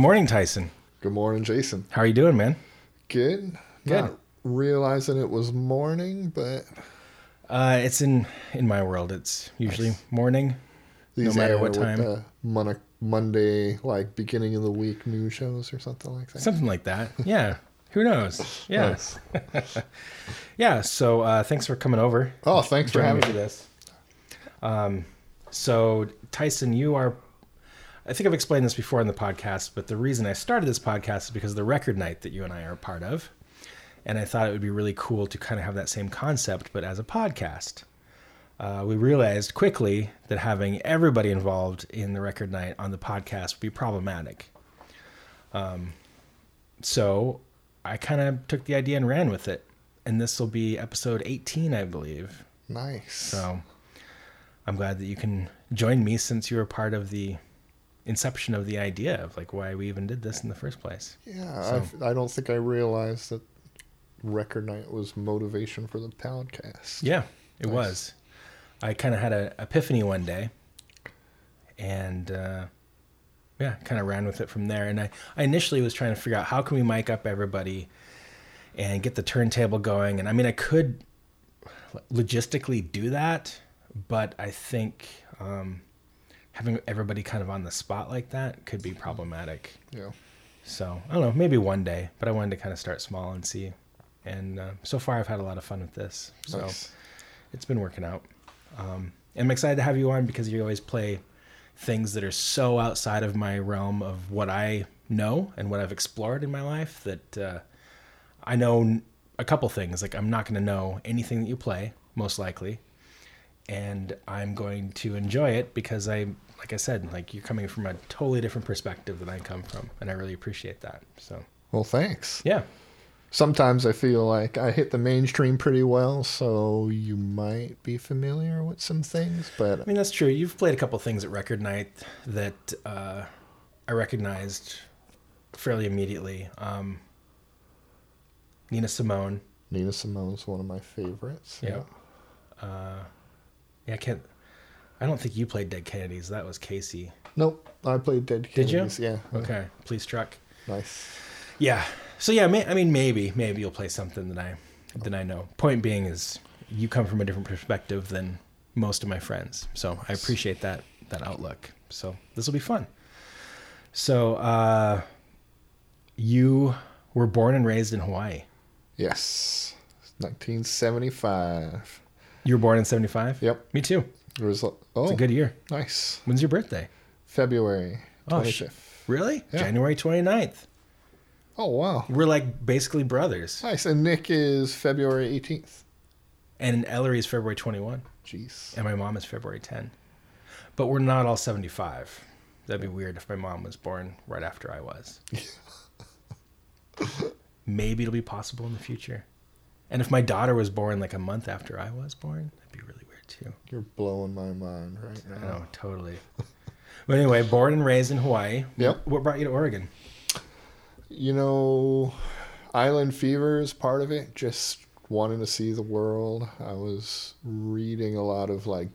Good morning, Tyson. Good morning, Jason. How are you doing, man? Good. Good. Not realizing it was morning, but Uh, it's in in my world. It's usually morning. these matter what time. Mon- Monday, like beginning of the week news shows or something like that. Something like that. Yeah. Who knows? Yeah. Nice. Yeah. So uh, thanks for coming over. Oh, thanks for having me me. this. Um, so Tyson, you are. I think I've explained this before in the podcast, but the reason I started this podcast is because of the record night that you and I are a part of, and I thought it would be really cool to kind of have that same concept, but as a podcast. Uh, we realized quickly that having everybody involved in the record night on the podcast would be problematic. Um, so I kind of took the idea and ran with it, and this will be episode 18, I believe. Nice. So I'm glad that you can join me since you were part of the inception of the idea of like why we even did this in the first place. yeah, so- I've, I don't think I realized that record night was motivation for the podcast. Yeah, it Nice. was. I kind of had an epiphany one day, and uh, yeah, kind of ran with it from there. And I, I initially was trying to figure out how can we mic up everybody and get the turntable going. And I mean, I could logistically do that, but I think um, having everybody kind of on the spot like that could be problematic. Yeah. So I don't know, maybe one day, but I wanted to kind of start small and see. And uh, so far, I've had a lot of fun with this. So Nice. it's been working out. Um, and I'm excited to have you on because you always play things that are so outside of my realm of what I know and what I've explored in my life that uh, I know a couple things. Like I'm not going to know anything that you play, most likely, and I'm going to enjoy it because I, like I said, like you're coming from a totally different perspective than I come from, and I really appreciate that. So Well, thanks. yeah, Sometimes I feel like I hit the mainstream pretty well, so you might be familiar with some things, but I mean that's true. You've played a couple things at record night that uh, I recognized fairly immediately. Um, Nina Simone. Nina Simone's one of my favorites. Yeah. Uh, yeah, I can't. I don't think you played Dead Kennedys. That was Casey. Nope. I played Dead Kennedys. Did you? Yeah. Okay, Police Truck. Nice. Yeah. So yeah, may, I mean maybe maybe you'll play something that I that I know. Point being is you come from a different perspective than most of my friends. So I appreciate that that outlook. So this will be fun. So uh you were born and raised in Hawaii. Yes. 1975. You were born in 75? Yep. Me too. It was oh It's a oh, good year. nice. When's your birthday? February Oh, 25th. sh- Really? Yeah. January 29th. Oh wow. We're like basically brothers. Nice. And Nick is February 18th. And Ellery is February 21. Jeez. and my mom is February 10. But we're not all 75. That'd be weird if my mom was born right after I was. Maybe it'll be possible in the future. And if my daughter was born like a month after I was born, that'd be really weird too. You're blowing my mind right I now. know, totally. but anyway, born and raised in Hawaii. Yep. What brought you to Oregon? You know, Island Fever is part of it. Just wanting to see the world. I was reading a lot of like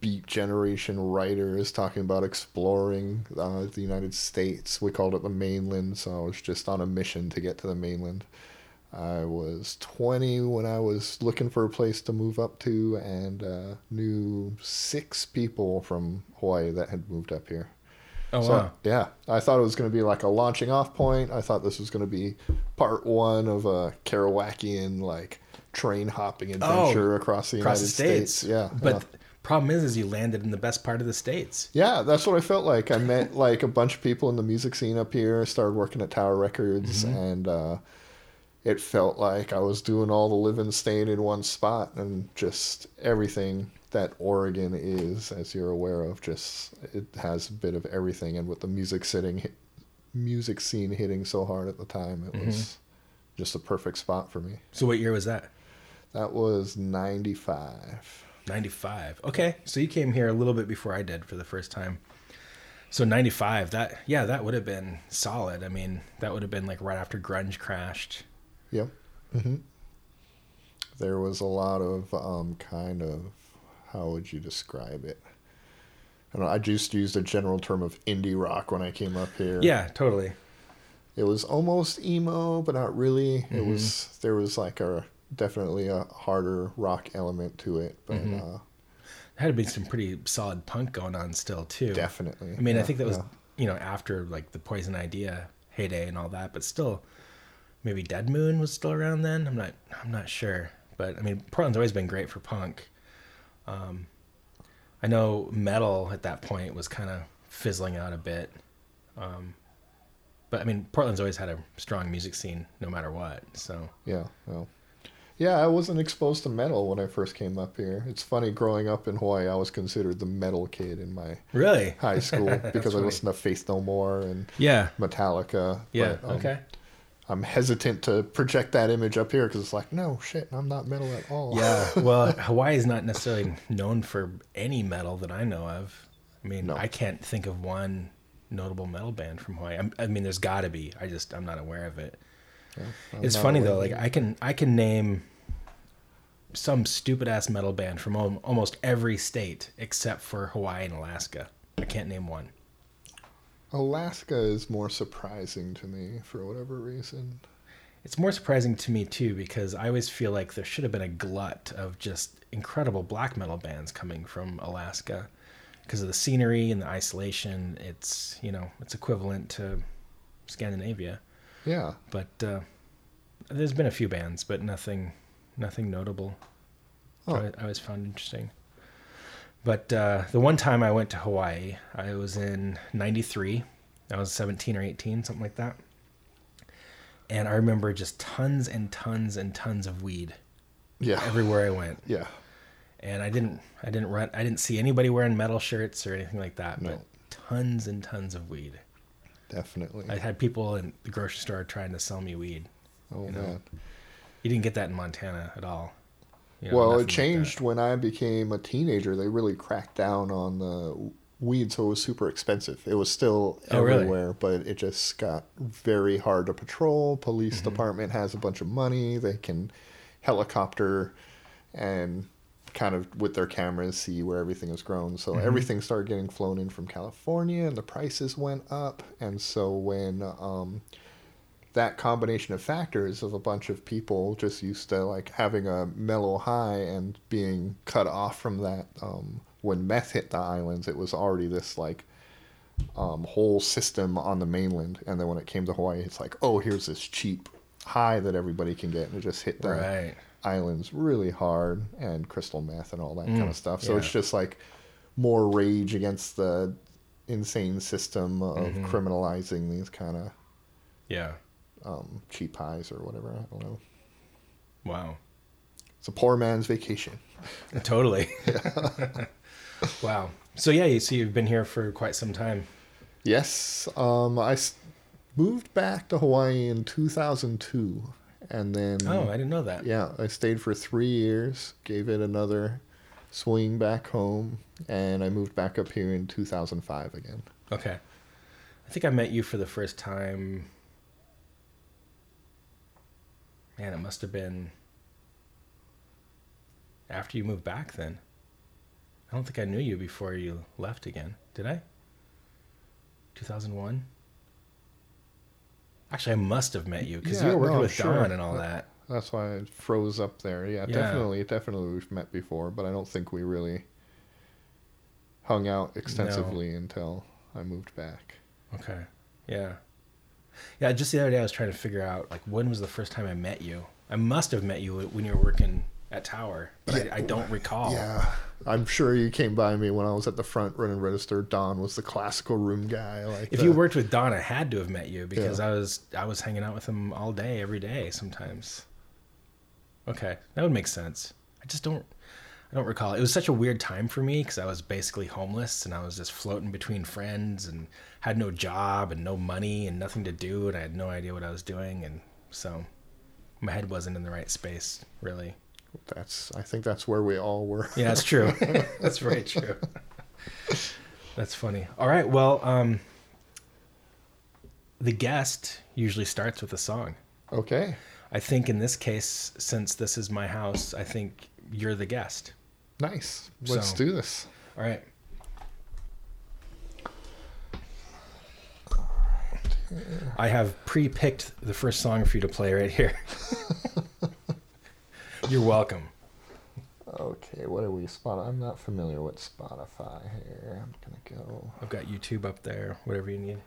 Beat Generation writers talking about exploring uh, the United States. We called it the mainland, so I was just on a mission to get to the mainland. I was 20 when I was looking for a place to move up to and uh, knew six people from Hawaii that had moved up here. Oh, So, wow. yeah, I thought it was going to be like a launching off point. I thought this was going to be part one of a Kerouacian like train hopping adventure across the Oh, Across United the States. States. Yeah, But yeah. problem is, is you landed in the best part of the States. yeah, that's what I felt like. I met like a bunch of people in the music scene up here. Started working at Tower Records, Mm-hmm. and uh, it felt like I was doing all the living, staying in one spot, and just everything that Oregon is, as you're aware of, just it has a bit of everything. And with the music sitting, music scene hitting so hard at the time, it was Mm-hmm. just a perfect spot for me. So what year was that? That was '95. 95. Okay. So you came here a little bit before I did for the first time. So 95, that, yeah, that would have been solid. I mean, that would have been like right after grunge crashed. Yep. hmm There was a lot of um, kind of how would you describe it? I, don't know, I just used a general term of indie rock when I came up here. Yeah, totally. It was almost emo, but not really. It Mm-hmm. was there was like a definitely a harder rock element to it, but Mm-hmm. uh, There had to be some pretty solid punk going on still too. definitely. I mean, I think that was yeah. you know after like the Poison Idea heyday and all that, but still, maybe Dead Moon was still around then. I'm not I'm not sure, but I mean, Portland's always been great for punk. Um, I know metal at that point was kind of fizzling out a bit, um, but I mean, Portland's always had a strong music scene no matter what. So Yeah, well. Yeah, I wasn't exposed to metal when I first came up here. It's funny, growing up in Hawaii, I was considered the metal kid in my really, high school because I listened to Faith No More and yeah, Metallica. yeah, but, um, okay. I'm hesitant to project that image up here because it's like, no, shit, I'm not metal at all. Yeah, well, Hawaii is not necessarily known for any metal that I know of. I mean, No. I can't think of one notable metal band from Hawaii. I'm, I mean, there's got to be. I just I'm not aware of it. I'm it's funny though. Like I can I can name some stupid ass metal band from almost every state except for Hawaii and Alaska. I can't name one. Alaska is more surprising to me for whatever reason. It's more surprising to me too because I always feel like there should have been a glut of just incredible black metal bands coming from Alaska because of the scenery and the isolation. It's you know it's equivalent to Scandinavia, Yeah. but uh, there's been a few bands, but nothing nothing notable. Oh. I, I always found interesting. But uh, the one time I went to Hawaii, I was in '93. I was 17 or 18, something like that. And I remember just tons and tons and tons of weed Yeah. everywhere I went. yeah. And I didn't, I didn't run, I didn't see anybody wearing metal shirts or anything like that. No. But tons and tons of weed. Definitely. I had people in the grocery store trying to sell me weed. oh, you know, man. You didn't get that in Montana at all. You know, well, it like changed when I became a teenager. They really cracked down on the weed, so it was super expensive. It was still Oh, really? everywhere, but it just got very hard to patrol. Police Mm-hmm. department has a bunch of money. They can helicopter and kind of with their cameras see where everything is grown. So Mm-hmm. everything started getting flown in from California, and the prices went up. And so when um, that combination of factors of a bunch of people just used to like having a mellow high and being cut off from that um, when meth hit the islands it was already this like um, whole system on the mainland and then when it came to hawaii it's like oh here's this cheap high that everybody can get and it just hit the Right. islands really hard and crystal meth and all that kind Mm, of stuff so yeah. it's just like more rage against the insane system of Mm-hmm. criminalizing these kind of Yeah. Um, cheap highs or whatever. I don't know. Wow. It's a poor man's vacation. Totally. wow. So yeah, you see, you've been here for quite some time. Yes, um, I s- moved back to Hawaii in 2002, and then Oh, I didn't know that. yeah, I stayed for three years, gave it another swing back home, and I moved back up here in 2005 again. Okay. I think I met you for the first time. Man, it must have been after you moved back then. I don't think I knew you before you left again. Did I? 2001? Actually, I must have met you because Yeah, you were working no, with sure. Don and all that. That's why it froze up there. Yeah, Yeah. definitely, definitely we've met before, but I don't think we really hung out extensively until I moved back. Okay. Yeah. Yeah, just the other day I was trying to figure out like when was the first time I met you. I must have met you when you were working at Tower, but Yeah. I, I don't recall. Yeah, I'm sure you came by me when I was at the front running register. Don was the classical room guy. Like If you worked with Don, I had to have met you because Yeah. I was I was hanging out with him all day, every day, sometimes. Okay, that would make sense. I just don't I don't recall. It was such a weird time for me because I was basically homeless and I was just floating between friends and had no job and no money and nothing to do and I had no idea what I was doing and so my head wasn't in the right space really. that's I think that's where we all were. Yeah, that's true. that's very true. That's funny. All right. Well, um, the guest usually starts with a song. Okay. I think in this case, since this is my house, I think you're the guest. Nice. Let's so, do this. All right. I have pre-picked the first song for you to play right here. You're welcome. Okay, what are we spot? I'm not familiar with Spotify here. I'm gonna go. I've got YouTube up there. Whatever you need.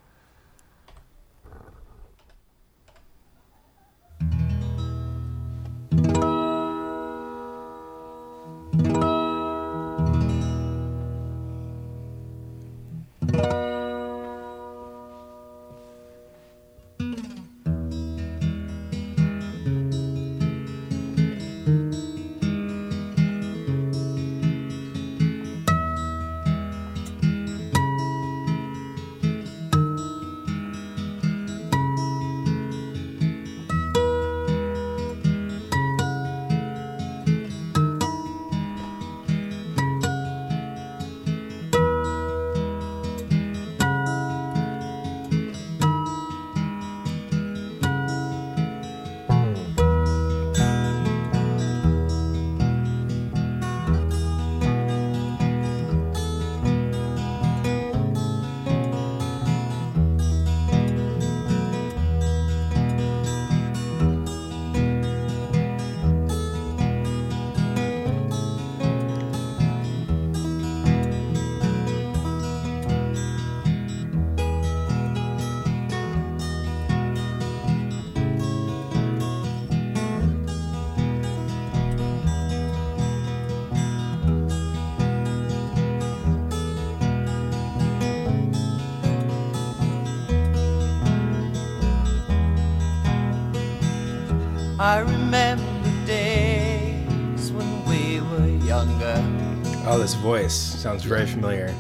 Voice sounds very familiar.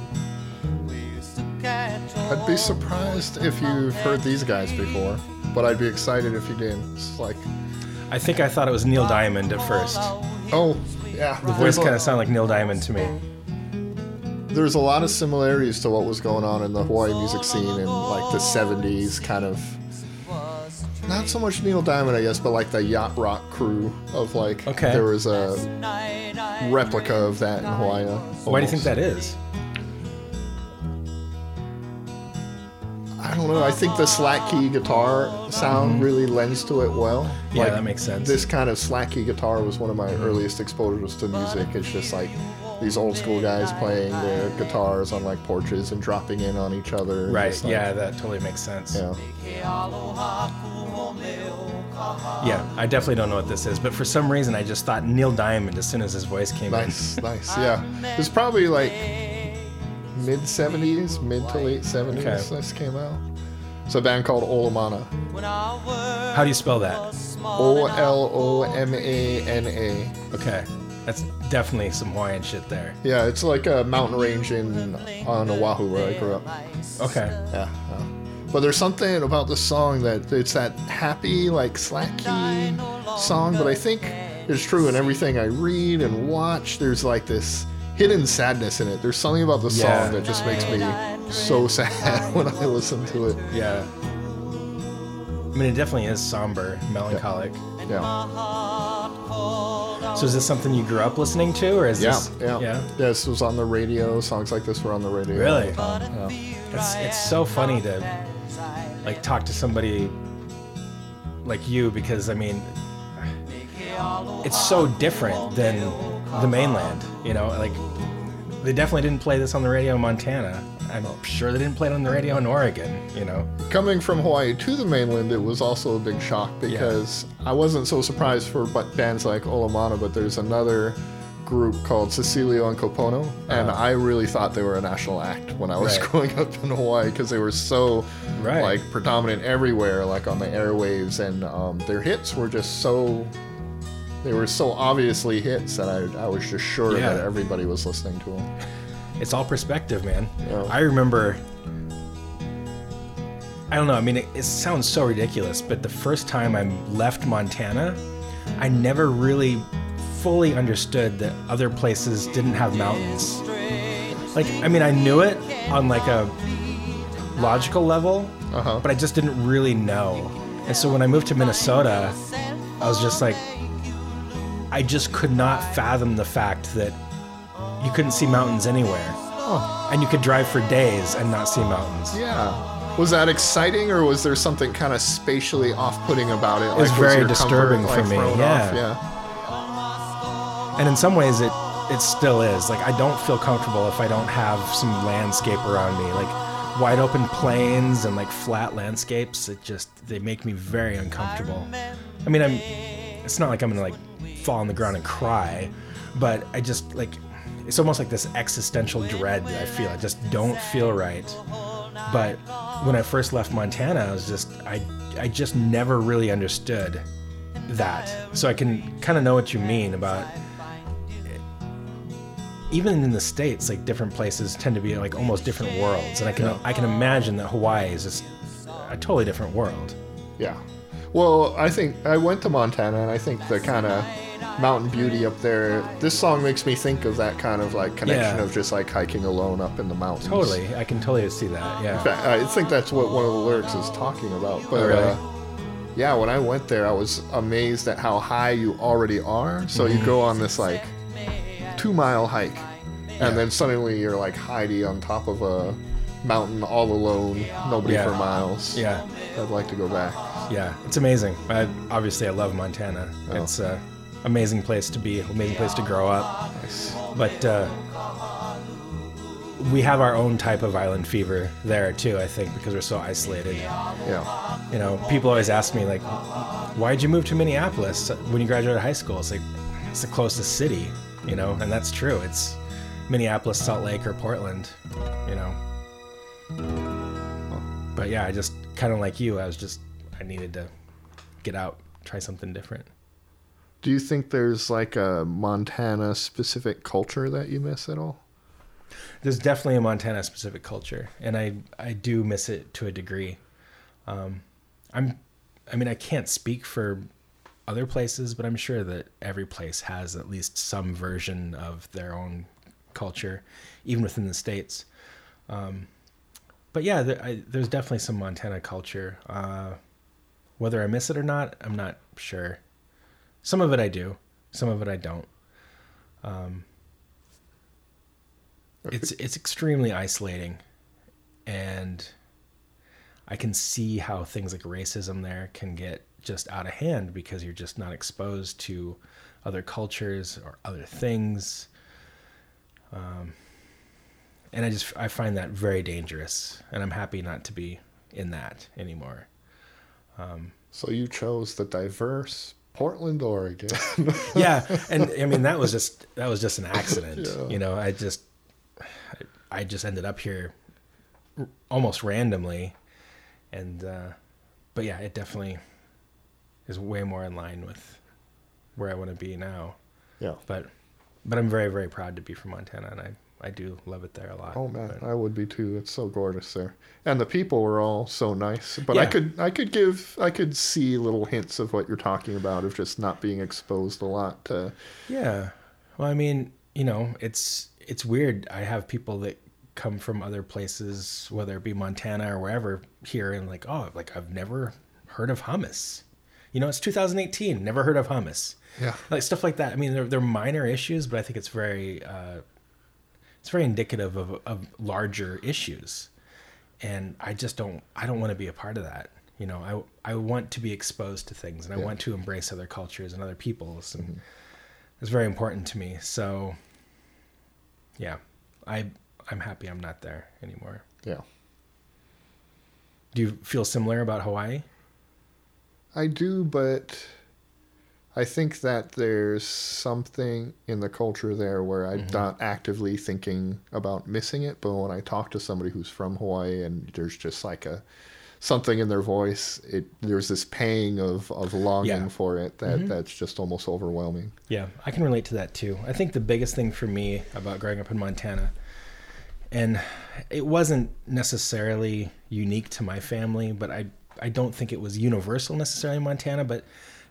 We used to catch I'd be surprised if you've heard these guys before, but I'd be excited if you did. It's like, I think I thought it was Neil Diamond at first. oh, yeah. The voice kind of sounded like Neil Diamond to me. There's a lot of similarities to what was going on in the Hawaii music scene in like the 70s, kind of. Not so much Neil Diamond, I guess, but like the yacht rock crew of like. Okay. There was a replica of that in Hawaii. Why do you think that is? I don't know. I think the slack key guitar sound really lends to it well. Mm-hmm. Yeah, that makes sense. This kind of slack key guitar was one of my earliest exposures to music. It's just like these old school guys playing their guitars on like porches and dropping in on each other. Right. like, Yeah, that totally makes sense. Yeah. Yeah, I definitely don't know what this is, but for some reason I just thought Neil Diamond as soon as his voice came out. Nice, nice. Yeah. It's probably like mid 70s, mid to late 70s Okay. this came out. It's a band called Olomana. How do you spell that? O L O M A N A. Okay, that's definitely some Hawaiian shit there. Yeah, it's like a mountain range in on Oahu where I grew up. Okay, Yeah, yeah. But there's something about the song that it's that happy, like slack key song. But I think it's true in everything I read and watch. There's like this hidden sadness in it. There's something about the Yeah. song that just makes me so sad when I listen to it. yeah. I mean, it definitely is somber, melancholic. Yeah, So is this something you grew up listening to, or is yeah, this? yeah. yeah. yeah. This was on the radio. Songs like this were on the radio. all Really? the time, Yeah. It's it's so funny to like talk to somebody like you because I mean it's so different than the mainland, you know, like they definitely didn't play this on the radio in Montana. I'm sure they didn't play it on the radio in Oregon, you know. Coming from Hawaii to the mainland, it was also a big shock because I wasn't so surprised for bands like Olomana, but there's another group called Cecilio and Kapono, and Uh-huh. I really thought they were a national act when I was Right. growing up in Hawaii because they were so Right. like predominant everywhere, like on the airwaves, and um, their hits were just so. They were so obviously hits that I, I was just sure Yeah. that everybody was listening to them. It's all perspective, man. Yeah. I remember I don't know, I mean it, it sounds so ridiculous, but the first time I left Montana, I never really fully understood that other places didn't have mountains. Like I mean I knew it on like a logical level, Uh-huh. but I just didn't really know. And so when I moved to Minnesota, I was just like I just could not fathom the fact that you couldn't see mountains anywhere. And you could drive for days and not see mountains. Yeah. Was that exciting, or was there something kind of spatially off-putting about it? Like, was very your disturbing comfort, for me, yeah. off? yeah. And in some ways it it still is. Like i don't feel comfortable if i don't have some landscape around me. Like wide open plains and like flat landscapes it just they make me very uncomfortable. I mean i'm it's not like i'm gonna like fall on the ground and cry but i just like it's almost like this existential dread that i feel. I just don't feel right. But when i first left montana i was just i i just never really understood that. So i can kind of know what you mean about even in the states like different places tend to be like almost different worlds and i can i can imagine that hawaii is just a totally different world Yeah. Well, I think I went to Montana, and I think the kind of mountain beauty up there. This song makes me think of that kind of like connection Yeah. of just like hiking alone up in the mountains. totally i can totally see that yeah In fact, I think that's what one of the lyrics is talking about. But Oh, really? uh, yeah, when I went there, I was amazed at how high you already are. So Mm-hmm. you go on this like two mile hike, and then suddenly you're like Heidi on top of a mountain all alone, nobody Yeah. for miles. yeah I'd like to go back. yeah it's amazing I, obviously i love montana Oh. it's a amazing place to be amazing place to grow up Nice. but uh, we have our own type of island fever there too i think because we're so isolated Yeah. you know, people always ask me like, why'd you move to Minneapolis when you graduated high school? It's like it's the closest city, you know, and that's true. It's Minneapolis, Salt Lake, or Portland, you know. But yeah, I just kind of like you. I was just I needed to get out, try something different. Do you think there's like a Montana specific culture that you miss at all? There's definitely a Montana specific culture, and I I do miss it to a degree. Um, I'm, I mean, I can't speak for other places, but I'm sure that every place has at least some version of their own culture, even within the states. Um, but yeah, there, I, there's definitely some Montana culture. Uh, whether I miss it or not, I'm not sure. Some of it I do, some of it I don't. Um, it's it's extremely isolating, and I can see how things like racism there can get just out of hand because you're just not exposed to other cultures or other things. Um, and I just I find that very dangerous, and I'm happy not to be in that anymore. So you chose the diverse Portland, Oregon. yeah and i mean that was just that was just an accident Yeah. you know i just I, I just ended up here almost randomly and uh but yeah it definitely is way more in line with where i want to be now yeah. but but i'm very very proud to be from montana and i i do love it there a lot Oh man, But- I would be too. It's so gorgeous there, and the people were all so nice. But I could, I could give, I could see little hints of what you're talking about of just not being exposed a lot to. Yeah. Well, I mean, you know, it's it's weird. I have people that come from other places, whether it be Montana or wherever, here and like, oh, like I've never heard of hummus. You know, it's 2018. Never heard of hummus. Yeah. Like stuff like that. I mean, they're they're minor issues, but I think it's very uh, it's very indicative of of larger issues. And I just don't I don't want to be a part of that. You know, I I want to be exposed to things and I Yeah. want to embrace other cultures and other peoples and it's very important to me. So yeah, I I'm happy I'm not there anymore. Yeah, Do you feel similar about Hawaii? I do, but I think that there's something in the culture there where I'm mm-hmm. not actively thinking about missing it. But when I talk to somebody who's from Hawaii and there's just like a something in their voice, it there's this pang of, of longing Yeah. for it that mm-hmm. that's just almost overwhelming. Yeah, I can relate to that too. I think the biggest thing for me about growing up in Montana, and it wasn't necessarily unique to my family, but I, I don't think it was universal necessarily in Montana, but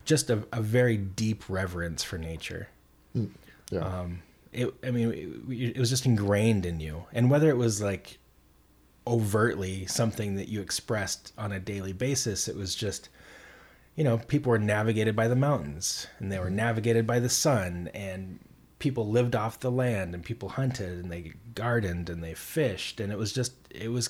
just a, a very deep reverence for nature. Yeah. Um, it, I mean, it, it was just ingrained in you. And whether it was like overtly something that you expressed on a daily basis, it was just, you know, people were navigated by the mountains and they were navigated by the sun and people lived off the land and people hunted and they gardened and they fished and it was just it was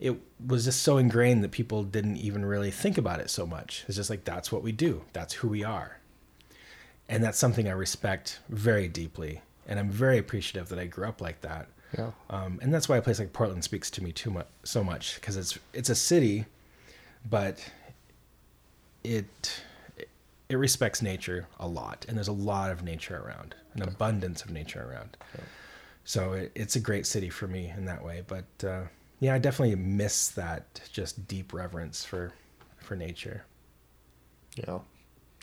it was just so ingrained that people didn't even really think about it so much. It's just like that's what we do. That's who we are. And that's something I respect very deeply. And I'm very appreciative that I grew up like that. Yeah. Um, and that's why a place like Portland speaks to me too much, so much because it's it's a city, but it it respects nature a lot, and there's a lot of nature around, an abundance of nature around. So it, it's a great city for me in that way. But uh, yeah, I definitely miss that just deep reverence for for nature. Yeah.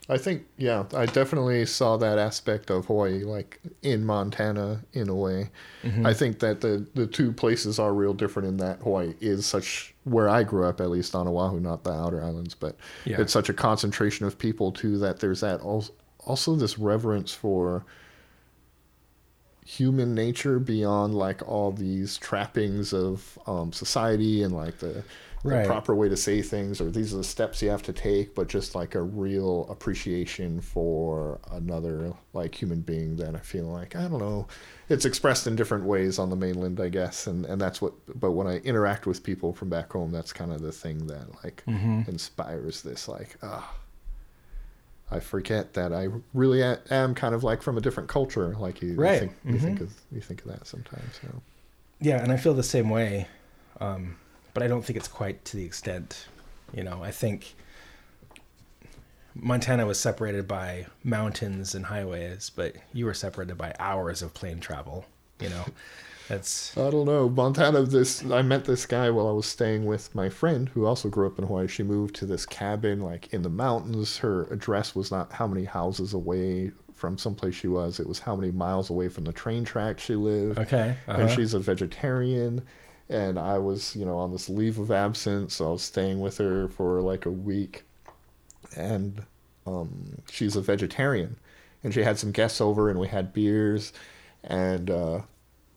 I think yeah, I definitely saw that aspect of Hawaii like in Montana in a way. Mm-hmm. I think that the the two places are real different in that Hawaii is such where I grew up at least on Oahu, not the outer islands, but Yeah. it's such a concentration of people too that there's that also, also this reverence for human nature beyond like all these trappings of um, society and like the, the Right. proper way to say things or these are the steps you have to take but just like a real appreciation for another like human being that i feel like i don't know it's expressed in different ways on the mainland i guess and and that's what but when i interact with people from back home that's kind of the thing that like inspires this like ah I forget that I really am kind of like from a different culture. Like you, Right. you, think, you think of you think of that sometimes. So. Yeah, and I feel the same way, um, but I don't think it's quite to the extent. You know, I think Montana was separated by mountains and highways, but you were separated by hours of plane travel. You know, that's I don't know. Montana, this I met this guy while I was staying with my friend who also grew up in Hawaii. She moved to this cabin like in the mountains. Her address was not how many houses away from someplace she was. It was how many miles away from the train track she lived. okay. And uh-huh. she's a vegetarian. And I was, you know, on this leave of absence, so I was staying with her for like a week. And um, she's a vegetarian. And she had some guests over, and we had beers. And uh,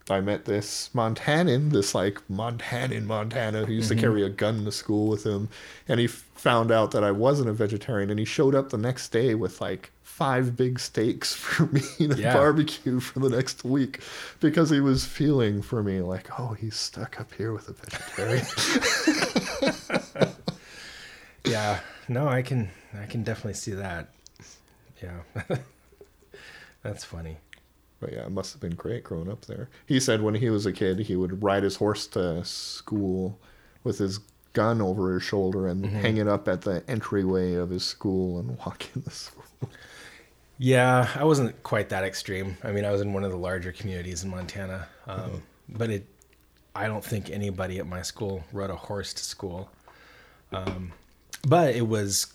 I met this Montanan, this like Montanan Montana who used to mm-hmm. carry a gun to school with him. And he f- found out that I wasn't a vegetarian. And he showed up the next day with like five big steaks for me a Yeah. barbecue for the next week because he was feeling for me like, oh, he's stuck up here with a vegetarian. yeah, no, I can, I can definitely see that. Yeah, that's funny. But yeah, it must have been great growing up there. He said when he was a kid, he would ride his horse to school with his gun over his shoulder and hang it up at the entryway of his school and walk in the school. Yeah, I wasn't quite that extreme. I mean, I was in one of the larger communities in Montana, um, but it. I don't think anybody at my school rode a horse to school. Um, but it was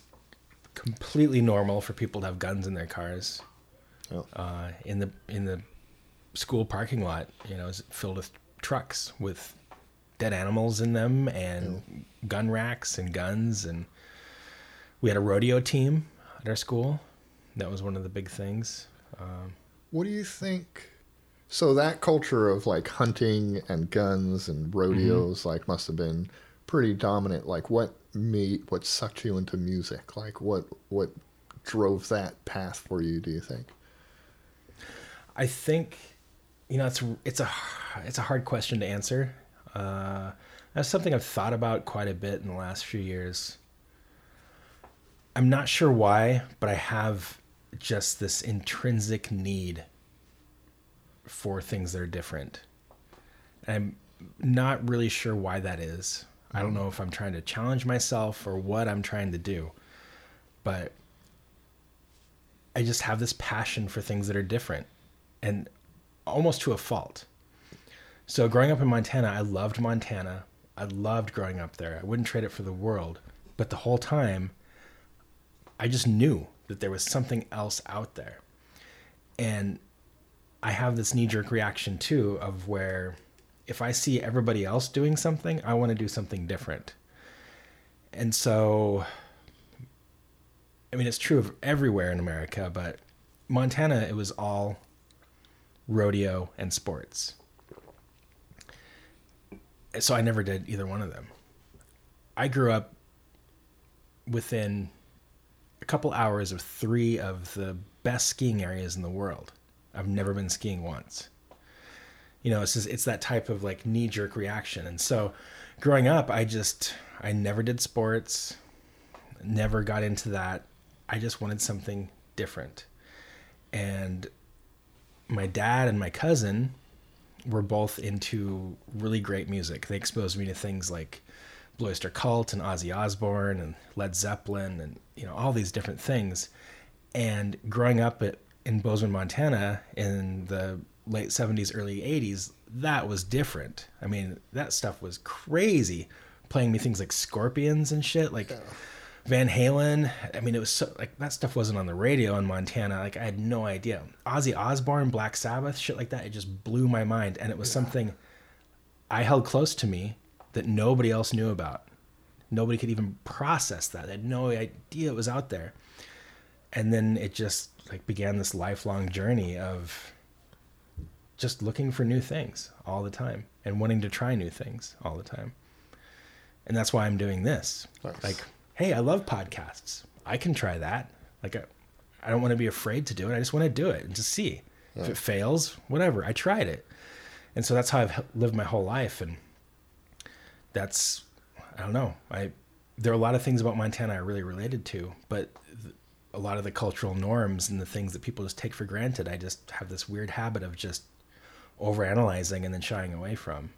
completely normal for people to have guns in their cars Oh. uh, in the in the school parking lot. You know, is filled with trucks with dead animals in them and gun racks and guns and we had a rodeo team at our school. That was one of the big things. Um, What do you think? So that culture of like hunting and guns and rodeos like must have been pretty dominant. Like what made what sucked you into music? Like what what drove that path for you? Do you think? I think, you know, it's it's a it's a hard question to answer. Uh, that's something I've thought about quite a bit in the last few years. I'm not sure why, but I have just this intrinsic need for things that are different. I'm not really sure why that is. I don't know if I'm trying to challenge myself or what I'm trying to do, but I just have this passion for things that are different and almost to a fault. So growing up in Montana, I loved Montana. I loved growing up there. I wouldn't trade it for the world. But the whole time, I just knew that there was something else out there. And I have this knee jerk reaction too of where if I see everybody else doing something, I want to do something different. And so, I mean, it's true of everywhere in America, but Montana, it was all rodeo and sports. So I never did either one of them. I grew up within a couple hours of three of the best skiing areas in the world. I've never been skiing once. You know, it's just, it's that type of like knee jerk reaction. And so growing up, I just I never did sports, never got into that. I just wanted something different. And my dad and my cousin were both into really great music. They exposed me to things like Blue Oyster Cult and Ozzy Osbourne and Led Zeppelin and you know all these different things. And growing up at, in Bozeman, Montana, in the late '70s, early '80s, that was different. I mean, that stuff was crazy. Playing me things like Scorpions and shit, like Van Halen. I mean, it was so like that stuff wasn't on the radio in Montana. Like I had no idea. Ozzy Osbourne, Black Sabbath, shit like that. It just blew my mind, and it was something I held close to me that nobody else knew about. Nobody could even process that. They had no idea it was out there. And then it just like began this lifelong journey of just looking for new things all the time and wanting to try new things all the time. And that's why I'm doing this. Nice. Like, hey, I love podcasts. I can try that. Like, I, I don't want to be afraid to do it. I just want to do it and just see. If it fails, whatever. I tried it. And so that's how I've lived my whole life. And that's, I don't know. I, there are a lot of things about Montana I really related to, but th- a lot of the cultural norms and the things that people just take for granted, I just have this weird habit of just overanalyzing and then shying away from.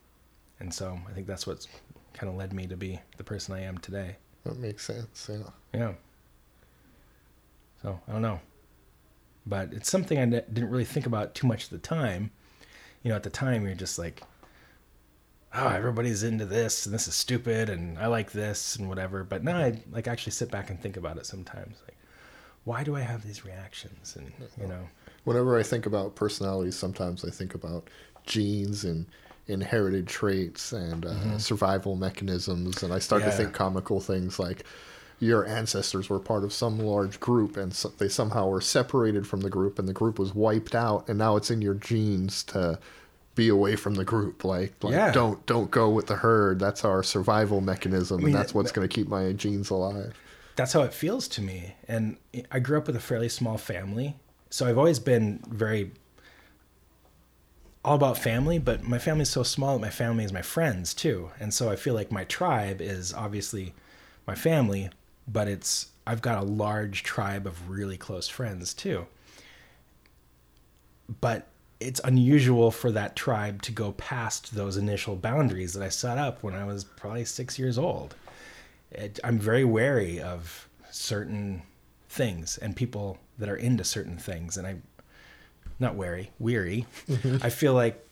And so I think that's what's kind of led me to be the person I am today. That makes sense. Yeah. Yeah. So I don't know, but it's something I ne- didn't really think about too much at the time. You know, at the time you're just like, oh, everybody's into this and this is stupid and I like this and whatever. But now I like actually sit back and think about it sometimes. Like, why do I have these reactions? And you know, Whenever I think about personalities, sometimes I think about genes and inherited traits and uh, survival mechanisms, and I start to Mm-hmm. Think comical things like your ancestors were part of some large group and so they somehow were separated from the group and the group was wiped out and now it's in your genes to be away from the group like, like Yeah. don't don't go with the herd that's our survival mechanism mean, and that's what's going to keep my genes alive that's how it feels to me. And I grew up with a fairly small family, so I've always been very all about family. But my family is so small that my family is my friends too, and so I feel like my tribe is obviously my family, but it's I've got a large tribe of really close friends too. But it's unusual for that tribe to go past those initial boundaries that I set up when I was probably six years old it, I'm very wary of certain things and people that are into certain things, and I, not wary, weary. Mm-hmm. I feel like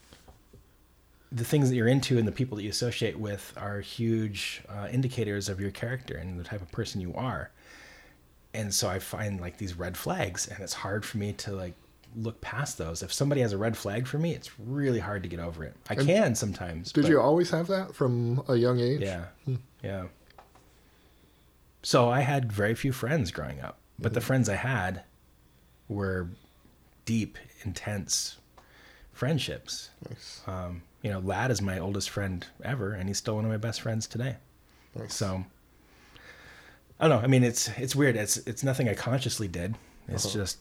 the things that you're into and the people that you associate with are huge uh, indicators of your character and the type of person you are. And so I find like these red flags, and it's hard for me to like look past those. If somebody has a red flag for me, it's really hard to get over it. I can sometimes. did but- you always have that from a young age yeah. Hmm. Yeah. So I had very few friends growing up, but the mm-hmm. friends I had were deep, intense friendships. nice Um, you know, Lad is my oldest friend ever, and he's still one of my best friends today. nice So I don't know. I mean, it's it's weird. It's it's nothing I consciously did. It's Uh-huh. just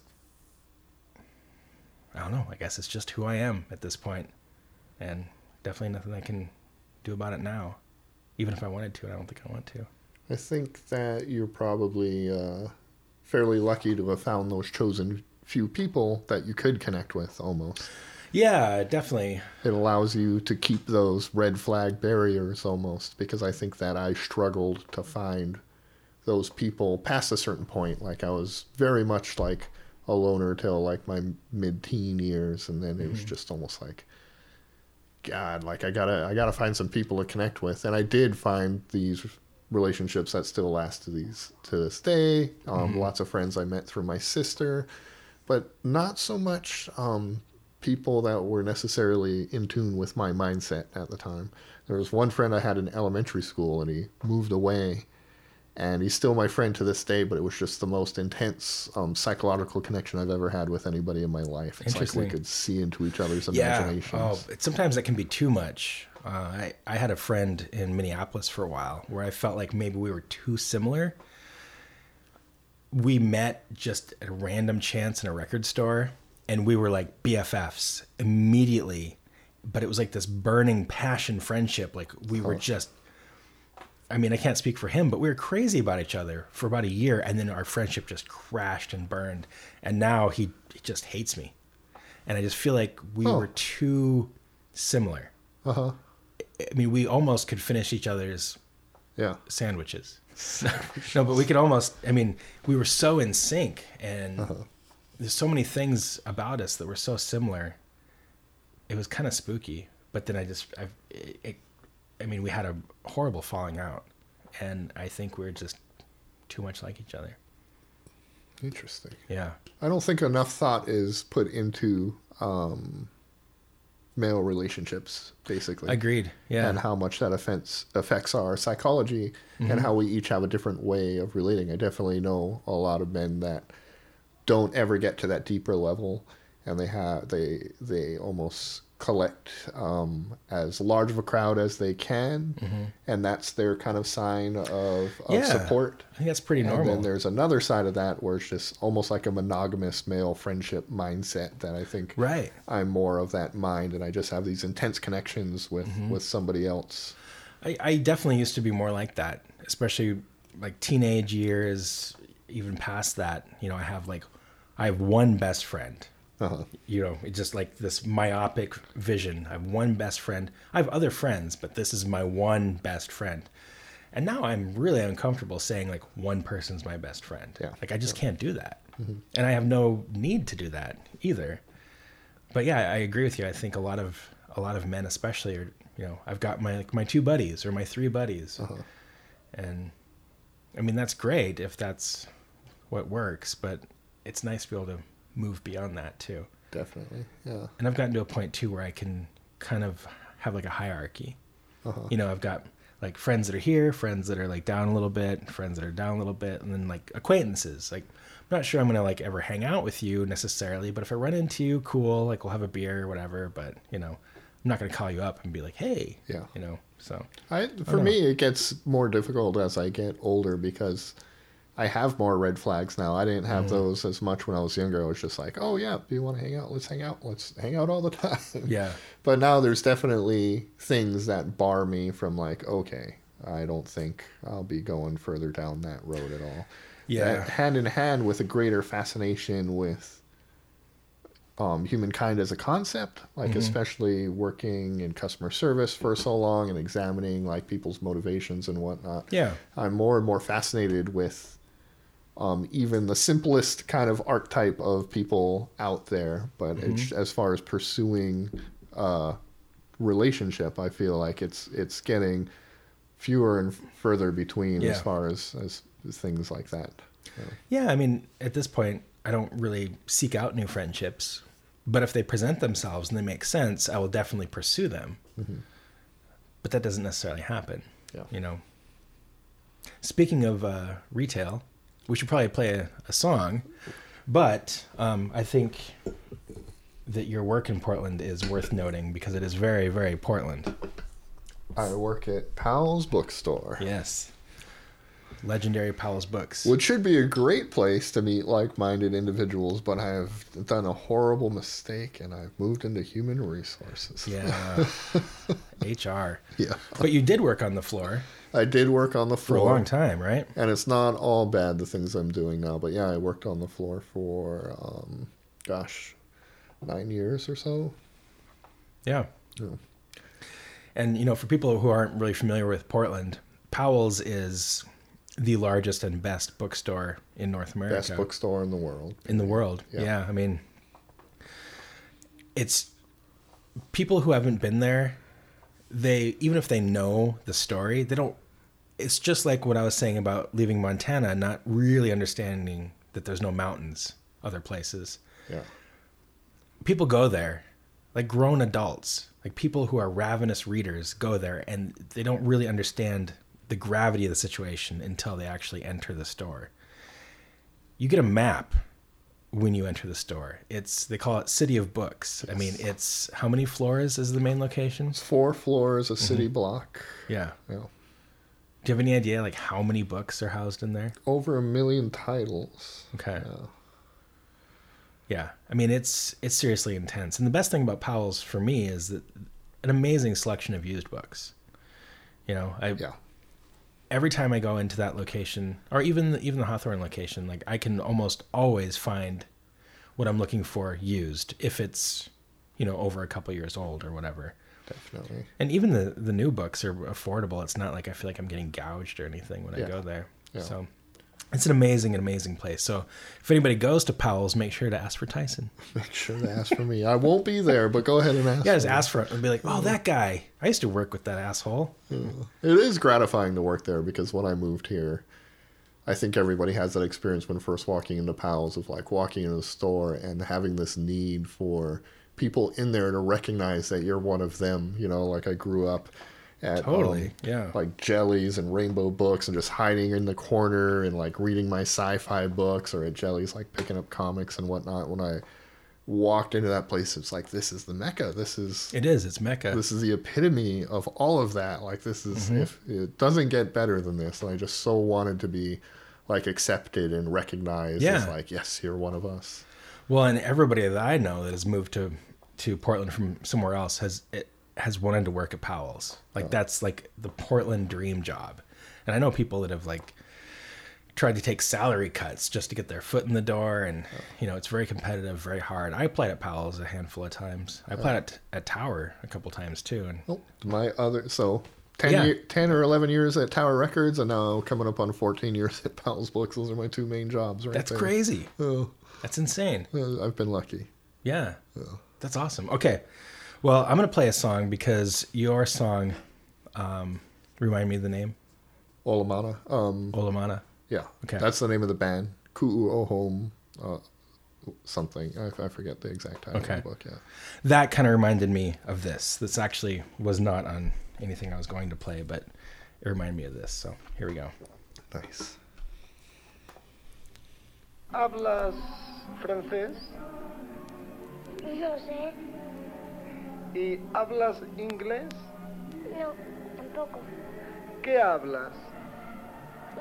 I don't know. I guess it's just who I am at this point, and definitely nothing I can do about it now. Even if I wanted to, and I don't think I want to. I think that you're probably uh, fairly lucky to have found those chosen few people that you could connect with almost. Yeah, definitely. It allows you to keep those red flag barriers almost because I think that I struggled to find those people past a certain point. Like I was very much like a loner till like my mid teen years and then it was just almost like God, like I gotta I gotta find some people to connect with. And I did find these relationships that still last to these to this day. Um, Lots of friends I met through my sister, but not so much um, people that were necessarily in tune with my mindset at the time. There was one friend I had in elementary school, and he moved away, and he's still my friend to this day. But it was just the most intense um, psychological connection I've ever had with anybody in my life. It's like we could see into each other's Yeah. imaginations. Oh, it, sometimes that can be too much. Uh, I I had a friend in Minneapolis for a while where I felt like maybe we were too similar. We met just at a random chance in a record store, and we were like BFFs immediately. But it was like this burning passion friendship. Like we were just I mean, I can't speak for him, but we were crazy about each other for about a year, and then our friendship just crashed and burned. And now he, he just hates me, and I just feel like we Oh. were too similar. Uh huh. I mean, we almost could finish each other's Yeah. sandwiches. no, but we could almost. I mean, we were so in sync, and Uh-huh. there's so many things about us that were so similar. It was kind of spooky, but then I just, I, it, I mean, we had a horrible falling out, and I think we're just too much like each other. Interesting. Yeah, I don't think enough thought is put into um, male relationships, basically. agreed. Yeah, and how much that affects affects our psychology Mm-hmm. and how we each have a different way of relating. I definitely know a lot of men that don't ever get to that deeper level, and they have they they almost collect um, as large of a crowd as they can, and that's their kind of sign of, of Mm-hmm. Yeah. support. I think that's pretty And normal. then there's another side of that where it's just almost like a monogamous male friendship mindset that I think right. I'm more of that mind, and I just have these intense connections with Mm-hmm. with somebody else. I, I definitely used to be more like that, especially like teenage years, even past that. You know, I have like, I have one best friend. Uh-huh. You know, it's just like this myopic vision. I have one best friend. I have other friends, but this is my one best friend. And now I'm really uncomfortable saying like one person's my best friend. Yeah. Like I just can't do that. And I have no need to do that either. But yeah, I agree with you. I think a lot of a lot of men especially are you know, I've got my like my two buddies or my three buddies. And I mean that's great if that's what works, but it's nice to be able to move beyond that too. Definitely, yeah. And I've gotten to a point too where I can kind of have like a hierarchy. Uh-huh. You know, I've got like friends that are here, friends that are like down a little bit, friends that are down a little bit, and then like acquaintances. Like I'm not sure I'm gonna like ever hang out with you necessarily, but if I run into you, cool, like we'll have a beer or whatever. But you know, I'm not gonna call you up and be like, hey, Yeah. you know. So I for know. me it gets more difficult as I get older because I have more red flags now. I didn't Mm. have those as much when I was younger. I was just like, "Oh yeah, do you want to hang out? Let's hang out. Let's hang out all the time." yeah, But now there's definitely things that bar me from like, okay, I don't think I'll be going further down that road at all. Yeah. That hand in hand with a greater fascination with um, humankind as a concept, like Mm-hmm. especially working in customer service for so long and examining like people's motivations and whatnot. yeah, I'm more and more fascinated with um, even the simplest kind of archetype of people out there. But Mm-hmm. as far as pursuing uh, relationship, I feel like it's it's getting fewer and further between Yeah. as far as, as things like that. yeah. I mean, at this point, I don't really seek out new friendships, but if they present themselves and they make sense, I will definitely pursue them. But that doesn't necessarily happen. Yeah. You know. Speaking of uh, retail, we should probably play a, a song, but um, I think that your work in Portland is worth noting because it is very, very Portland. I work at Powell's Bookstore. Yes. Legendary Powell's Books. Which should be a great place to meet like-minded individuals, but I have done a horrible mistake and I've moved into human resources. Yeah. HR. Yeah. But you did work on the floor I did work on the floor. for a long time, right? And it's not all bad, the things I'm doing now. But yeah, I worked on the floor for, um, gosh, nine years or so. Yeah. Yeah. And you know, for people who aren't really familiar with Portland, Powell's is the largest and best bookstore in North America. Best bookstore in the world. in the world. Yeah. Yeah. I mean, it's people who haven't been there. They even if they know the story, they don't. It's just like what I was saying about leaving Montana, not really understanding that there's no mountains other places. Yeah. People go there, like grown adults, like people who are ravenous readers go there, and they don't really understand the gravity of the situation until they actually enter the store. You get a map when you enter the store. It's they call it City of Books. I mean, it's how many floors is the main location? It's four floors, a Mm-hmm. city block. Yeah. Yeah. Do you have any idea like how many books are housed in there? Over a million titles. Okay. Yeah. Yeah. I mean, it's it's seriously intense. And the best thing about Powell's for me is that an amazing selection of used books. You know, I Yeah. Every time I go into that location, or even the, even the Hawthorne location, like I can almost always find what I'm looking for used if it's you know over a couple years old or whatever. Definitely. And even the the new books are affordable. It's not like I feel like I'm getting gouged or anything when Yeah. I go there. Yeah. So it's an amazing, and amazing place. So if anybody goes to Powell's, make sure to ask for Tyson. Make sure to ask for me. I won't be there, but go ahead and ask. Yeah, just ask for it and be like, "Oh, that guy. I used to work with that asshole." It is gratifying to work there because when I moved here, I think everybody has that experience when first walking into Powell's of like walking into the store and having this need for people in there to recognize that you're one of them. You know, like I grew up at Totally, um, yeah. like Jelly's and rainbow books and just hiding in the corner and like reading my sci-fi books or at Jelly's like picking up comics and whatnot. When I walked into that place, it's like this is the mecca. This is It is. It's Mecca. this is the epitome of all of that. Like this is if it doesn't get better than this. And I just so wanted to be like accepted and recognized as like, yes, you're one of us. Well, and everybody that I know that has moved to to Portland from somewhere else has it has wanted to work at Powell's. Like that's like the Portland dream job. And I know people that have like tried to take salary cuts just to get their foot in the door and you know, it's very competitive, very hard. I applied at Powell's a handful of times. I applied at, at Tower a couple times too and Oh, my other so 10, Yeah. year, 10 or 11 years at Tower Records and now coming up on 14 years at Powell's Books. Those are my two main jobs right that's there. crazy. Oh, That's insane. uh, I've been lucky. Yeah. That's awesome. Okay. Well, I'm going to play a song because your song um remind me of the name Olomana. Um, Olomana. yeah. Okay. That's the name of the band. Ku'u Ohom uh, something. I, I forget the exact title Okay. of the book. Yeah. that kind of reminded me of this. This actually was not on anything I was going to play, but it reminded me of this. So here we go. Nice. ¿Hablas francés? No sé, ¿Y hablas inglés? no, tampoco. ¿Qué hablas?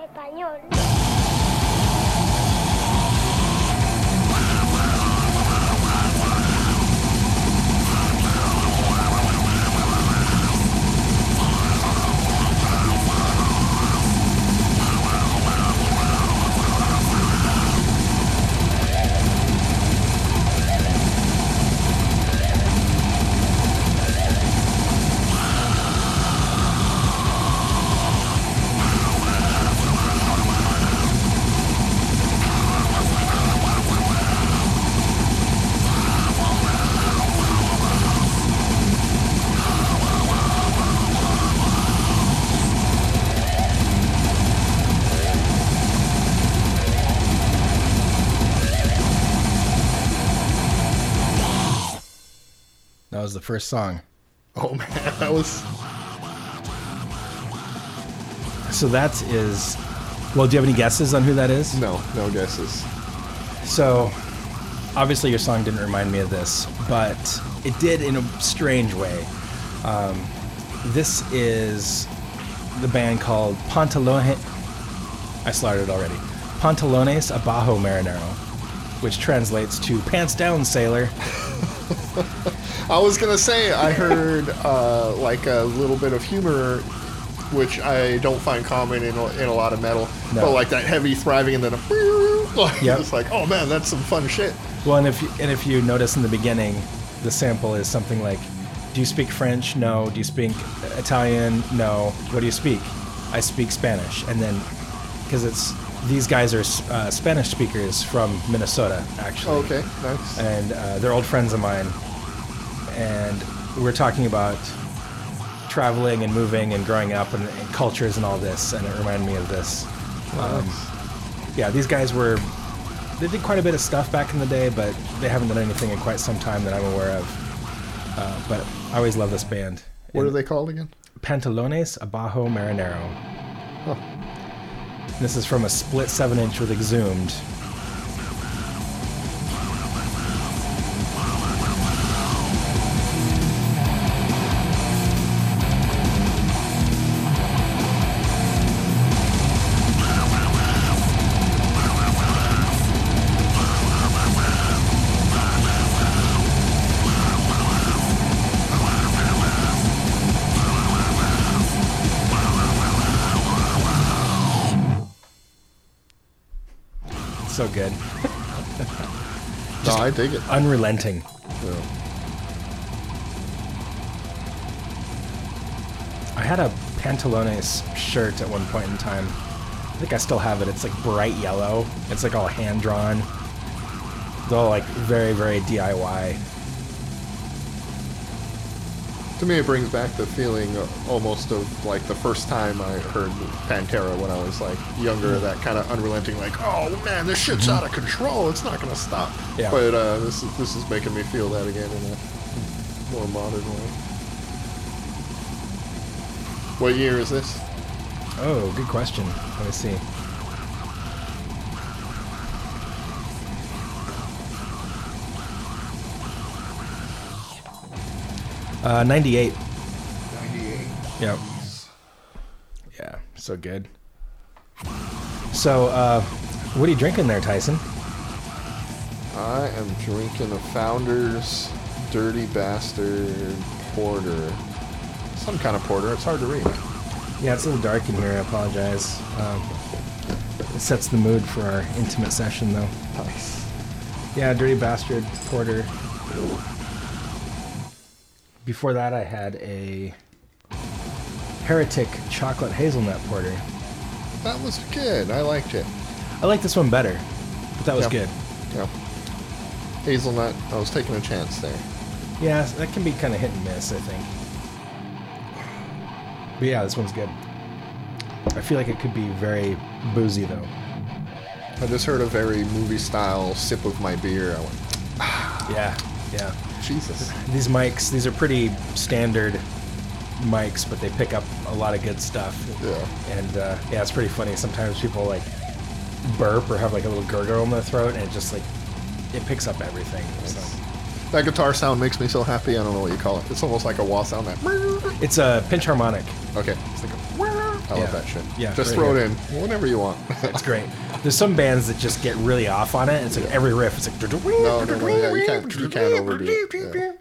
Español. Was the first song. Oh man, that was So that is. Well, do you have any guesses on who that is? no, no guesses. So, obviously, your song didn't remind me of this, but it did in a strange way. Um, this is the band called Pantalone. I started already. Pantalones Abajo Marinero, which translates to "Pants Down, Sailor." I was gonna say I heard uh, like a little bit of humor, which I don't find common in a, in a lot of metal, No. but like that heavy thriving and then a like Yep. it's like oh man, that's some fun shit. Well, and if you, and if you notice in the beginning, the sample is something like, "Do you speak French? No. Do you speak Italian? No. What do you speak? I speak Spanish." And then, because it's these guys are uh, Spanish speakers from Minnesota, actually, Okay, nice. and uh, they're old friends of mine, and we're talking about traveling and moving and growing up and, and cultures and all this, and it reminded me of this. Um, yeah, these guys were they did quite a bit of stuff back in the day, but they haven't done anything in quite some time that I'm aware of. Uh, but I always love this band. What are they called again? Pantalones Abajo Marinero. Huh. This is from a split 7 inch with Exhumed. Good. no, I dig it. Unrelenting. Yeah. I had a Pantalones shirt at one point in time. I think I still have it. It's like bright yellow. It's like all hand drawn. It's all like very, very DIY. To me, it brings back the feeling almost of like the first time I heard Pantera when I was like younger. That kind of unrelenting, like, oh man, this shit's out of control. It's not gonna stop. Yeah. But uh, this is this is making me feel that again in a more modern way. What year is this? Oh, good question. Let me see. Uh, 98. 98. Yep. Yeah, so good. So, uh, what are you drinking there, Tyson? I am drinking a Founder's Dirty Bastard Porter. Some kind of porter. It's hard to read. Yeah, it's a little dark in here. I apologize. Um, it sets the mood for our intimate session, though. Nice. Yeah, Dirty Bastard Porter. Before that, I had a Heretic Chocolate Hazelnut Porter. That was good. I liked it. I like this one better, but that was Yeah. good. Yeah. Hazelnut. I was taking a chance there. Yeah, that can be kind of hit and miss, I think. But yeah, this one's good. I feel like it could be very boozy, though. I just heard a very movie style sip of my beer. I went, ah. Yeah, yeah. Jesus. These mics, these are pretty standard mics, but they pick up a lot of good stuff. Yeah. And uh, yeah, it's pretty funny. Sometimes people like burp or have like a little gurgle in their throat, and it just like it picks up everything. So That guitar sound makes me so happy. I don't know what you call it. It's almost like a wah sound. That. it's a pinch harmonic. Okay. It's like a. I love Yeah. that shit. Yeah, Just throw here. it in whenever you want. It's great. There's some bands that just get really off on it. It's like every riff. It's like No, no, no, yeah, you can't- you can't overdo it, yeah.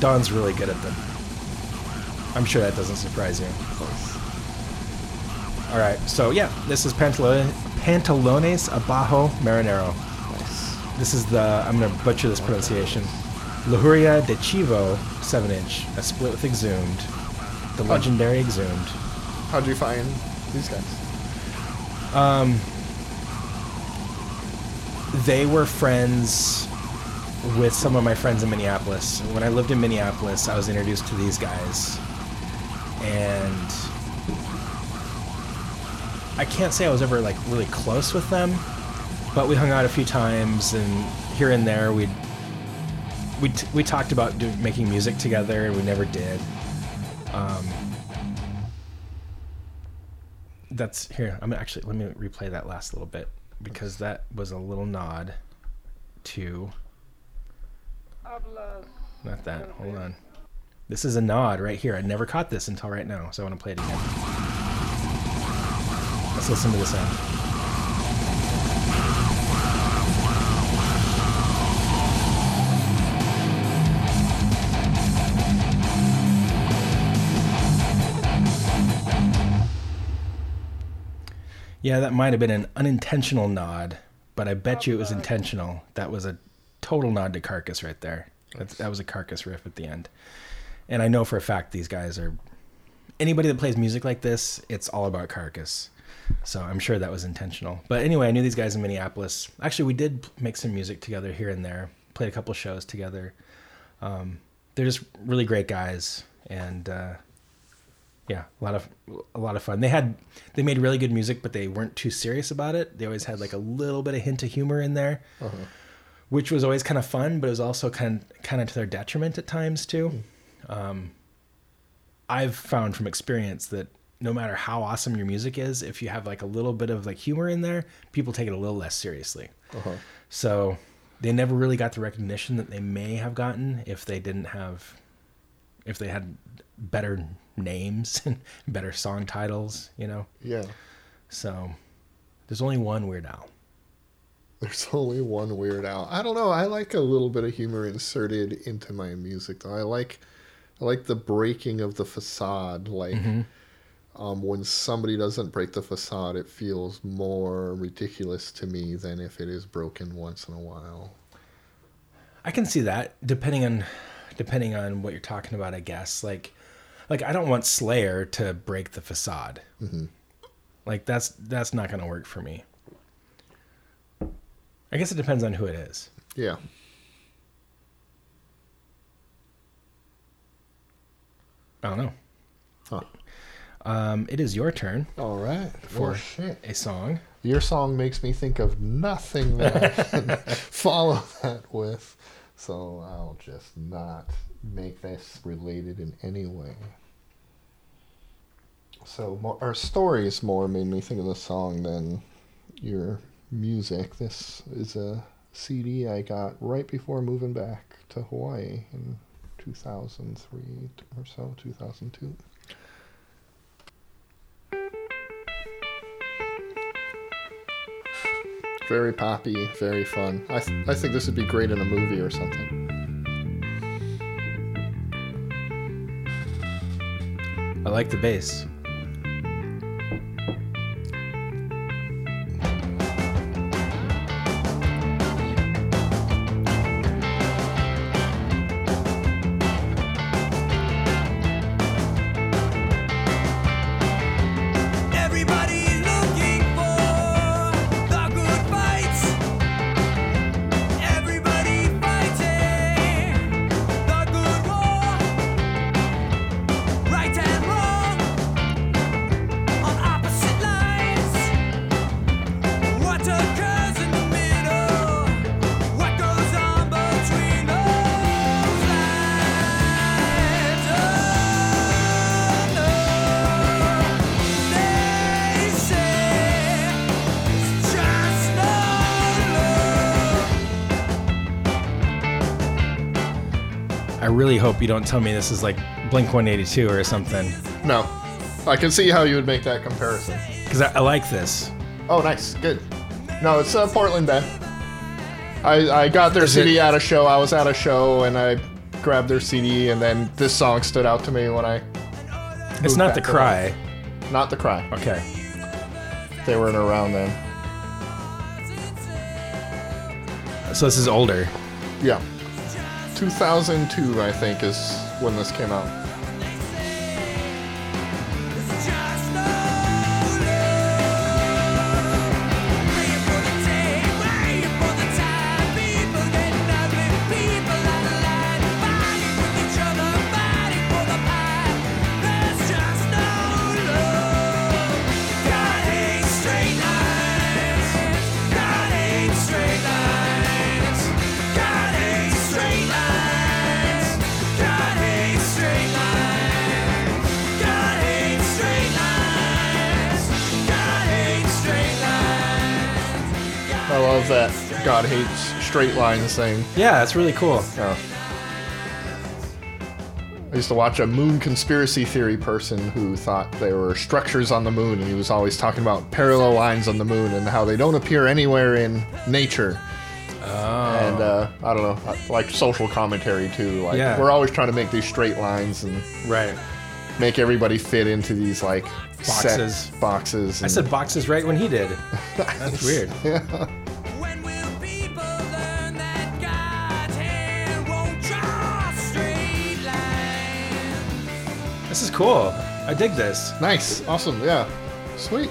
Don's really good at them. I'm sure that doesn't surprise you. All right, so yeah, this is Pantalone, Pantalones Abajo Marinero. Nice. This is the I'm gonna butcher this pronunciation. Lujuria de Chivo 7 inch, a split with Exhumed, the legendary Exhumed. How'd you find these guys? They were friends with some of my friends in Minneapolis. When I lived in Minneapolis, I was introduced to these guys. And I can't say I was ever like really close with them, but we hung out a few times and here and there we'd we, t- we talked about do- making music together and we never did. Um, that's here. I'm actually let me replay that last little bit because that was a little nod to not that. Hold on. This is a nod right here. I never caught this until right now, so I want to play it again. Let's listen to the sound. Yeah, that might have been an unintentional nod, but I bet you it was intentional. That was a total nod to Carcass right there. That, that was a Carcass riff at the end. And I know for a fact these guys are. Anybody that plays music like this, it's all about Carcass. So I'm sure that was intentional. But anyway, I knew these guys in Minneapolis. Actually, we did make some music together here and there. Played a couple shows together. Um, they're just really great guys, and uh, yeah, a lot of a lot of fun. They had they made really good music, but they weren't too serious about it. They always had like a little bit of hint of humor in there, which was always kind of fun, but it was also kind kind of to their detriment at times too. Um, I've found from experience that no matter how awesome your music is, if you have like a little bit of like humor in there, people take it a little less seriously. Uh-huh. So they never really got the recognition that they may have gotten if they didn't have, if they had better names and better song titles, you know? Yeah. So there's only one Weird Al. There's only one Weird Al. I don't know. I like a little bit of humor inserted into my music, though. I like, I like the breaking of the facade. Like, um, when somebody doesn't break the facade, it feels more ridiculous to me than if it is broken once in a while. I can see that depending on depending on what you're talking about. I guess like like I don't want Slayer to break the facade. Like that's that's not going to work for me. I guess it depends on who it is. Yeah. I don't know. Huh. Um, it is your turn All right. for shit. a song. Your song makes me think of nothing that I can follow that with. So I'll just not make this related in any way. So mo- our stories more made me think of the song than your music. This is a CD I got right before moving back to Hawaii in 2003 or so, 2002. Very poppy, very fun. I, th- I think this would be great in a movie or something. I like the bass. You don't tell me this is like Blink 182 or something, No. I can see how you would make that comparison. because I, I like this. Oh, nice. Good. No, it's a Portland band. I, I got their Is CD it- at a show. I was at a show and I grabbed their CD, and then this song stood out to me when I. It's not the cry. Not the cry. Okay. They weren't around then. So this is older. Yeah. 2002, I think, is when this came out. Straight lines thing. Yeah, it's really cool. Yeah. I used to watch a moon conspiracy theory person who thought there were structures on the moon, and he was always talking about parallel lines on the moon and how they don't appear anywhere in nature. Oh. And uh, I don't know, like social commentary too. Like Yeah. we're always trying to make these straight lines and Right. make everybody fit into these like Boxes. boxes. I said boxes right when he did. That's weird. When cool. I dig this. nice, awesome, yeah, sweet.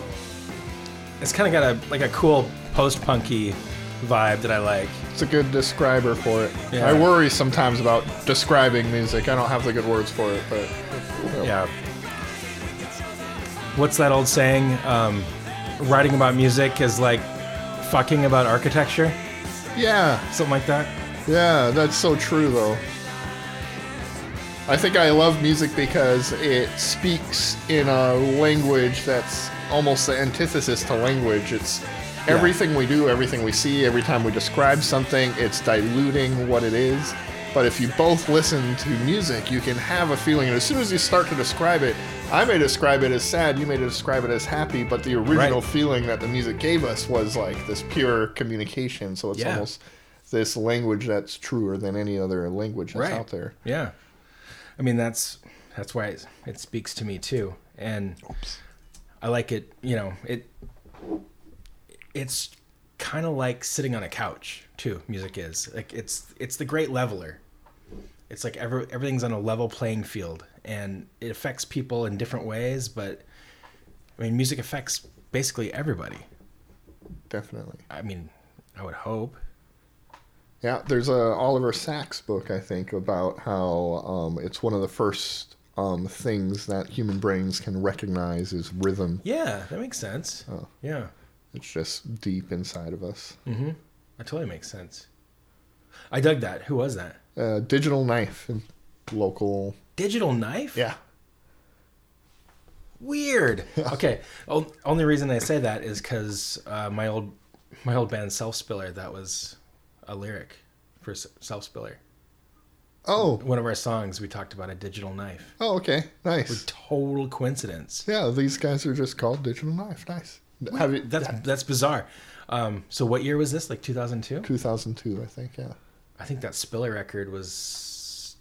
It's kind of got a like a cool post-punky vibe that I like. It's a good describer for it. Yeah. I worry sometimes about describing music. I don't have the good words for it, but Yeah. What's that old saying? Um, writing about music is like fucking about architecture, yeah, something like that. yeah, that's so true though. I think I love music because it speaks in a language that's almost the antithesis to language. It's everything we do, everything we see, every time we describe something, it's diluting what it is. But if you both listen to music, you can have a feeling. And as soon as you start to describe it, I may describe it as sad, you may describe it as happy, but the original Right. feeling that the music gave us was like this pure communication. So it's Yeah. almost this language that's truer than any other language that's Right. out there. Yeah. I mean that's that's why it, it speaks to me too. and I like it. You know, it. It's kind of like sitting on a couch too. Music is like it's it's the great leveler. It's like every, everything's on a level playing field, and it affects people in different ways. But I mean, music affects basically everybody. Definitely. I mean, I would hope. Yeah, there's a Oliver Sacks book, I think, about how um, it's one of the first um, things that human brains can recognize is rhythm. Yeah, that makes sense. Oh. Yeah. It's just deep inside of us. Mm-hmm. That totally makes sense. I dug that. Who was that? Uh, digital knife, local. Digital knife? Yeah. Weird. Okay. O- only reason I say that is because uh, my old my old band Self Spiller that was a lyric for Self Spiller. Oh, One of our songs we talked about a digital knife. oh, okay, nice. Total coincidence. Yeah, these guys are just called Digital Knife. Nice. You, That's that's bizarre. Um, so what year was this? Like 2002? 2002, I think. Yeah. I think that Spiller record was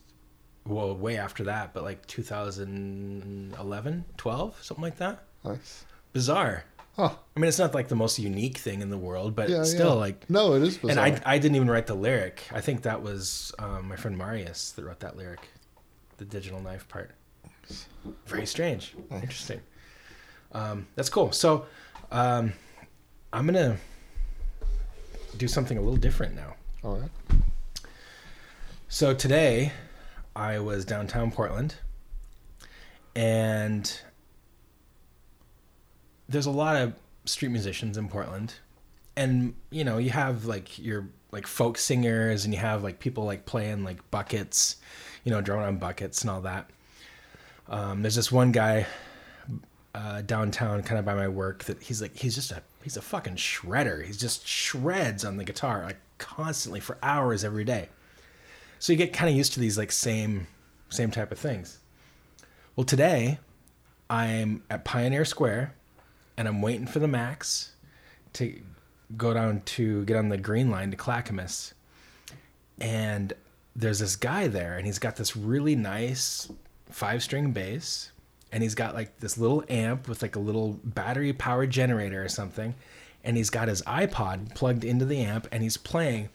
well way after that, but like 2011, 12, something like that. Nice. Bizarre. Oh, I mean, it's not like the most unique thing in the world, but yeah. still yeah. like. No, it is bizarre. And I, I didn't even write the lyric. I think that was um, my friend Marius that wrote that lyric, the digital knife part. Very strange. Interesting. Um, that's cool. So, um, I'm gonna do something a little different now. All right. So today, I was downtown Portland, and there's a lot of street musicians in Portland, and you know you have like your like folk singers, and you have like people like playing like buckets, you know, drumming on buckets and all that. Um, there's this one guy uh, downtown, kind of by my work, that he's like he's just a he's a fucking shredder. He's just shreds on the guitar like constantly for hours every day. So you get kind of used to these like same same type of things. Well, today I'm at Pioneer Square and I'm waiting for the Max to go down to get on the green line to Clackamas. And there's this guy there and he's got this really nice five string bass and he's got like this little amp with like a little battery powered generator or something and he's got his iPod plugged into the amp and he's playing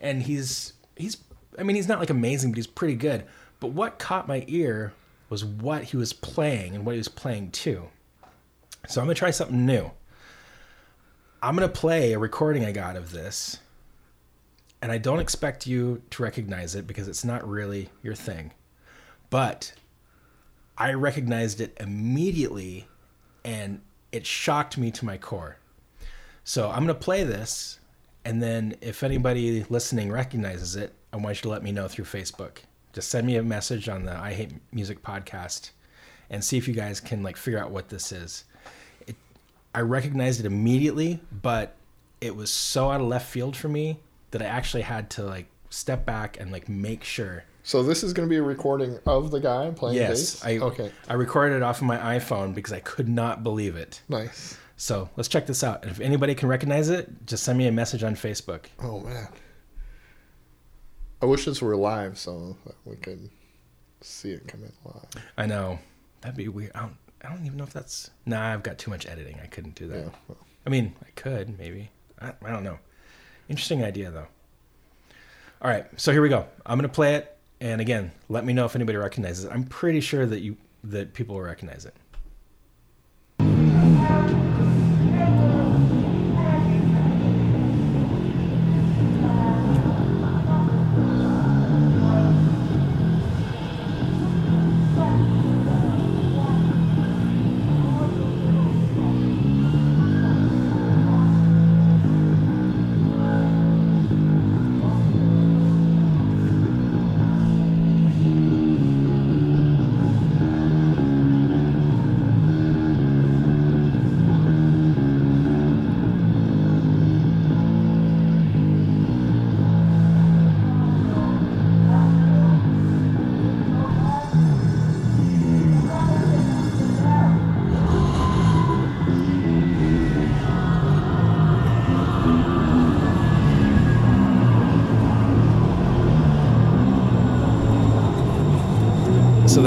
and he's he's I mean he's not like amazing but he's pretty good but what caught my ear was what he was playing and what he was playing to so I'm going to try something new I'm going to play a recording I got of this and I don't expect you to recognize it because it's not really your thing but I recognized it immediately and it shocked me to my core. So I'm going to play this and then if anybody listening recognizes it, I want you to let me know through Facebook. Just send me a message on the I Hate Music podcast and see if you guys can like figure out what this is. I recognized it immediately, but it was so out of left field for me that I actually had to like step back and like make sure So this is going to be a recording of the guy playing Yes, bass. I okay. I recorded it off of my iPhone because I could not believe it. Nice. So let's check this out. If anybody can recognize it, just send me a message on Facebook. Oh man. I wish this were live so that we could see it come in live. I know that'd be weird. I don't, I don't even know if that's. Nah, I've got too much editing. I couldn't do that. Yeah. well, I mean, I could maybe. I, I don't know. Interesting idea though. All right, so here we go. I'm gonna play it, and again, let me know if anybody recognizes it. I'm pretty sure that you that people will recognize it.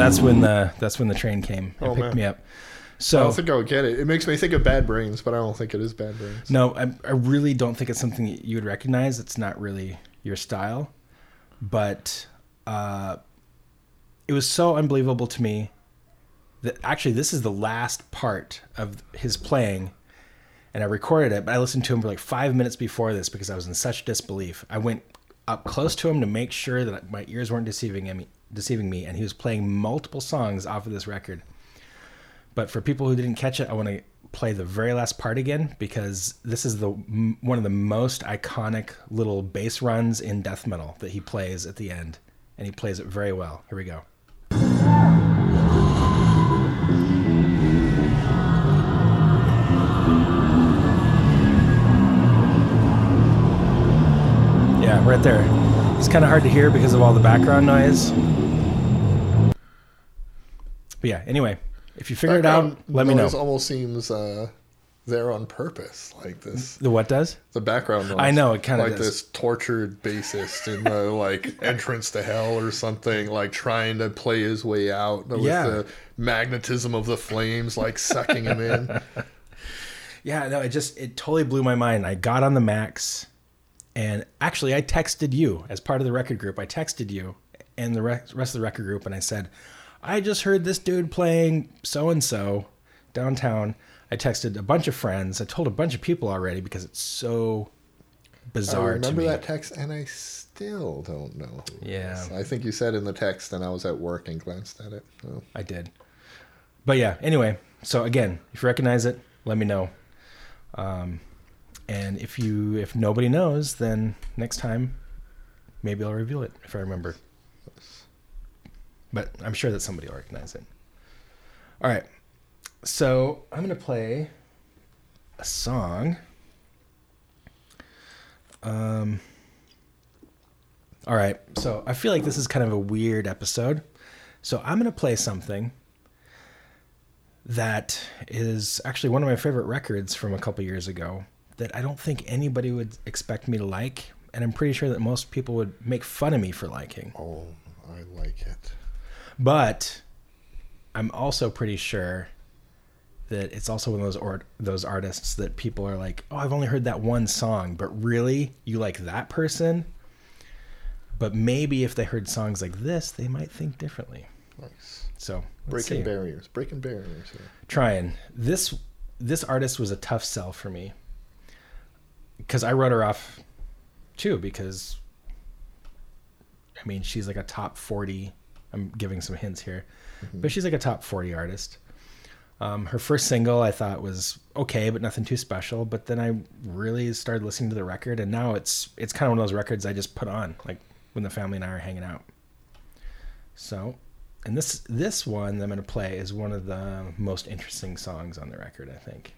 That's when the that's when the train came and Oh, picked man. me up. So I don't think I would get it. It makes me think of Bad Brains, but I don't think it is Bad Brains. No, I, I really don't think it's something that you would recognize. It's not really your style. But uh, it was so unbelievable to me that actually this is the last part of his playing. And I recorded it, but I listened to him for like five minutes before this because I was in such disbelief. I went up close to him to make sure that my ears weren't deceiving him, deceiving me, and he was playing multiple songs off of this record. But for people who didn't catch it, I want to play the very last part again because this is the one of the most iconic little bass runs in death metal that he plays at the end, and he plays it very well. Here we go. Yeah, right there. It's kind of hard to hear because of all the background noise. But yeah, anyway, if you figure it out, Background let me know. noise almost seems uh, there on purpose, like this. The what does? The background noise. I know, it kinda like does. this tortured bassist in the like entrance to hell or something, like trying to play his way out with Yeah. the magnetism of the flames, like sucking him in. Yeah, no, it just it totally blew my mind. I got on the Max, and actually, I texted you as part of the record group. I texted you and the rest of the record group, and I said, "I just heard this dude playing so and so downtown." I texted a bunch of friends. I told a bunch of people already because it's so I bizarre to remember me. that text, and I still don't know. who Yeah. I think you said in the text, and I was at work and glanced at it. Oh. I did. But yeah, anyway, so again, if you recognize it, let me know. Um, and if you if nobody knows, then next time maybe I'll reveal it if I remember. But I'm sure that somebody will recognize it. All right. So I'm gonna play a song. Um all right. So I feel like this is kind of a weird episode. So I'm going to play something that is actually one of my favorite records from a couple years ago that I don't think anybody would expect me to like. And I'm pretty sure that most people would make fun of me for liking. oh, I like it. But I'm also pretty sure that it's also one of those or- those artists that people are like, "Oh, I've only heard that one song, but really, you like that person?" But maybe if they heard songs like this, they might think differently. Nice. So Breaking see. barriers. Breaking barriers here. trying this this artist was a tough sell for me because i wrote her off too because i mean she's like a top 40 i'm giving some hints here but she's like a top 40 artist. Um, her first single i thought was okay but nothing too special but then i really started listening to the record and now it's it's kind of one of those records i just put on like when the family and i are hanging out. So and this this one that I'm going to play is one of the most interesting songs on the record, I think.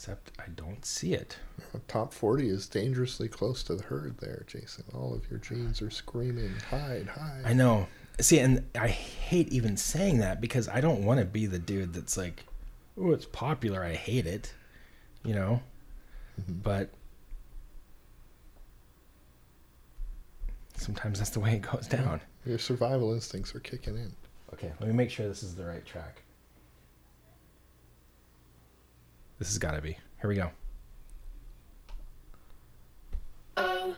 Except I don't see it. Top 40 is dangerously close to the herd there, Jason. All of your genes are screaming, hide, hide. I know. See, and I hate even saying that because I don't want to be the dude that's like, "Oh, it's popular. I hate it," you know. Mm-hmm. But sometimes that's the way it goes down. Your survival instincts are kicking in. Okay, let me make sure this is the right track. This has got to be. Here we go. There's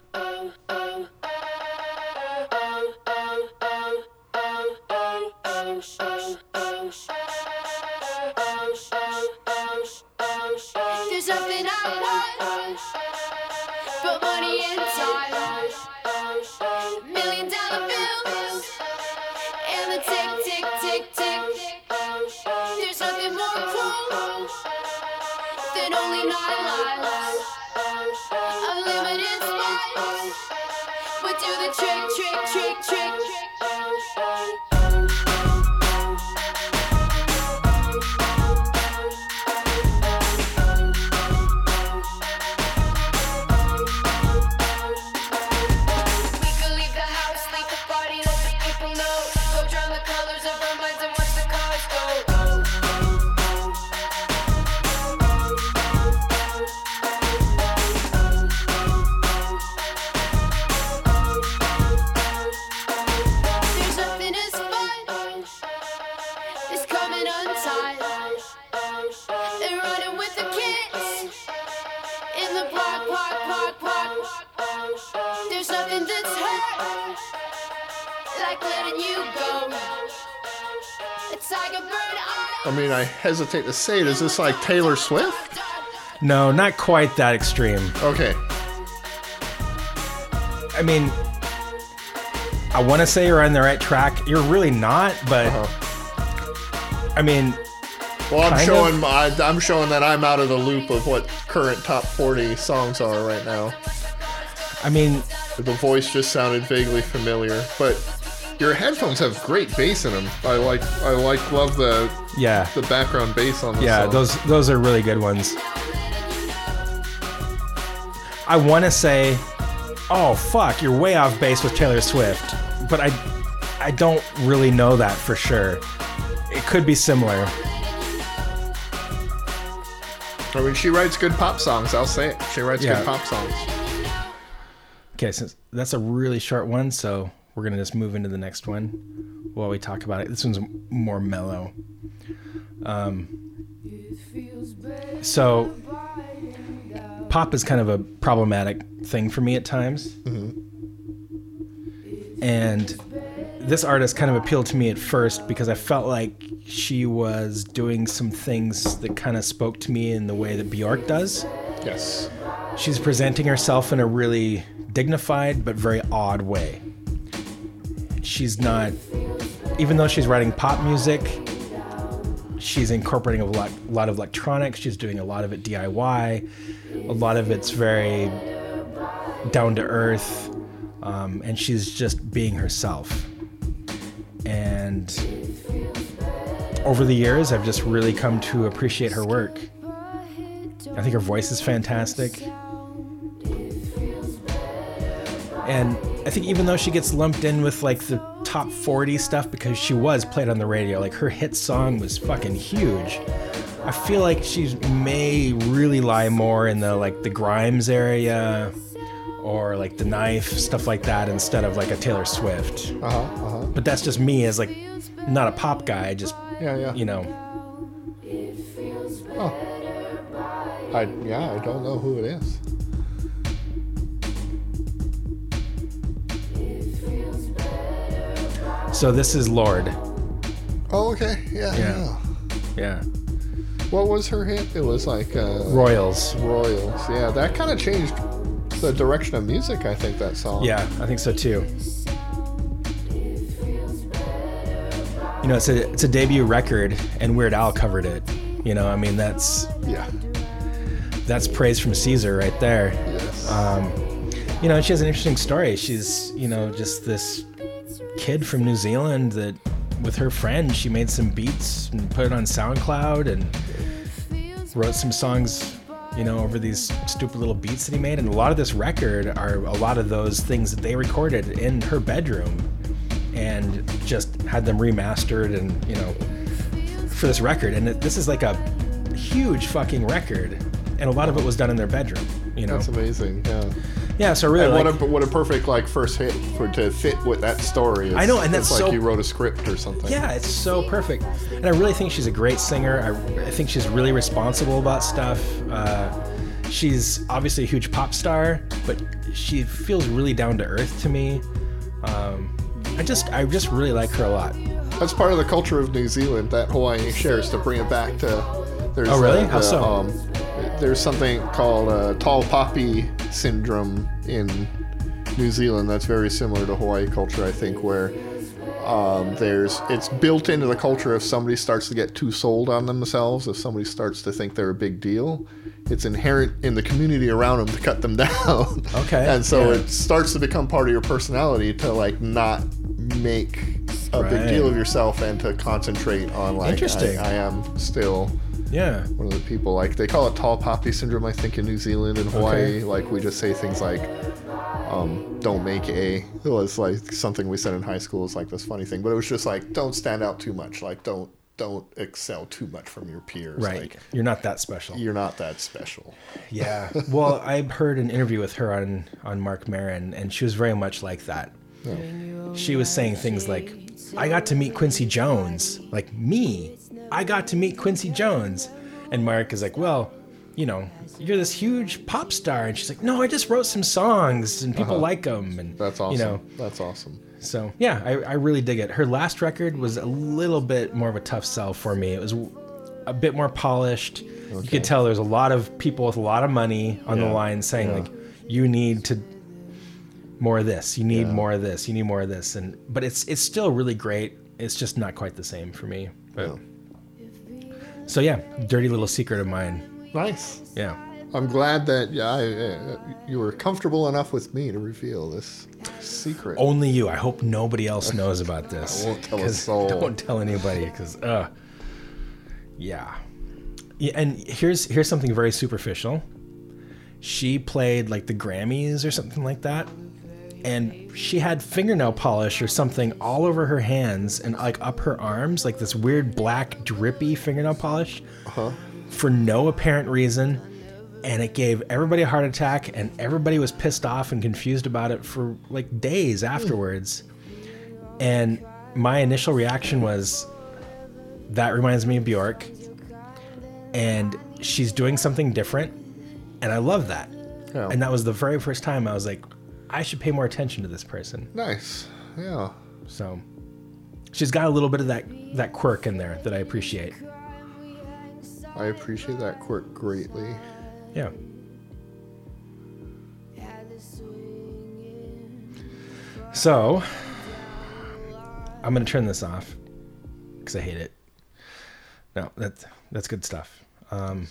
hesitate to say it. Is this like Taylor Swift? No, not quite that extreme. Okay. I mean, I want to say you're on the right track. You're really not, but Uh-huh. I mean, Well, I'm showing of. my, I'm showing that I'm out of the loop of what current top 40 songs are right now. I mean, The voice just sounded vaguely familiar, but your headphones have great bass in them. I like, I like, love the yeah, the background bass on the yeah, song. those those are really good ones. I want to say, oh fuck, you're way off base with Taylor Swift, but I I don't really know that for sure. It could be similar. I mean, she writes good pop songs. I'll say it. She writes Yeah. good pop songs. Okay, since that's a really short one, so we're gonna just move into the next one while we talk about it. This one's more mellow. Um, so pop is kind of a problematic thing for me at times, and this artist kind of appealed to me at first because I felt like she was doing some things that kind of spoke to me in the way that Bjork does Yes. she's presenting herself in a really dignified but very odd way. She's not, even though she's writing pop music, she's incorporating a lot, lot of electronics. She's doing a lot of it DIY. A lot of it's very down to earth, um, and she's just being herself. And over the years, I've just really come to appreciate her work. I think her voice is fantastic. And I think even though she gets lumped in with like the top 40 stuff because she was played on the radio, like her hit song was fucking huge. I feel like she may really lie more in the like the Grimes area or like the knife stuff like that instead of like a Taylor Swift. Uh huh. Uh huh. But that's just me as like not a pop guy, just Yeah. Yeah. you know. Oh. I yeah. I don't know who it is. So this is Lorde. Oh, okay. Yeah. Yeah. Yeah. What was her hit? It was like uh, Royals. Royals. Yeah, that kind of changed the direction of music. I think that song. Yeah, I think so too. You know, it's a it's a debut record, and Weird Al covered it. You know, I mean, that's Yeah. that's praise from Caesar right there. Yes. Um, you know, she has an interesting story. She's you know just this kid from New Zealand that, with her friend, she made some beats and put it on SoundCloud and wrote some songs. You know, over these stupid little beats that he made, and a lot of this record are a lot of those things that they recorded in her bedroom, and just had them remastered, and you know, for this record. And it, this is like a huge fucking record, and a lot of it was done in their bedroom. You know, That's amazing. Yeah. Yeah. So really And like. what a what a perfect like first hit for to fit with that story. It's, I know, and it's that's like you wrote a script or something. Yeah, it's so perfect. And I really think she's a great singer. I, I think she's really responsible about stuff. Uh, she's obviously a huge pop star, but she feels really down to earth to me. Um, I just, I just really like her a lot. That's part of the culture of New Zealand that Hawaii shares to bring it back to. There's Oh, really? uh, How the, so? Um, there's something called uh, tall poppy syndrome in New Zealand that's very similar to Hawaii culture, I think, where um, there's it's built into the culture if somebody starts to get too sold on themselves, if somebody starts to think they're a big deal, it's inherent in the community around them to cut them down. Okay, and so yeah. it starts to become part of your personality to like not make a big deal of yourself and to concentrate on like Interesting. I, I am still Yeah. one of the people like they call it tall poppy syndrome I think in New Zealand and Hawaii like we just say things like um, don't make a it was like something we said in high school It's like this funny thing but it was just like don't stand out too much like don't don't excel too much from your peers Right. like You're not that special. you're not that special Yeah. Well, I heard an interview with her on on Marc Maron, and she was very much like that. She was saying things like, "I got to meet Quincy Jones." Like me, I got to meet Quincy Jones, and Marc is like, "Well, you know, you're this huge pop star, and she's like, no, I just wrote some songs and people like 'em, like them, and Uh-huh. That's awesome. You know, That's awesome. so yeah, I, I really dig it. Her last record was a little bit more of a tough sell for me. It was a bit more polished. You could tell there's a lot of people with a lot of money on the line saying yeah. like, you need to more of this. You need Yeah. more of this. You need more of this. And but it's it's still really great. It's just not quite the same for me. But so yeah, dirty little secret of mine. Nice. Yeah. I'm glad that yeah, I, uh, you were comfortable enough with me to reveal this secret. Only you. I hope nobody else knows about this. I won't tell a 'Cause soul. Don't tell anybody, because uh, yeah. yeah. And here's here's something very superficial. She played like the Grammys or something like that, and she had fingernail polish or something all over her hands and like up her arms, like this weird black drippy fingernail polish, uh-huh. for no apparent reason. And it gave everybody a heart attack, and everybody was pissed off and confused about it for like days hmm. afterwards. And my initial reaction was, that reminds me of Bjork. And she's doing something different. And I love that. Yeah. And that was the very first time I was like, I should pay more attention to this person. Nice. Yeah. So she's got a little bit of that, that quirk in there that I appreciate. I appreciate that quirk greatly. Yeah. So I'm gonna turn this off because I hate it. No, that's that's good stuff. Um,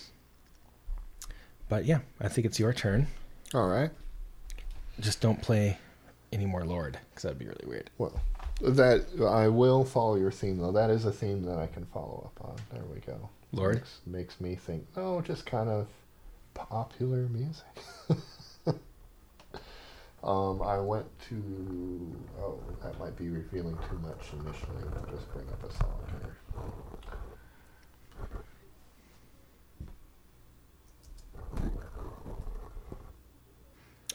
but yeah, I think it's your turn. All right. Just don't play any more Lorde because that'd be really weird. Well, that I will follow your theme though. That is a theme that I can follow up on. There we go. Lorde? makes, makes me think. Oh, just kind of popular music. um, I went to. Oh, that might be revealing too much initially. I'll just bring up a song here.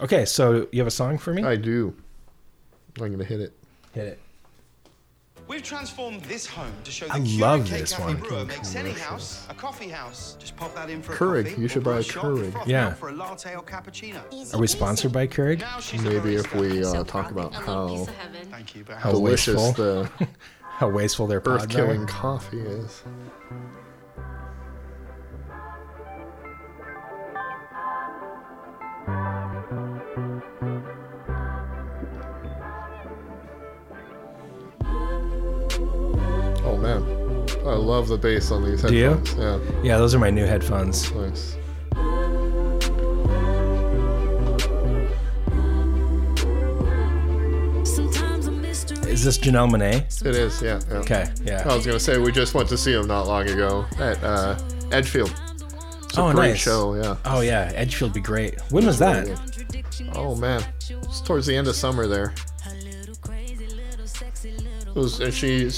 Okay, so you have a song for me? I do. I'm gonna hit it. Hit it. We've transformed this home to show I the Keurig love Cake this Cafe one. Brewer makes any house a coffee house. Just pop that in for a coffee. you should buy a a shot Keurig. Yeah. for a latte or cappuccino. Are we sponsored by Keurig? Now she's a Maybe if we uh, talk about a little piece how. Thank you, How delicious wasteful. the How wasteful their earth-killing coffee is. I love the bass on these Do you? headphones. Yeah, Yeah, those are my new headphones. nice. Sometimes a mystery. Is this Janelle Monáe? It is. Yeah. yeah. Okay, yeah. I was gonna say we just went to see him not long ago at uh, Edgefield. It's a Oh, great nice. show. Yeah. Oh yeah, Edgefield be great. When was that? Oh man, it's towards the end of summer there. It was and she,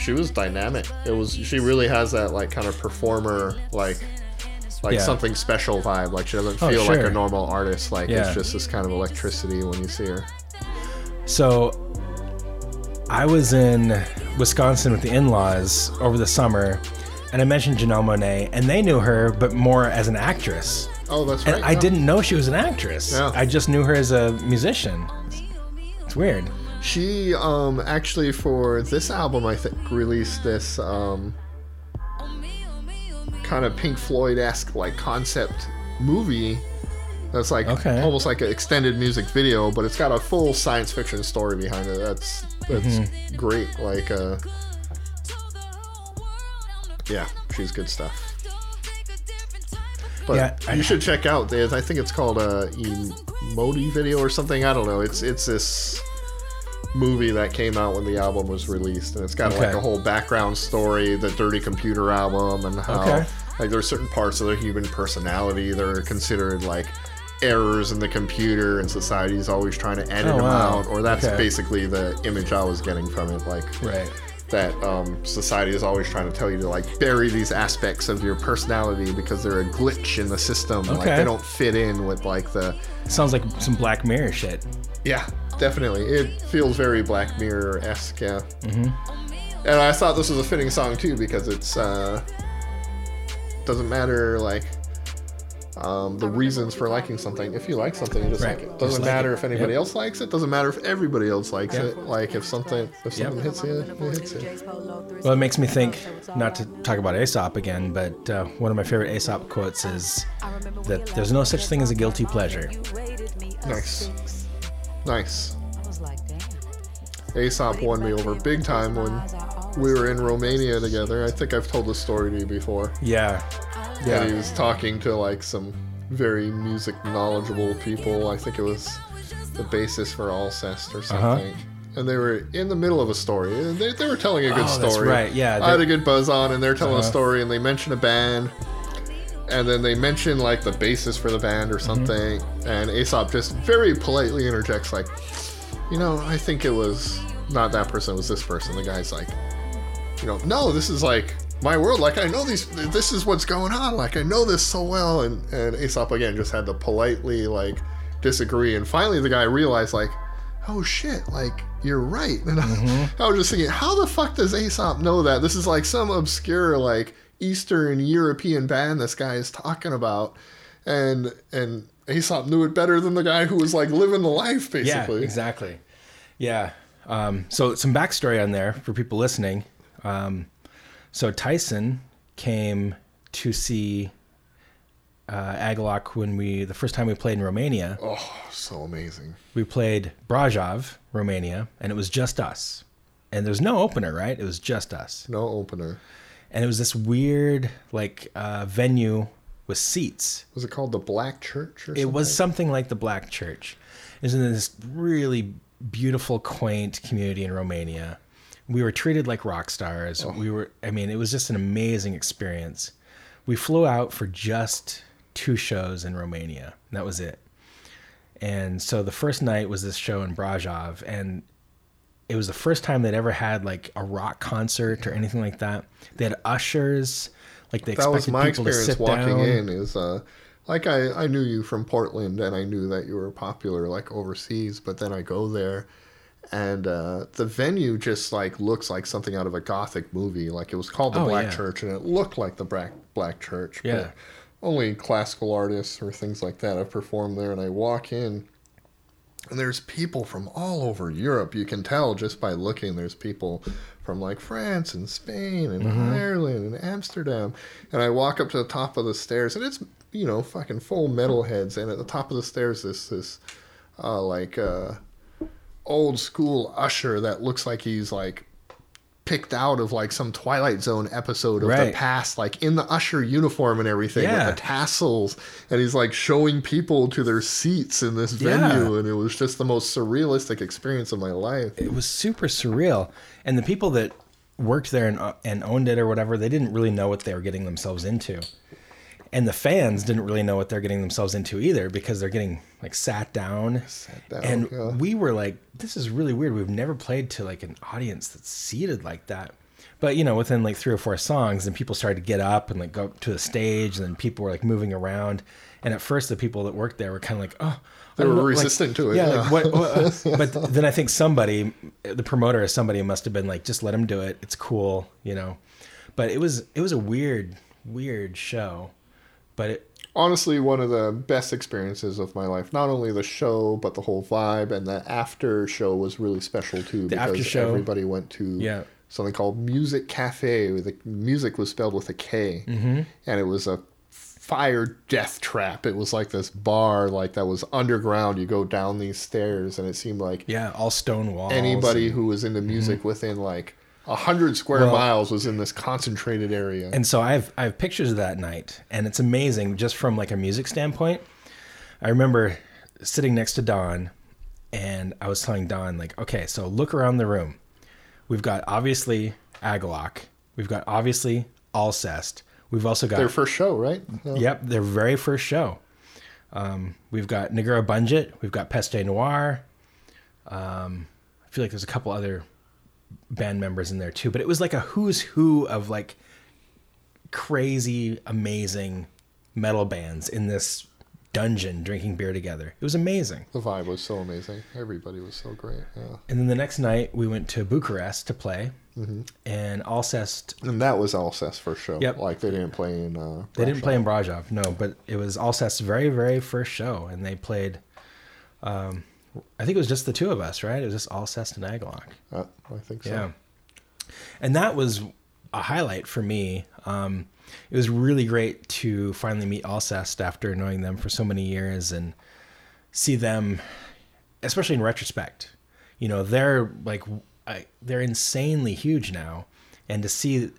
she was dynamic. It was she really has that like kind of performer like like Yeah. something special vibe. Like she doesn't Oh, feel like a normal artist. Like Yeah. it's just this kind of electricity when you see her. So I was in Wisconsin with the in-laws over the summer, and I mentioned Janelle Monáe, and they knew her, but more as an actress. Oh, that's right. And I yeah. didn't know she was an actress. Yeah. I just knew her as a musician. It's weird. She um actually for this album I think released this um kind of Pink Floyd esque like concept movie that's like Okay. almost like an extended music video, but it's got a full science fiction story behind it. That's that's Mm-hmm. great. Like uh yeah, she's good stuff. But Yeah, I- you should check out. I think it's called a emoji video or something. I don't know. It's it's this movie that came out when the album was released, and it's got like a whole background story, the Dirty Computer album, and how Okay. like there's certain parts of their human personality that are considered like errors in the computer, and society's always trying to edit Oh, them wow. out. Or that's Okay. basically the image I was getting from it. Like Right. That um, society is always trying to tell you to like bury these aspects of your personality because they're a glitch in the system. Like Okay. they don't fit in with like the Sounds like some Black Mirror shit. yeah, definitely. It feels very Black Mirror esque. Yeah. Mm-hmm. And I thought this was a fitting song too because it's uh, doesn't matter like um, the reasons for liking something. If you like something, you just Right. like it. Doesn't like matter it. if anybody Yep. else likes it. Doesn't matter if everybody else likes Yeah. it. Like if something if Yep. something hits you, it hits you. Well, it makes me think, not to talk about Aesop again, but uh, one of my favorite Aesop quotes is that there's no such thing as a guilty pleasure. Nice, nice. Aesop won me over big time when we were in Romania together. I think I've told this story to you before. Yeah. And he was talking to like some very music knowledgeable people. I think it was the basis for Alcest Uh-huh. or something. And they were in the middle of a story. They, they were telling a good Oh, story. that's right, yeah, I had a good buzz on, and they're telling a Uh-huh. story, and they mention a band. And then they mention like the basis for the band or Mm-hmm. something. And Aesop just very politely interjects, like, you know, I think it was not that person, it was this person. The guy's like, you know, no, this is like my world. Like I know these, this is what's going on. Like I know this so well. And and Aesop again just had to politely like disagree. And finally, the guy realized like, oh shit, like you're right. And I, I was just thinking, how the fuck does Aesop know that? This is like some obscure like Eastern European band this guy is talking about, and and Aesop knew it better than the guy who was like living the life basically. Yeah, exactly. Yeah. Um, so some backstory on there for people listening. Um, so Tyson came to see uh, Agalloch when we the first time we played in Romania. Oh, so amazing. We played Brasov, Romania, and it was just us. And there was no opener, right? It was just us. No opener. And it was this weird like uh, venue with seats. Was it called the Black Church or It something? was something like the Black Church. It was in this really beautiful, quaint community in Romania. We were treated like rock stars. Oh. We were, I mean, it was just an amazing experience. We flew out for just two shows in Romania. That was it. And so the first night was this show in Brasov, and it was the first time they'd ever had like a rock concert or anything like that. They had ushers, like they expected that was my people to experience sit walking down. in is uh like I, I knew you from Portland and I knew that you were popular like overseas, but then I go there and uh, the venue just like looks like something out of a gothic movie. Like it was called the Oh, Black yeah. Church and it looked like the Black Black Church. Yeah. But only classical artists or things like that have performed there and I walk in and there's people from all over Europe. You can tell just by looking. There's people from like France and Spain and Mhm. Ireland and Amsterdam. And I walk up to the top of the stairs, and it's you know fucking full metalheads. And at the top of the stairs, this this uh, like uh, old school usher that looks like he's like picked out of like some Twilight Zone episode of the past, like in the usher uniform and everything Yeah. with the tassels, and he's like showing people to their seats in this Yeah. venue, and it was just the most surrealistic experience of my life. it was super surreal and the people that worked there and, uh, and owned it or whatever they didn't really know what they were getting themselves into and the fans didn't really know what they're getting themselves into either because they're getting like sat down, down, and yeah. we were like this is really weird we've never played to like an audience that's seated like that but you know within like three or four songs and people started to get up and like go up to the stage and then people were like moving around and at first the people that worked there were kind of like oh They were know, like- resistant to it, yeah, yeah. like what, what uh, but then I think somebody, the promoter or somebody must have been like, just let him do it. It's cool, you know. But it was it was a weird weird show, but it honestly one of the best experiences of my life. Not only the show, but the whole vibe, and the after show was really special too The because after show- everybody went to Yeah. something called Music Cafe. The music was spelled with a K, Mhm. and it was a fire death trap. It was like this bar, like that was underground. You go down these stairs, and it seemed like yeah, all stone walls. anybody and- who was into music within like a hundred square Well- miles was in this concentrated area. And so I have I have pictures of that night, and it's amazing just from like a music standpoint. I remember sitting next to Don, and I was telling Don like, okay, so look around the room. We've got obviously Agalloch. We've got obviously Alcest. We've also got Their first show, right? Yeah. Yep, their very first show. Um, we've got Negura Bunget. We've got Peste Noire. Um, I feel like there's a couple other band members in there too, but it was like a who's who of like crazy, amazing metal bands in this dungeon drinking beer together. It was amazing. The vibe was so amazing. Everybody was so great. Yeah. And then the next night we went to Bucharest to play, and Alcest. And that was Alcest's first show. Yep. Like they didn't play in. Uh, They didn't play in Brasov, no, but it was Alcest's very, very first show, and they played. Um, I think it was just the two of us, right? It was just Alcest and Agalloch. Uh, I think so. Yeah. And that was a highlight for me. Um, it was really great to finally meet Alcest after knowing them for so many years and see them, especially in retrospect. You know, they're like, I, they're insanely huge now. And to see,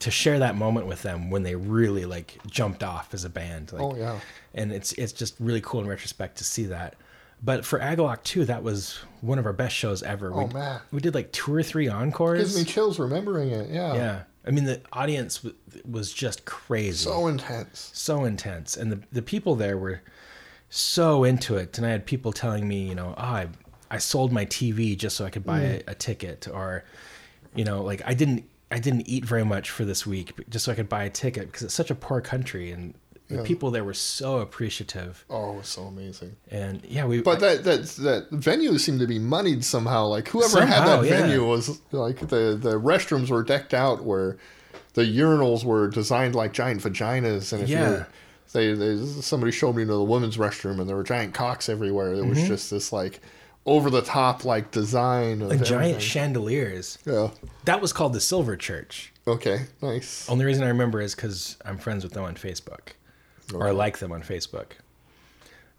to share that moment with them when they really like jumped off as a band. Like, Oh, yeah. And it's, it's just really cool in retrospect to see that. But for Agalloch too, that was one of our best shows ever. Oh, we, man. we did like two or three encores. It gives me chills remembering it. Yeah. Yeah. I mean, the audience w- was just crazy. So intense. so intense. And the, the people there were so into it. And I had people telling me, you know, oh, I, I sold my TV just so I could buy Mm. a, a ticket. Or, you know, like I didn't, I didn't eat very much for this week just so I could buy a ticket because it's such a poor country. And the Yeah. people there were so appreciative. Oh, it was so amazing. And yeah, we, But that that that venue seemed to be moneyed somehow. Like whoever had that yeah. venue was like the the restrooms were decked out where the urinals were designed like giant vaginas, and if Yeah. you they, they somebody showed me to the women's restroom, and there were giant cocks everywhere. There was Mhm. just this like over the top like design of like giant everything. chandeliers. Yeah. That was called the Silver Church. Okay, nice. Only reason I remember is because I'm friends with them on Facebook, or like them on Facebook.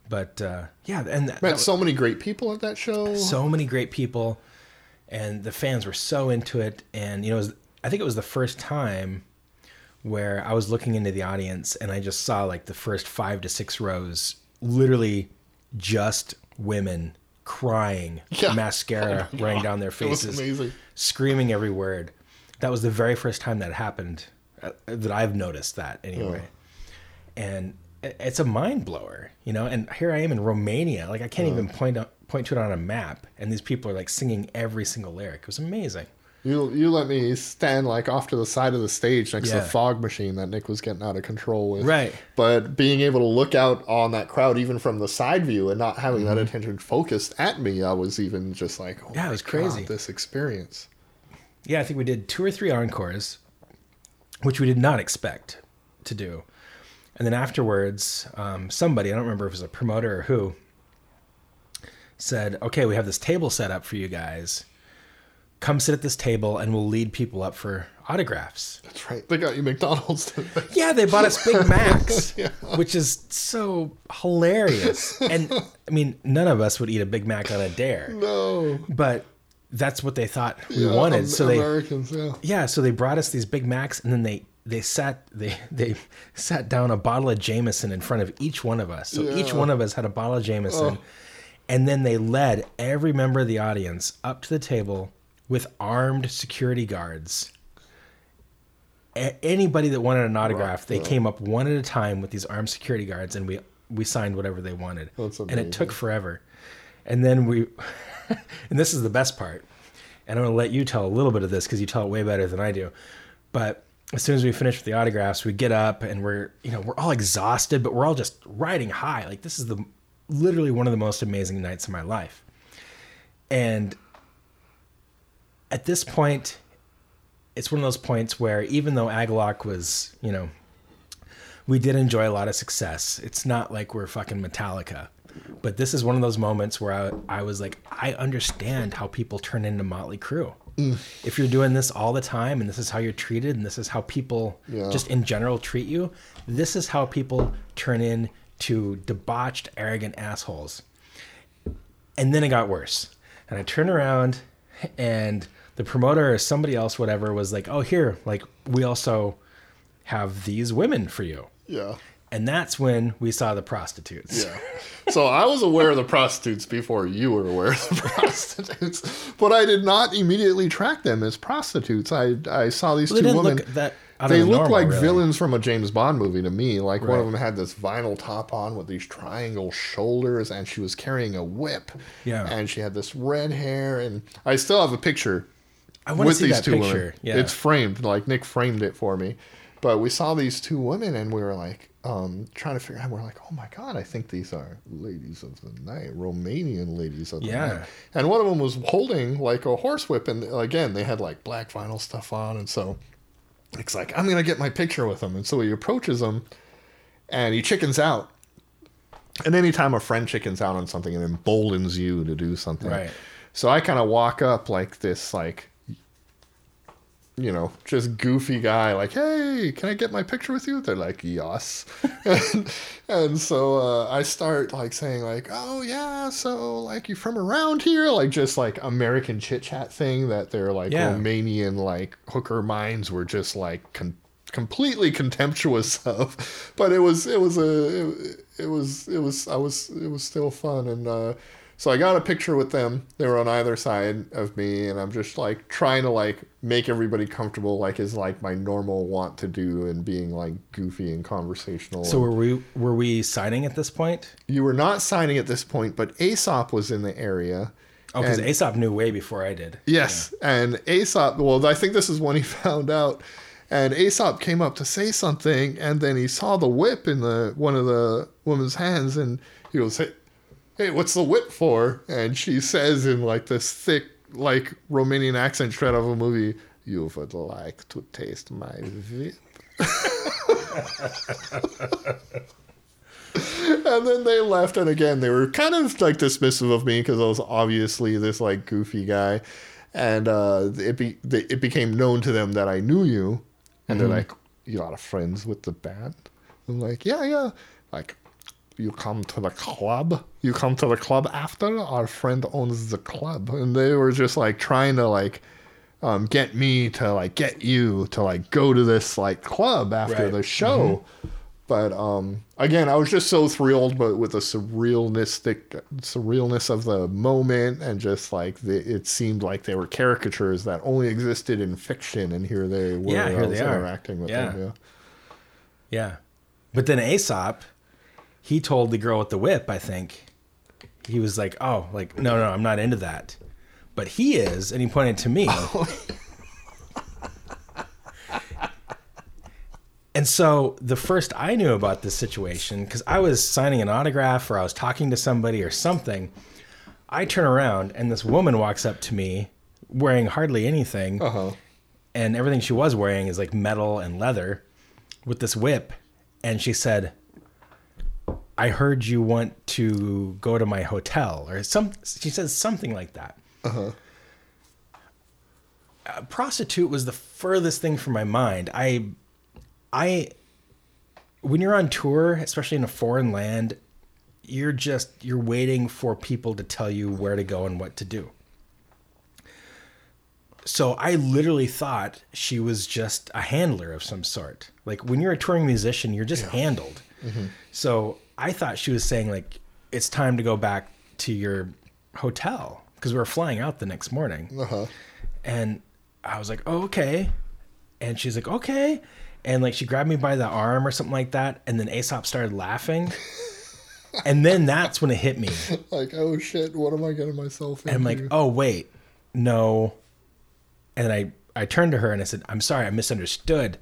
But uh, yeah, and that, Met that so many great people at that show. so many great people, and the fans were so into it. And you know, it was, I think it was the first time where I was looking into the audience, and I just saw like the first five to six rows, literally just women crying, Yeah. mascara Oh running down their faces, amazing. screaming every word. That was the very first time that happened uh, that I've noticed that anyway. And it's a mind blower, you know. And here I am in Romania, like I can't even point out, point to it on a map, and these people are like singing every single lyric. It was amazing. You you let me stand like off to the side of the stage next to the fog machine that Nick was getting out of control with. Right. But being able to look out on that crowd even from the side view and not having that attention focused at me, I was even just like, oh Mm-hmm. Yeah, it my was crazy. God, this experience. Yeah, I think we did two or three encores, which we did not expect to do. And then afterwards, um, somebody, I don't remember if it was a promoter or who, said, okay, we have this table set up for you guys. Come sit at this table and we'll lead people up for autographs. That's right. They got you McDonald's. Yeah, they bought us Big Macs, Yeah. which is so hilarious. And I mean, none of us would eat a Big Mac on a dare, no. but that's what they thought we Yeah, wanted. Am- so they Americans, yeah. yeah, so they brought us these Big Macs, and then they they sat they they sat down a bottle of Jameson in front of each one of us. So each one of us had a bottle of Jameson, Oh. and then they led every member of the audience up to the table with armed security guards. A- anybody that wanted an autograph, they yeah. came up one at a time with these armed security guards, and we we signed whatever they wanted. And it took forever. And then we, and this is the best part. And I'm going to let you tell a little bit of this because you tell it way better than I do. But as soon as we finish with the autographs, we get up and we're, you know, we're all exhausted, but we're all just riding high. Like this is the literally one of the most amazing nights of my life. And at this point, it's one of those points where even though Agalloch was, you know, we did enjoy a lot of success. It's not like we're fucking Metallica. But this is one of those moments where I, I was like, I understand how people turn into Motley Crue. Mm. If you're doing this all the time and this is how you're treated and this is how people Yeah. just in general treat you, this is how people turn into debauched, arrogant assholes. And then it got worse. And I turned around and the promoter or somebody else, whatever, was like, oh, here, like, we also have these women for you. Yeah. And that's when we saw the prostitutes. Yeah. So I was aware of the prostitutes before you were aware of the prostitutes, but I did not immediately track them as prostitutes. I I saw these Well, two women. look that they look normal, like really. villains from a James Bond movie to me. Like one of them had this vinyl top on with these triangle shoulders, and she was carrying a whip. Yeah. And she had this red hair, and I still have a picture I wanna with see these that two picture, women. yeah. It's framed, like Nick framed it for me. But we saw these two women, and we were like um, trying to figure out. We're like, oh my god, I think these are ladies of the night, Romanian ladies of the Yeah. night. And one of them was holding like a horsewhip, and again, they had like black vinyl stuff on, and so it's like I'm gonna get my picture with them, and so he approaches them, and he chickens out. And anytime a friend chickens out on something, it emboldens you to do something. Right. So I kind of walk up like this, like, you know, just goofy guy, like, hey, can I get my picture with you? They're like, yes. and, and so uh, I start like saying, like, oh, yeah, so like you from around here? Like, just like American chit chat thing that their like Yeah. Romanian like hooker minds were just like con- completely contemptuous of. But it was, it was a, it, it was, it was, I was, it was still fun. And, uh, so I got a picture with them. They were on either side of me, and I'm just like trying to like make everybody comfortable, like is like my normal want to do, and being like goofy and conversational. So And were we were we signing at this point? you were not signing at this point, but Aesop was in the area. Oh, because Aesop knew way before I did. Yes, and Aesop. Well, I think this is when he found out. And Aesop came up to say something, and then he saw the whip in the one of the woman's hands, and he goes, "Hey, what's the whip for?" And she says in like this thick, like Romanian accent shred of a movie, "You would like to taste my whip." and then they left and again they were kind of like dismissive of me because i was obviously this like goofy guy. And uh it be they, it became known to them that i knew you. And they're like you got friends with the band? I'm like yeah yeah. Like you come to the club you come to the club after our friend owns the club and they were just like trying to like um, get me to like get you to like go to this like club after Right. the show but um, again, I was just so thrilled, but with the surrealistic surrealness of the moment, and just like the, it seemed like they were caricatures that only existed in fiction, and here they were. Yeah, here they are. interacting with Yeah. them. Yeah. Yeah. But then Aesop, he told the girl with the whip, I think, he was like, oh, like, no, no, I'm not into that. But he is, and he pointed to me. and so the first I knew about this situation, because I was signing an autograph or I was talking to somebody or something, I turn around and this woman walks up to me wearing hardly anything. Uh-huh. And everything she was wearing is like metal and leather with this whip. And she said, I heard you want to go to my hotel or some she says something like that. Uh-huh. A prostitute was the furthest thing from my mind. I I when you're on tour, especially in a foreign land, you're just you're waiting for people to tell you where to go and what to do. So I literally thought she was just a handler of some sort. Like when you're a touring musician, you're just handled. So I thought she was saying like it's time to go back to your hotel because we were flying out the next morning. Uh-huh. And I was like, oh, okay. And she's like, okay. And like she grabbed me by the arm or something like that. And then Aesop started laughing. and then that's when it hit me. Like, oh shit, what am I getting myself into? And I'm like, oh wait, no. And I I turned to her and I said, I'm sorry, I misunderstood.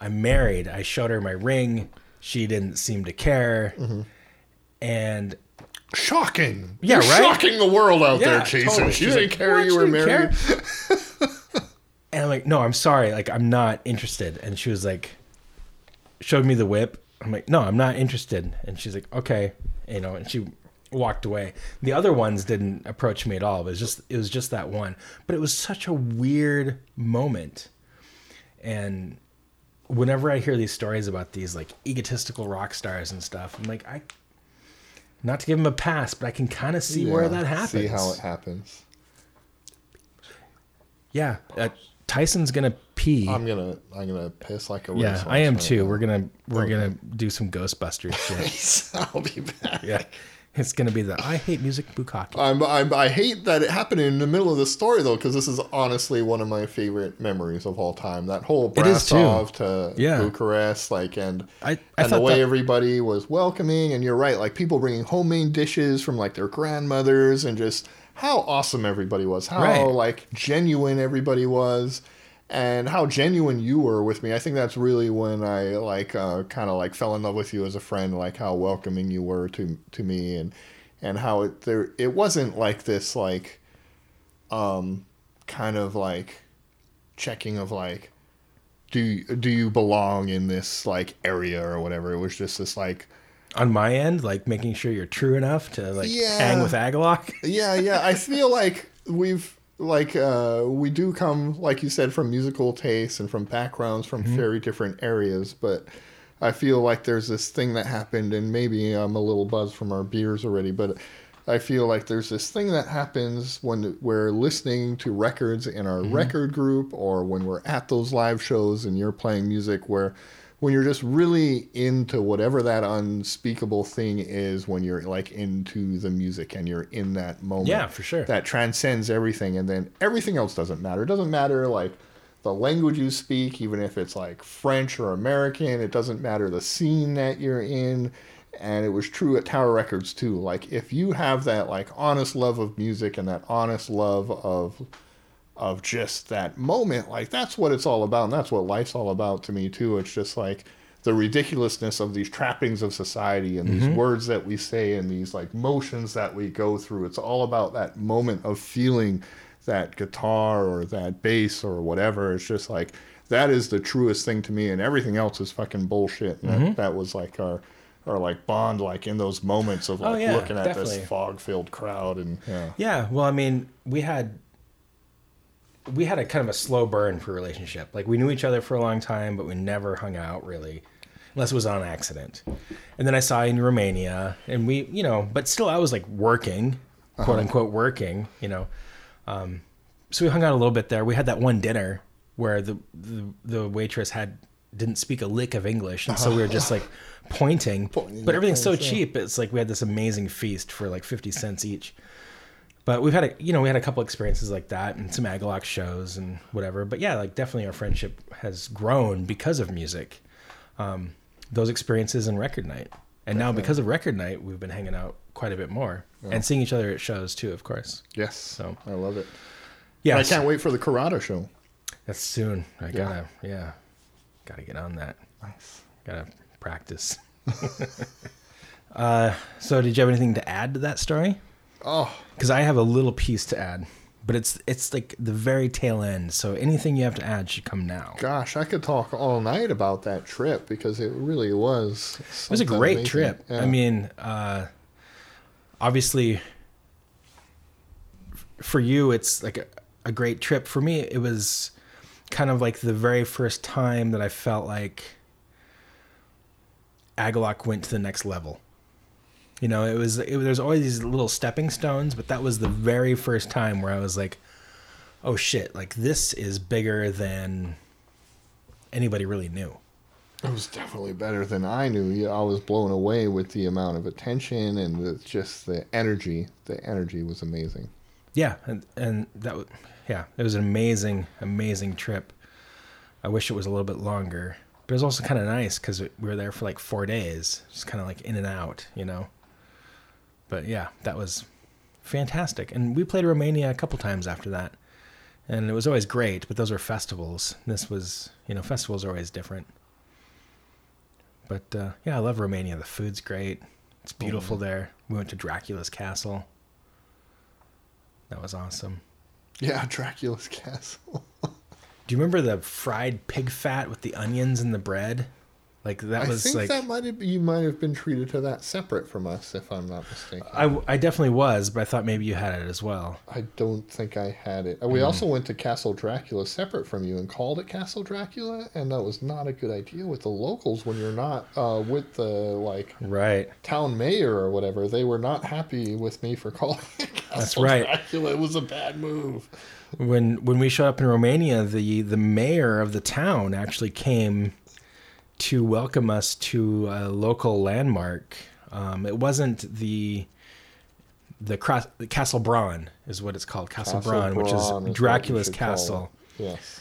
I'm married. I showed her my ring. She didn't seem to care. Mm-hmm. And shocking. Yeah, You're right? Shocking the world out Yeah, there, Jason. totally. She didn't like, care you were married. And I'm like, no, I'm sorry. Like, I'm not interested. And she was like, showed me the whip. I'm like, no, I'm not interested. And she's like, okay, you know, and she walked away. The other ones didn't approach me at all. It was just, it was just that one. But it was such a weird moment. And whenever I hear these stories about these like egotistical rock stars and stuff, I'm like, I, not to give them a pass, but I can kind of see where that happens. See how it happens. Yeah, uh, Tyson's gonna pee. I'm gonna I'm gonna piss like a yeah, I am right too. now. We're gonna we're Okay. gonna do some Ghostbusters shit. I'll be back. yeah, it's gonna be the I hate music bukkake. I'm, I'm, I hate that it happened in the middle of the story though, because this is honestly one of my favorite memories of all time. That whole It is, too. Brasov to Yeah. Bucharest, like, and I- I and the way that- everybody was welcoming, and you're right, like people bringing homemade dishes from like their grandmothers, and just how awesome everybody was, how Right. like genuine everybody was, and how genuine you were with me. I think that's really when I like uh, kind of like fell in love with you as a friend. Like how welcoming you were to to me, and and how it there it wasn't like this like um kind of like checking of like do you, do you belong in this like area or whatever. It was just this like On my end, like making sure you're true enough to like Yeah. hang with Agalloch. yeah yeah i feel like we've like uh we do come like you said from musical tastes and from backgrounds from very different areas but i feel like there's this thing that happened and maybe i'm a little buzzed from our beers already but i feel like there's this thing that happens when we're listening to records in our record group or when we're at those live shows and you're playing music where when you're just really into whatever that unspeakable thing is when you're like into the music and you're in that moment Yeah, for sure. that transcends everything and then everything else doesn't matter. It doesn't matter like the language you speak even if it's like french or american it doesn't matter the scene that you're in. And it was true at tower records too. Like if you have that like honest love of music and that honest love of of just that moment like that's what it's all about and that's what life's all about to me too. It's just like the ridiculousness of these trappings of society and these mm-hmm. words that we say and these like motions that we go through. It's all about that moment of feeling that guitar or that bass or whatever. It's just like that is the truest thing to me and everything else is fucking bullshit. And that, mm-hmm. that was like our our like bond like in those moments of Oh, like yeah, looking at definitely. this fog filled crowd and yeah Yeah, well, I mean, we had we had a kind of a slow burn for a relationship. Like we knew each other for a long time, but we never hung out really, unless it was on accident. And then I saw you in Romania, and we, you know, but still, I was like working, quote unquote, working, you know. Um, so we hung out a little bit there. We had that one dinner where the the, the waitress had didn't speak a lick of English, and so we were just like pointing. Pointing but everything's so cheap. It's like we had this amazing feast for like fifty cents each. But we've had a you know we had a couple experiences like that and some Agalloch shows and whatever. But yeah, like definitely our friendship has grown because of music. Um, those experiences and record night, and now because of record night, we've been hanging out quite a bit more and seeing each other at shows too, of course. yes So i love it yeah, i can't wait for the karada show That's soon. I gotta yeah, gotta get on that. nice Gotta practice. uh, so did you have anything to add to that story? oh Because I have a little piece to add, but it's it's like the very tail end. So anything you have to add should come now. Gosh, I could talk all night about that trip because it really was. It was a great trip. I mean, uh, obviously, for you, it's like a, a great trip. For me, it was kind of like the very first time that I felt like Agalloch went to the next level. You know, it was it, there's always these little stepping stones, but that was the very first time where I was like, "Oh shit! Like this is bigger than anybody really knew." it was definitely better than I knew. I was blown away with the amount of attention and the, just the energy. The energy was amazing. Yeah, and and that was yeah, it was an amazing, amazing trip. I wish it was a little bit longer, but it was also kind of nice because we were there for like four days, just kind of like in and out, you know. But yeah, that was fantastic, and we played Romania a couple times after that, and it was always great. But those were festivals. This was, you know, festivals are always different. But uh, yeah, I love Romania. The food's great. It's beautiful there. We went to Dracula's castle. That was awesome. Yeah, Dracula's castle. Do you remember the fried pig fat with the onions and the bread? Like that I was think like that might have you might have been treated to that separate from us, if I'm not mistaken. I, I definitely was, but I thought maybe you had it as well. I don't think I had it. We also went to Castle Dracula separate from you and called it Castle Dracula, and that was not a good idea with the locals when you're not uh, with the like Right. town mayor or whatever. They were not happy with me for calling it Castle That's right. Dracula. It was a bad move. When when we showed up in Romania, the the mayor of the town actually came to welcome us to a local landmark. Um, it wasn't the the, cross, the Castle Bran is what it's called, Castle, Bran, which Bran is Dracula's castle. Yes.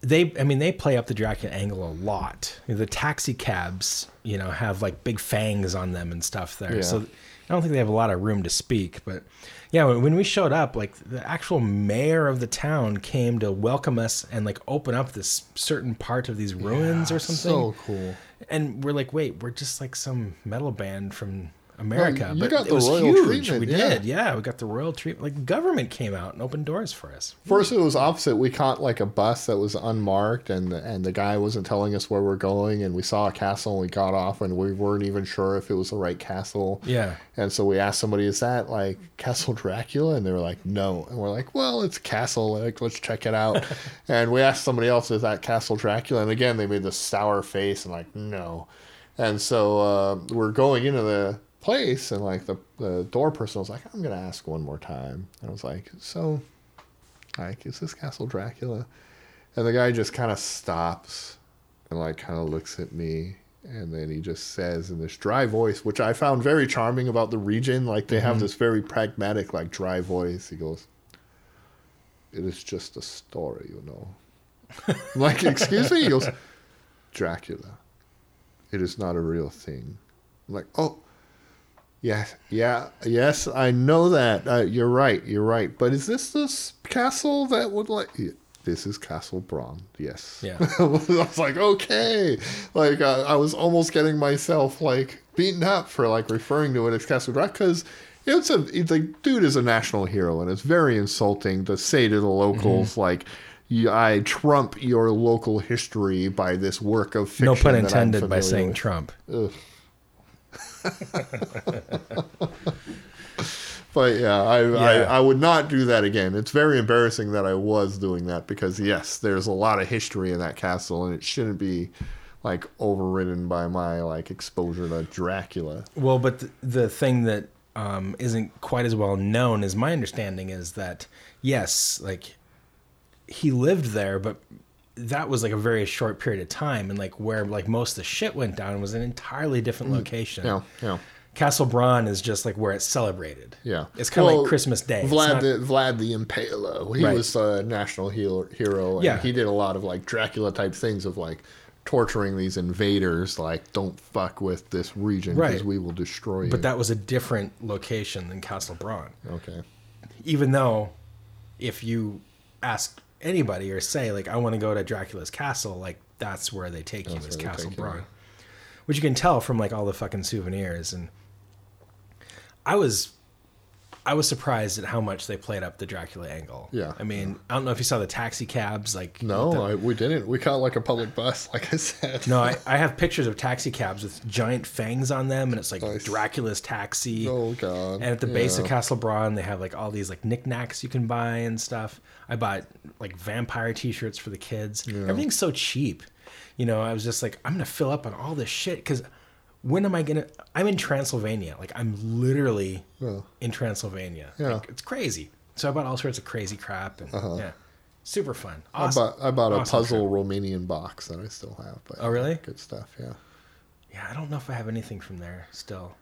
they i mean they play up the dracula angle a lot the taxi cabs you know have like big fangs on them and stuff there Yeah. so I don't think they have a lot of room to speak, but yeah, when we showed up, like the actual mayor of the town came to welcome us and like open up this certain part of these ruins or something. So cool. And we're like, wait, we're just like some metal band from America. you but got it the was royal huge. treatment, We yeah. did, yeah. We got the royal treatment. Like government came out and opened doors for us. First, it was opposite. We caught like a bus that was unmarked, and and the guy wasn't telling us where we're going. And we saw a castle, and we got off, and we weren't even sure if it was the right castle. Yeah. And so we asked somebody, "Is that like Castle Dracula?" And they were like, "No." And we're like, "Well, it's castle. Like, let's check it out." and we asked somebody else, "Is that Castle Dracula?" And again, they made this sour face and like, "No." And so uh, we're going into the place, and like the the door person was like, "I'm gonna ask one more time." And I was like, "So, like, is this Castle Dracula?" And the guy just kind of stops and like kind of looks at me and then he just says in this dry voice which i found very charming about the region like they have mm-hmm. this very pragmatic like dry voice. He goes it is just a story you know. Like excuse me? He goes dracula. It is not a real thing. I'm like oh yeah yeah yes i know that uh, you're right you're right but is this this castle that would like this is castle Bran yes Yeah. I was like, okay, like uh, I was almost getting myself like beaten up for like referring to it as Castle Rock because it's a it's the dude is a national hero and it's very insulting to say to the locals Mm-hmm. like. I trump your local history by this work of fiction. No pun intended by saying with." Trump. Ugh. but yeah, I, I Yeah. I would not do that again. It's very embarrassing that I was doing that because yes, there's a lot of history in that castle, and it shouldn't be like overridden by my like exposure to Dracula. Well, but the, the thing that um, isn't quite as well known as my understanding is that yes, like he lived there, but that was like a very short period of time, and like where like most of the shit went down was an entirely different mm. location. Yeah, yeah, Castle Bran is just like where it's celebrated. yeah. it's kind of Well, like Christmas Day. Vlad not- the Vlad the Impaler. He Right. was a national hero. hero and Yeah. he did a lot of like Dracula type things of like torturing these invaders. Like, don't fuck with this region because Right. we will destroy you. but that was a different location than Castle Bran. okay. even though if you ask anybody or say like I want to go to Dracula's castle, like that's where they take you That's is Castle you, Bran, which you can tell from like all the fucking souvenirs. And I was, I was surprised at how much they played up the Dracula angle. Yeah. I mean, I don't know if you saw the taxi cabs, like No, the- I, we didn't. We caught like a public bus, like I said. no, I, I have pictures of taxi cabs with giant fangs on them, and it's like Nice. Dracula's taxi. Oh god. And at the base of Castle Bran, they have like all these like knickknacks you can buy and stuff. I bought like vampire T-shirts for the kids. Everything's so cheap. You know, I was just like, I'm gonna fill up on all this shit because when am I gonna? I'm in Transylvania. Like I'm literally Yeah. in Transylvania. Yeah. Like, it's crazy. So I bought all sorts of crazy crap and uh-huh. yeah, super fun. Awesome. I bought I bought a puzzle. Romanian box that I still have. But Oh, really? Good stuff. Yeah. Yeah, I don't know if I have anything from there still.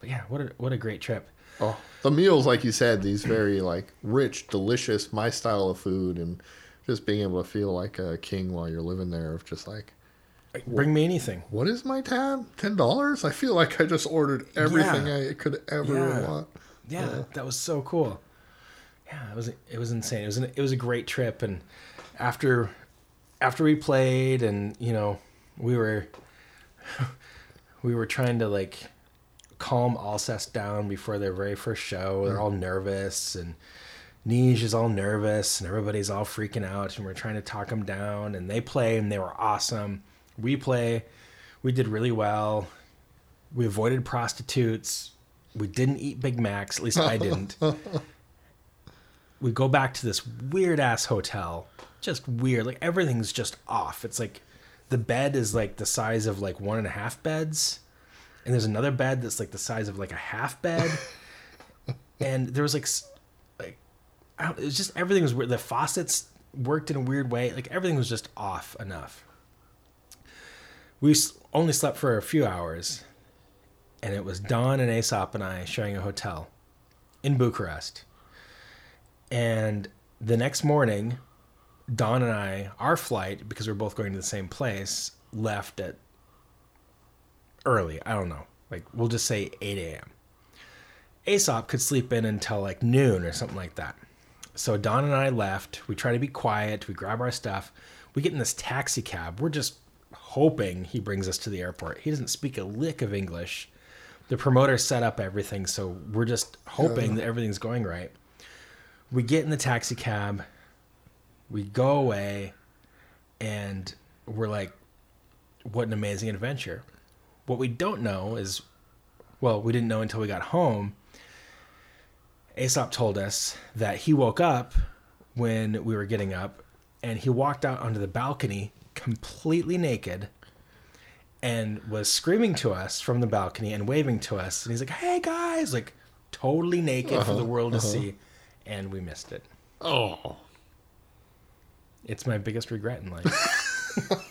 But yeah, what a what a great trip. Oh, the meals, like you said, these very like rich, delicious, my style of food, and just being able to feel like a king while you're living there. Of just like, Bring me anything. what is my tab? Ten dollars? I feel like I just ordered everything Yeah. I could ever Yeah. want. Yeah, that was so cool. Yeah, it was it was insane. It was an, it was a great trip, and after after we played, and you know, we were we were trying to like calm Alcest down before their very first show. They're hmm. all nervous, and Neige is all nervous, and everybody's all freaking out, and we're trying to talk them down. And they play, and they were awesome. We play, we did really well. We avoided prostitutes. We didn't eat Big Macs. At least I didn't. we go back to this weird ass hotel. Just weird. Like everything's just off. It's like the bed is like the size of like one and a half beds. And there's another bed that's like the size of like a half bed. and there was like, like, I don't, it was just everything was weird. The faucets worked in a weird way. Like everything was just off enough. We only slept for a few hours and it was Don and Aesop and I sharing a hotel in Bucharest. And the next morning, Don and I, our flight, because we are both going to the same place, left at early. I don't know, like we'll just say 8 a.m. Aesop could sleep in until like noon or something like that. So Don and I left. We try to be quiet. We grab our stuff. We get in this taxi cab. We're just hoping he brings us to the airport. He doesn't speak a lick of English. The promoter set up everything, so we're just hoping that everything's going right. We get in the taxi cab. We go away, and we're like, what an amazing adventure. What we don't know is, well, we didn't know until we got home. Aesop told us that he woke up when we were getting up and he walked out onto the balcony completely naked and was screaming to us from the balcony and waving to us. And he's like, hey guys, like totally naked for the uh-huh, world to uh-huh. see. And we missed it. Oh. It's my biggest regret in life.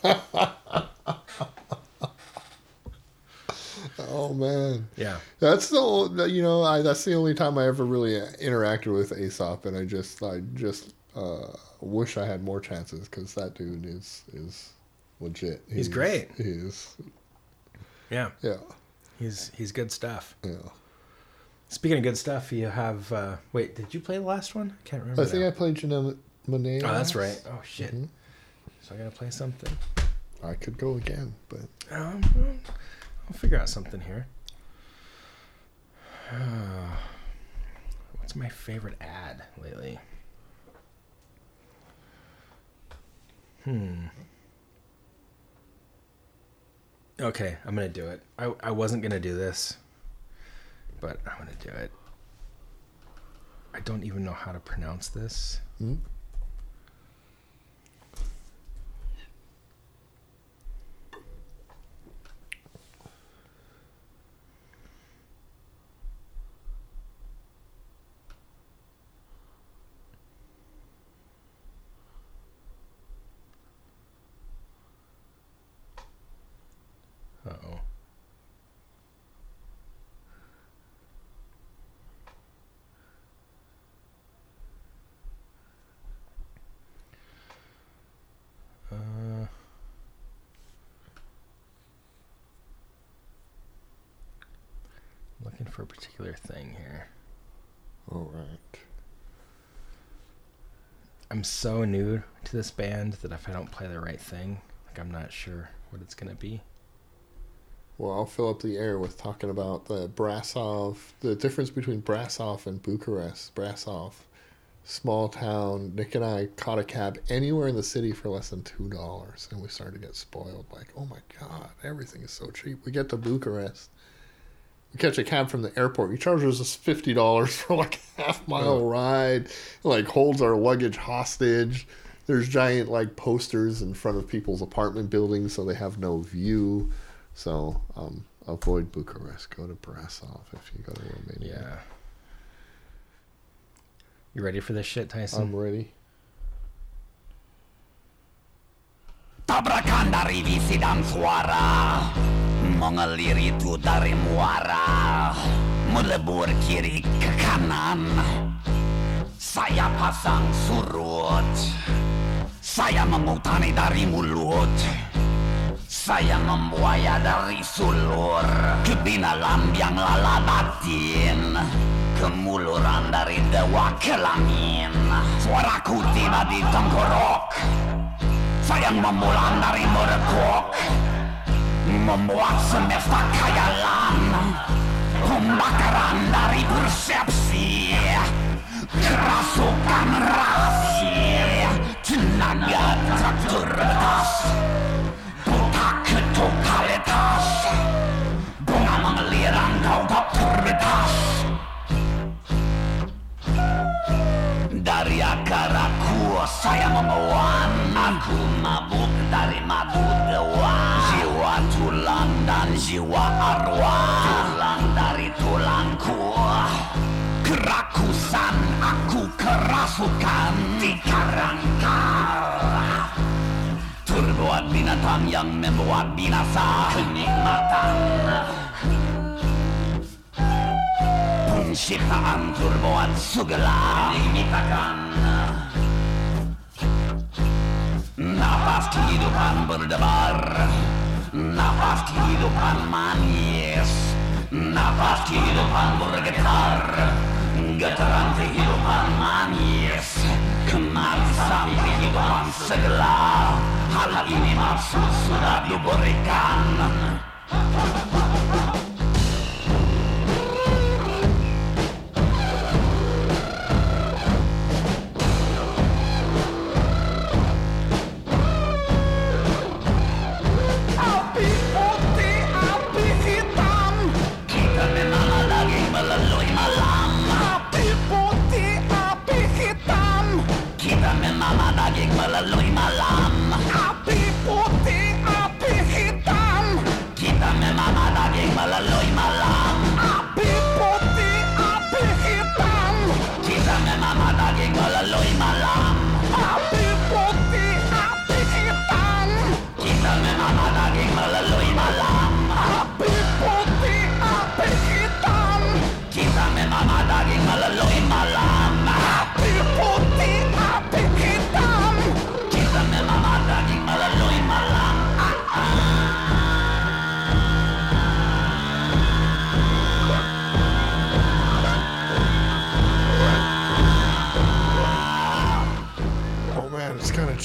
Oh man. yeah. That's the you know I that's the only time I ever really interacted with Aesop, and I just I just uh, wish I had more chances because that dude is is legit. He's great. He is. Yeah. Yeah. He's he's good stuff. Yeah. Speaking of good stuff, you have uh wait, did you play the last one? I can't remember. I think now. I played Janelle Monáe. Oh, that's right. Oh shit. Mm-hmm. So I gotta play something. I could go again, but Um, I'll figure out something here. What's my favorite ad lately? Hmm. Okay, I'm gonna do it. I, I wasn't gonna do this, but I'm gonna do it. I don't even know how to pronounce this. Hmm? Uh oh. Uh, looking for a particular thing here. all right. I'm so new to this band that if I don't play the right thing, like I'm not sure what it's gonna be. Well, I'll fill up the air with talking about the Brasov, the difference between Brasov and Bucharest. Brasov, small town. Nick and I caught a cab anywhere in the city for less than two dollars, and we started to get spoiled. Like, oh my god, everything is so cheap. We get to Bucharest, catch a cab from the airport. He charges us fifty dollars for like a half mile ride. Like holds our luggage hostage. There's giant like posters in front of people's apartment buildings, so they have no view. So um, avoid Bucharest. Go to Brasov if you go to Romania. Yeah. You ready for this shit, Tyson? I'm ready. Tabrakan dari visi dan suara Mengelir itu dari muara Melebur kiri ke kanan. Saya pasang surut. Saya memutani dari mulut. Saya membuaya dari sulur. Kebina lambiang lala batin. Kemuluran dari dewa kelamin Suaraku tiba di tengkorok Sayang membulan dari merekuk Membuat semesta kayalan Pembakaran dari persepsi Kerasukan rahasia Tenaga tak terbatas Buta ketuk kaletas Bunga mengelirang kau tak terbetas. Dari akar aku saya menguan Aku mabuk dari madu dewan Jiwa tulang dan jiwa arwah Tulang dari tulangku Kerakusan aku kerasukan. Di kerangka Terbuat binatang yang membuat binasa. Kenikmatan. Penciptaan terbuat segala Dimintakan Nafas kehidupan berdebar. Nafas kehidupan manis. Napas kehidupan bergetar. Getaran kehidupan manis. Kemari sampai kehidupan segala Hal ini maksud sudah diberikan มาตาเก่งมาลลุยมาลา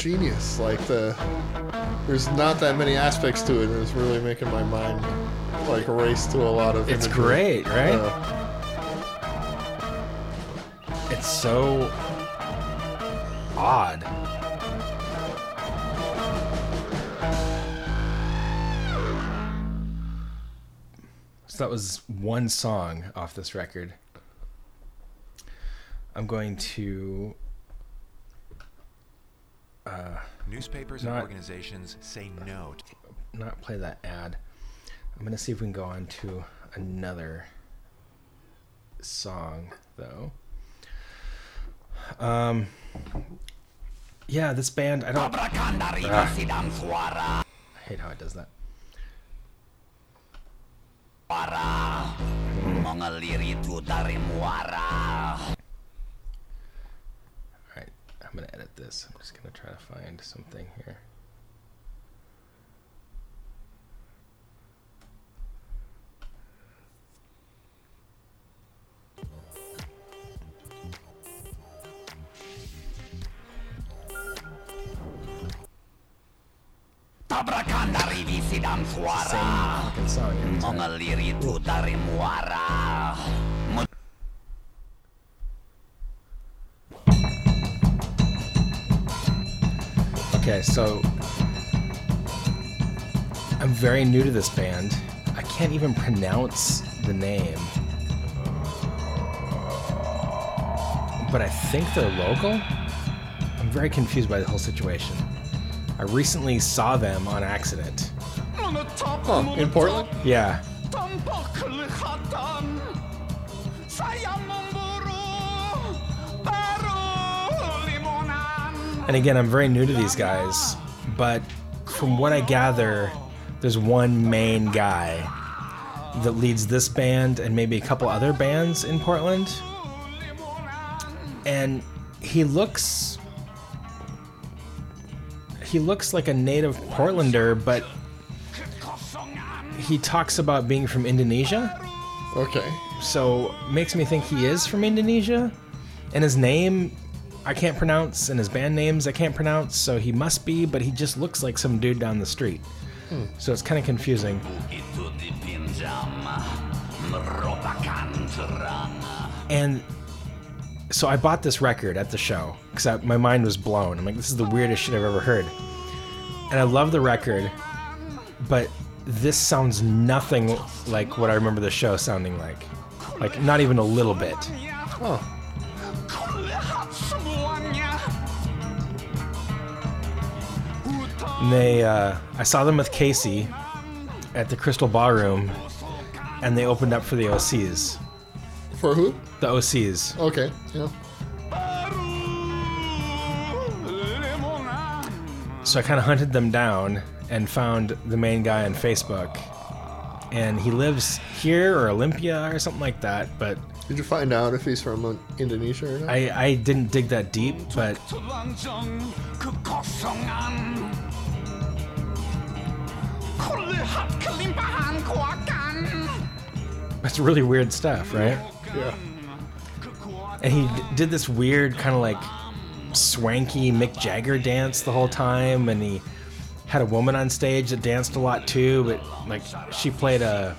genius. Like the, there's not that many aspects to it, and it's really making my mind like race to a lot of. It's imagery. great, right? Uh, It's so odd. So that was one song off this record. I'm going to Newspapers Not- and organizations say no to not play that ad. I'm gonna see if we can go on to another song though. Um, yeah, this band I don't. Tabrakan Ah. I hate how it does that. Suara I'm gonna edit this. I'm just gonna try to find something here. Tabrakan dari di sidang suara Same fucking song every time. Mengalir itu dari Okay, so I'm very new to this band. I can't even pronounce the name. But I think they're local. I'm very confused by the whole situation. I recently saw them on accident. Huh, in Portland? Yeah, and again, I'm very new to these guys, but from what I gather, there's one main guy that leads this band and maybe a couple other bands in Portland. And he looks he looks like a native Portlander, but he talks about being from Indonesia. Okay. So makes me think he is from Indonesia. And his name I can't pronounce, and his band names I can't pronounce, so he must be, but he just looks like some dude down the street. So it's kind of confusing. And so I bought this record at the show because my mind was blown. I'm like, this is the weirdest shit I've ever heard. And I love the record, but this sounds nothing like what I remember the show sounding like. Like, not even a little bit. Oh, And they, uh, I saw them with Casey at the Crystal Ballroom, and they opened up for the OCs. for who? The OCs. Okay, yeah. So I kind of hunted them down and found the main guy on Facebook. And he lives here or Olympia or something like that. But Did you find out if he's from Indonesia or not? I, I didn't dig that deep. But That's really weird stuff, right? Yeah. And he d- did this weird kind of like swanky Mick Jagger dance the whole time, and he had a woman on stage that danced a lot too, but like she played a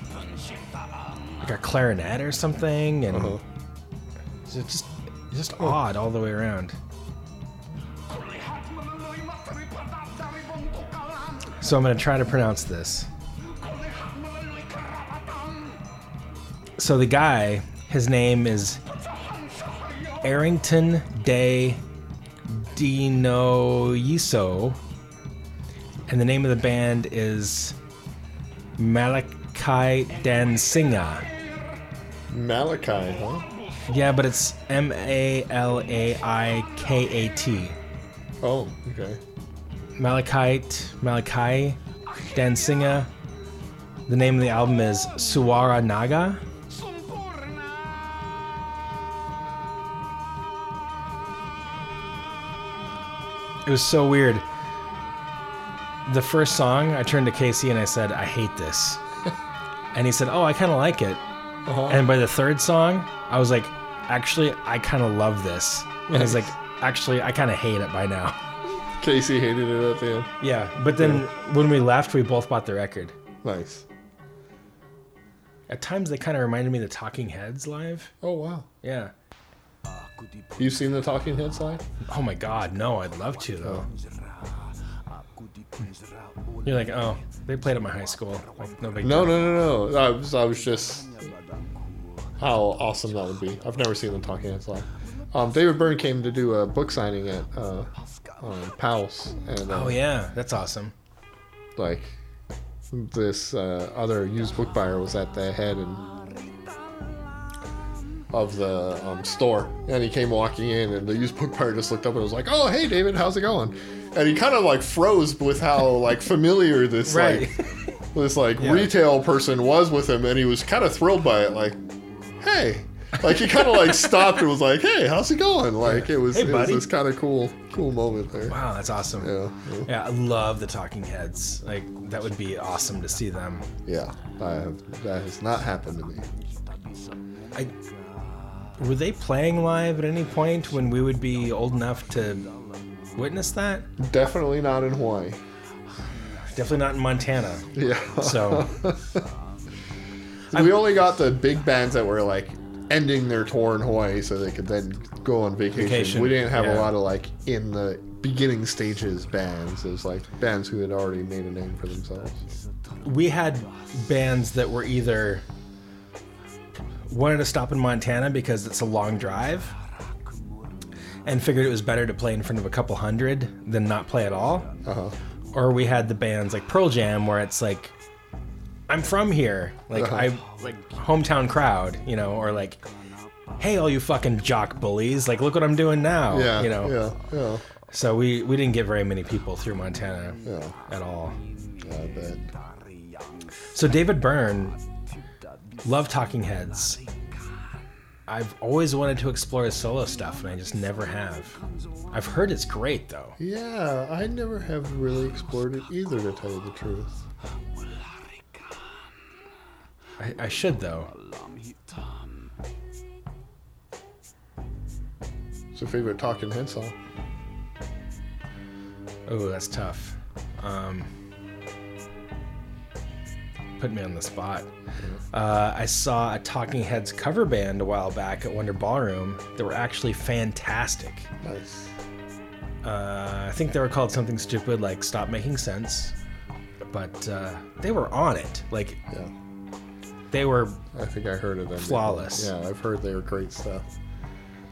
like a clarinet or something, and Uh-huh. it's just just odd all the way around. So I'm gonna try to pronounce this. So the guy, his name is Arrington de Dionyso, and the name of the band is Malachi Dansinga. Malachi, huh? Yeah, but it's M A L A I K A T. Oh, okay. Malachite, Malachi Dansinga. The name of the album is Suara Naga. It was so weird. The first song, I turned to Casey and I said, I hate this. and he said, Oh, I kind of like it. Uh-huh. And by the third song, I was like, Actually, I kind of love this. And he's like, Actually, I kind of hate it by now. Casey hated it at the end. Yeah, but then when we left, we both bought the record. Nice. At times, they kind of reminded me of the Talking Heads live. Oh wow. Yeah. You've seen the Talking Heads live? Oh my God, no! I'd love to though. You're like, oh, they played at my high school. Like, no big No, deal. no, no, no. I was, I was just how awesome that would be. I've never seen the Talking Heads live. Um, David Byrne came to do a book signing at uh, um, Powell's, and uh, Oh yeah, that's awesome. like this uh, other used book buyer was at the head and of the um, store, and he came walking in, and the used book buyer just looked up and was like, "Oh, hey, David, how's it going?" And he kind of like froze with how like familiar this Right. like this like Yeah. retail person was with him, and he was kind of thrilled by it, like, "Hey." Like he kind of like stopped and was like, "Hey, how's it going?" Like it was, Hey, it was buddy. this kind of cool, cool moment there. Wow, that's awesome. Yeah, yeah. Yeah, I love the Talking Heads. Like that would be awesome to see them. Yeah, I have, that has not happened to me. I were they playing live at any point when we would be old enough to witness that? Definitely not in Hawaii. Definitely not in Montana. Yeah. So we only got the big bands that were like ending their tour in Hawaii so they could then go on vacation. Vacation, We didn't have yeah. a lot of like in the beginning stages bands. It was like bands who had already made a name for themselves. we had bands that were either wanted to stop in Montana because it's a long drive and figured it was better to play in front of a couple hundred than not play at all. Uh-huh. Or we had the bands like Pearl Jam where it's like I'm from here, like Uh-huh. I like hometown crowd, you know, or like hey all you fucking jock bullies, like look what I'm doing now, Yeah, you know. yeah, yeah. So we we didn't get very many people through Montana Yeah. at all. I bet. So David Byrne, love Talking Heads. I've always wanted to explore his solo stuff, and I just never have. I've heard it's great though. Yeah, I never have really explored it either, to tell you the truth. I, I should though. What's your favorite Talking Head song? Oh, that's tough. Um, put me on the spot. Uh, I saw a Talking Heads cover band a while back at Wonder Ballroom that were actually fantastic. Nice. Uh, I think they were called something stupid like "Stop Making Sense," but uh, they were on it. Like Yeah. They were I think I heard of them. Flawless. Yeah, I've heard they were great stuff.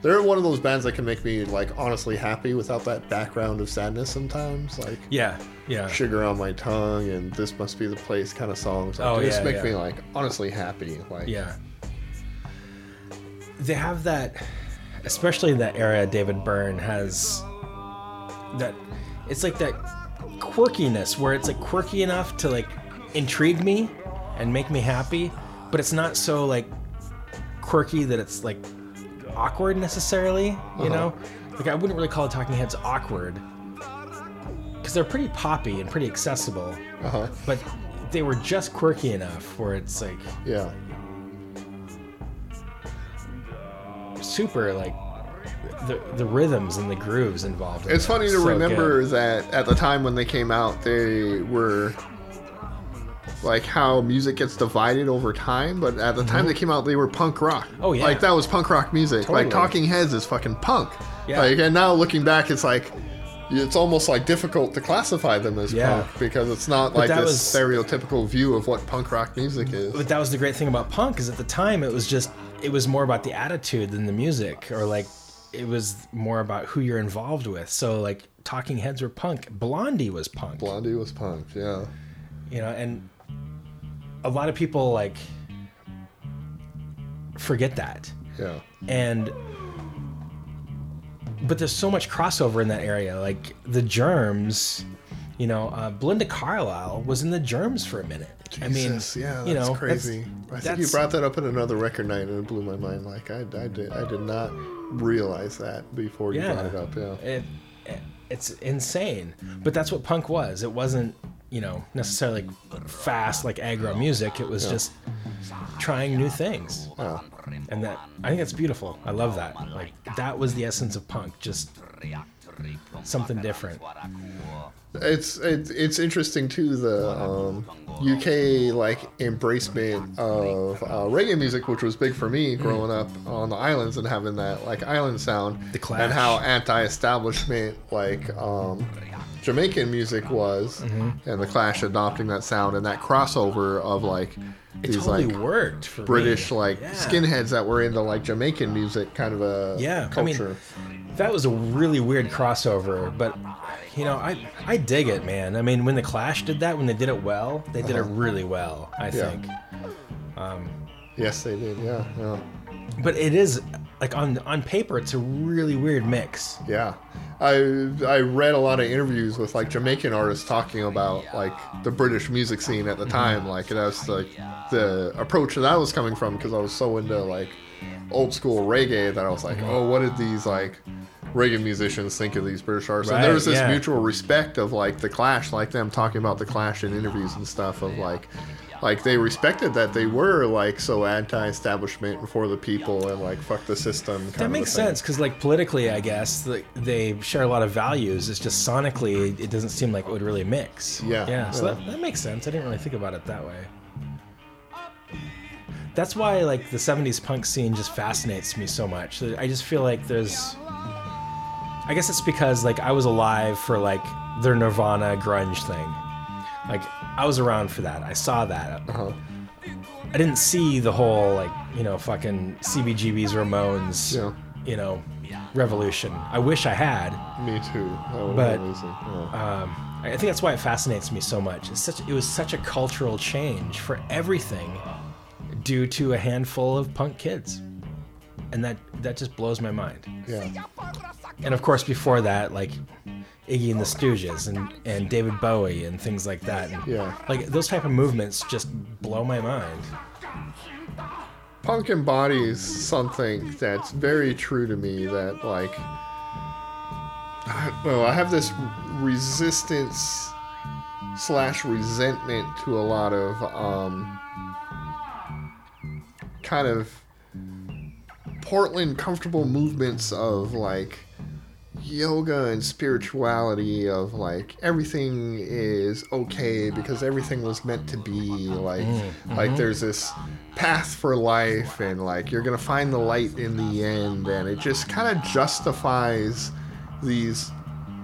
They're one of those bands that can make me like honestly happy without that background of sadness sometimes. Like Yeah, yeah. sugar on my tongue and this must be the place kind of songs. Like, Oh, they just make yeah. me like honestly happy. Like Yeah. They have that, especially in that era, David Byrne has that, it's like that quirkiness where it's like quirky enough to like intrigue me and make me happy, but it's not so like quirky that it's like awkward necessarily. You uh-huh. know, like I wouldn't really call the Talking Heads awkward because they're pretty poppy and pretty accessible. Uh-huh. But they were just quirky enough where it's like yeah, super like the, the rhythms and the grooves involved. In it's funny to so remember good. that at the time when they came out, they were like how music gets divided over time. But at the time they came out, they were punk rock. Mm-hmm. Oh, yeah. like that was punk rock music. Totally. Like Talking Heads is fucking punk. Yeah. Like, and now looking back, it's like it's almost like difficult to classify them as Yeah. punk because it's not But like this was- stereotypical view of what punk rock music is. But that was the great thing about punk is at the time it was just it was more about the attitude than the music or like it was more about who you're involved with. So like Talking Heads were punk, Blondie was punk. Blondie was punk, yeah. You know, and a lot of people like forget that. Yeah. And but there's so much crossover in that area. Like the Germs, you know, uh, Belinda Carlisle was in the Germs for a minute. I mean, Jesus, yeah, that's you know, crazy. I think you brought that up at another record night, and it blew my mind. Like I, I did, I did not realize that before you brought it up. Yeah, It, it- it's insane. But that's what punk was. It wasn't, you know, necessarily fast like aggro music. It was Yeah. just trying new things. Yeah. And that I think that's beautiful. I love that. Like that was the essence of punk. Just something different. it's it's it's interesting too the um, UK like embracement of uh, reggae music, which was big for me growing up on the islands and having that like island sound, The Clash. and how anti-establishment like um, Jamaican music was, Mm-hmm. and the Clash adopting that sound and that crossover of like It these totally like worked for me. British like Yeah. skinheads that were into like Jamaican music, kind of a Yeah, I mean, culture. that was a really weird crossover, but you know, I I dig it, man. I mean, when the Clash did that, when they did it well, they did it Uh-huh. really well. I Yeah. think. Um, yes, they did. Yeah, yeah. but it is like on on paper, it's a really weird mix. Yeah. I I read a lot of interviews with like Jamaican artists talking about like the British music scene at the Mm-hmm. time. Like that's like the approach that I was coming from because I was so into like old school reggae that I was like, Mm-hmm. oh, what did these like reggae musicians think of these British artists? and there was this yeah. mutual respect of like the Clash, like them talking about the Clash in interviews and stuff of like. Like they respected that they were like so anti-establishment for the people and like fuck the system. Kind That makes sense because, like, politically, I guess like, they share a lot of values. It's just sonically, it doesn't seem like it would really mix. Yeah, yeah. So yeah. That, that makes sense. I didn't really think about it that way. That's why, like, the '70s punk scene just fascinates me so much. I just feel like there's. I guess it's because like I was alive for like their Nirvana grunge thing. Like I was around for that. I saw that. Uh-huh. I didn't see the whole like you know fucking CBGB's Ramones Yeah. you know revolution. I wish I had. Me too. That But. Yeah. um, I think that's why it fascinates me so much. It's such it was such a cultural change for everything due to a handful of punk kids, and that that just blows my mind. Yeah. And of course, before that, like Iggy and the Stooges and, and David Bowie and things like that. And, Yeah. Like those type of movements just blow my mind. Punk embodies something that's very true to me that like I, well, I have this resistance slash resentment to a lot of um kind of Portland comfortable movements of like yoga and spirituality of like everything is okay because everything was meant to be like like there's this path for life and like you're gonna find the light in the end and it just kind of justifies these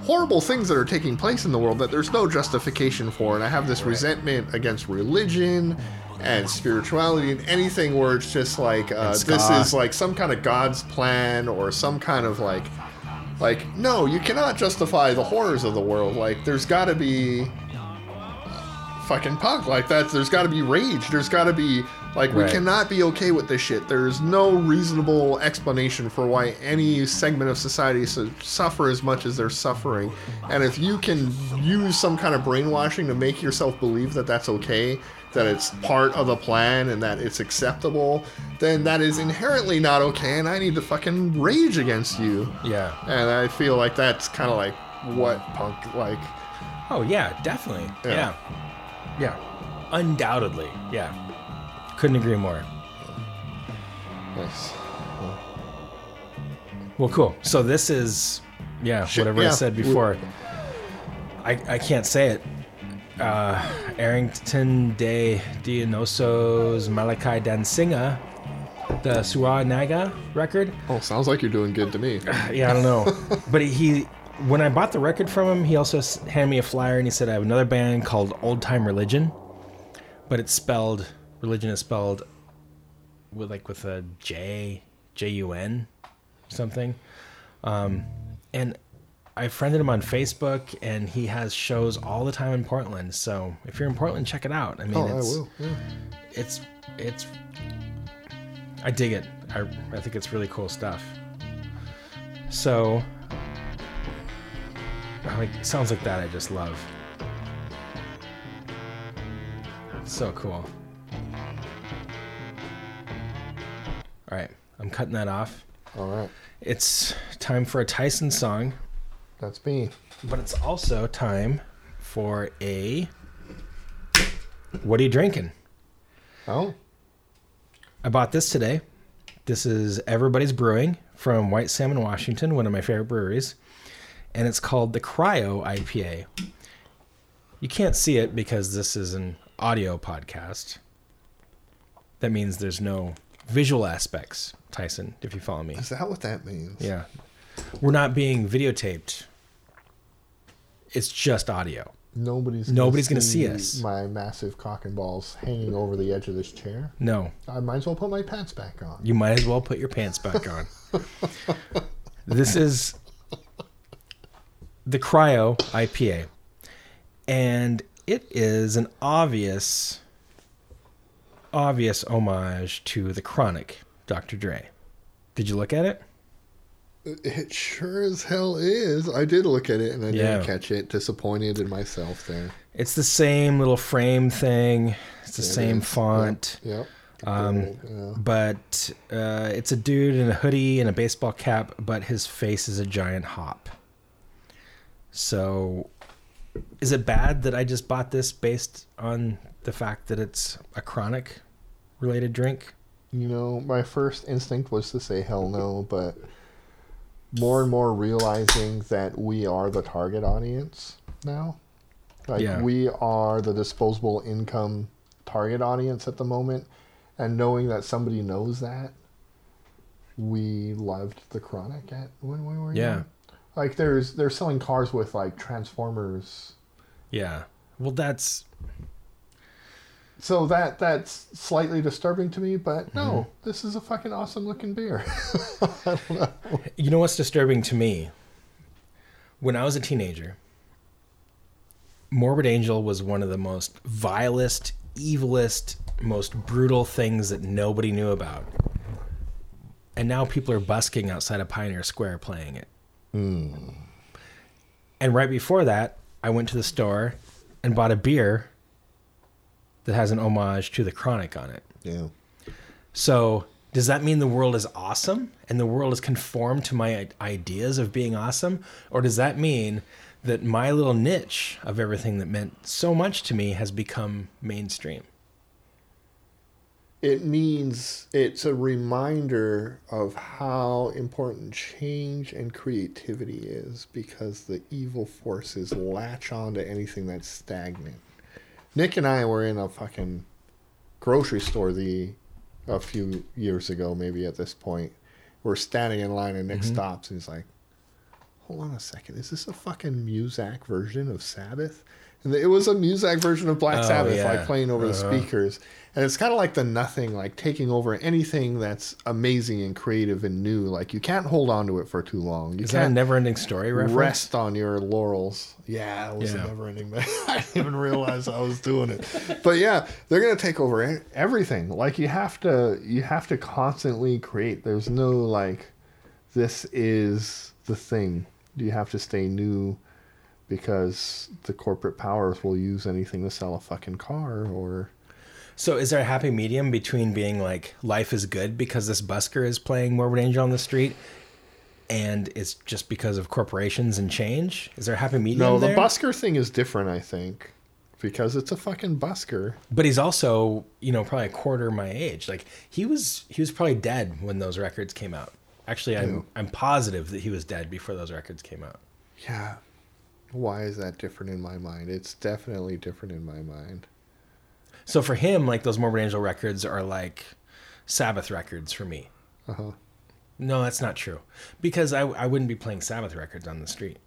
horrible things that are taking place in the world that there's no justification for. And i have this resentment against religion and spirituality and anything where it's just like uh, this is like some kind of god's plan or some kind of like like no you cannot justify the horrors of the world. Like there's got to be fucking punk. Like that there's got to be rage. There's got to be like we cannot be okay with this shit. There's no reasonable explanation for why any segment of society should suffer as much as they're suffering. And if you can use some kind of brainwashing to make yourself believe that that's okay that it's part of the plan and that it's acceptable then that is inherently not okay and i need to fucking rage against you Yeah. and i feel like that's kind of like what punk like Oh yeah, definitely. Yeah. Yeah. Yeah. Undoubtedly. Yeah. Couldn't agree more. Nice. Well, cool. So this is, yeah, Shit, whatever I said before. I, I can't say it. Uh, Arrington de Dionyso Malachi Dansinga, the Suara Naga record. Oh, sounds like you're doing good to me. Yeah, I don't know. but he, he, when I bought the record from him, he also handed me a flyer and he said, I have another band called Old Time Religion. But it's spelled, religion is spelled with like with a J, J U N, something. Um, and I friended him on Facebook and he has shows all the time in Portland. So if you're in Portland, check it out. I mean, oh, I it's, will. Yeah. it's, it's, I dig it. I, I think it's really cool stuff. So, like, sounds like that I just love. So cool. All right, I'm cutting that off. All right. It's time for a Tyson song, That's me. but it's also time for a. What are you drinking? Oh, I bought this today. This is Everybody's Brewing from White Salmon, Washington, one of my favorite breweries. And it's called the Cryo IPA. You can't see it because this is an audio podcast. That means there's no visual aspects, Tyson, if you follow me. is that what that means? Yeah. We're not being videotaped. It's just audio. Nobody's Nobody's gonna see us. My massive cock and balls hanging over the edge of this chair. No. I might as well put my pants back on. You might as well put your pants back on. this is the Cryo IPA. And it is an obvious, obvious homage to the Chronic, Dr. Dre. Did you look at it? It sure as hell is. I did look at it and I Yeah. didn't catch it. Disappointed in myself there. It's the same little frame thing. It's the It same is. font. Yep. Um, yeah. but uh, it's a dude in a hoodie and a baseball cap, but his face is a giant hop. So, is it bad that I just bought this based on the fact that it's a chronic related drink? You know, my first instinct was to say hell no, but more and more realizing that we are the target audience now. Like Yeah. we are the disposable income target audience at the moment, and knowing that somebody knows that, we loved the chronic at when we were Yeah. young. Like there's they're selling cars with like Transformers. Yeah. Well, that's So that that's slightly disturbing to me, but Mm-hmm. no, this is a fucking awesome looking beer. know. You know what's disturbing to me? When I was a teenager, Morbid Angel was one of the most vilest, evilest, most brutal things that nobody knew about. And now people are busking outside of Pioneer Square playing it. And right before that, I went to the store and bought a beer that has an homage to the Chronic on it. yeah. So, does that mean the world is awesome and the world is conformed to my ideas of being awesome? Or does that mean that my little niche of everything that meant so much to me has become mainstream? it means it's a reminder of how important change and creativity is because the evil forces latch on to anything that's stagnant. Nick and I were in a fucking grocery store the a few years ago, maybe at this point. We're standing in line and Nick Mm-hmm. stops and he's like, Hold on a second, is this a fucking Muzak version of Sabbath? And it was a Muzak version of Black Oh, Sabbath, yeah. like playing over the Uh-huh. speakers. And it's kind of like the nothing, like taking over anything that's amazing and creative and new. Like you can't hold on to it for too long. You Is that a can't never ending story reference? rest on your laurels. Yeah, it was Yeah. a never ending. I didn't even realize I was doing it. But yeah, they're gonna take over everything. Like you have to, you have to constantly create. There's no like, this is the thing. You have to stay new because the corporate powers will use anything to sell a fucking car or So, is there a happy medium between being like, life is good because this busker is playing Morbid Angel on the street and it's just because of corporations and change? Is there a happy medium? no. The there? busker thing is different, I think, because it's a fucking busker. but he's also you know probably a quarter my age like he was he was probably dead when those records came out Actually, I'm Yeah. I'm positive that he was dead before those records came out. Yeah. Why is that different in my mind? It's definitely different in my mind. So for him, like those Morbid Angel records are like Sabbath records for me. Uh huh. No, that's not true. Because I, I wouldn't be playing Sabbath records on the street.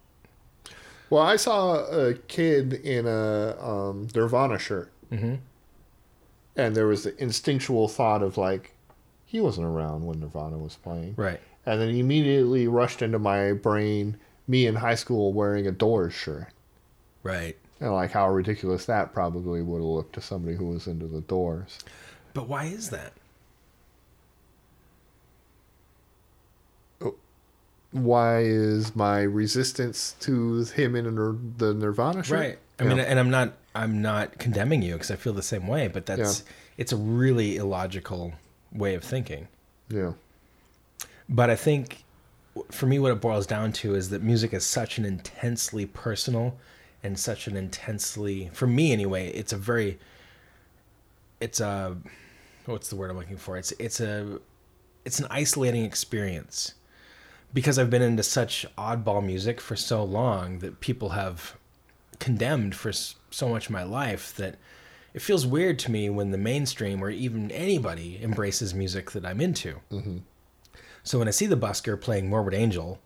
Well, I saw a kid in a um, Nirvana shirt, Mm-hmm. and there was the instinctual thought of like, he wasn't around when Nirvana was playing, Right. and then immediately rushed into my brain me in high school wearing a Doors shirt, Right. and like how ridiculous that probably would have looked to somebody who was into the Doors. But why is that? Why is my resistance to him in the Nirvana shirt? Right. I mean, and I'm not I'm not condemning you because I feel the same way, but that's it's a really illogical way of thinking. yeah, But I think for me, what it boils down to is that music is such an intensely personal and such an intensely, for me anyway, it's a very, it's a, what's the word I'm looking for? It's it's a, it's an isolating experience because I've been into such oddball music for so long that people have condemned for so much of my life that it feels weird to me when the mainstream or even anybody embraces music that I'm into. Mm-hmm. So when I see the busker playing Morbid Angel,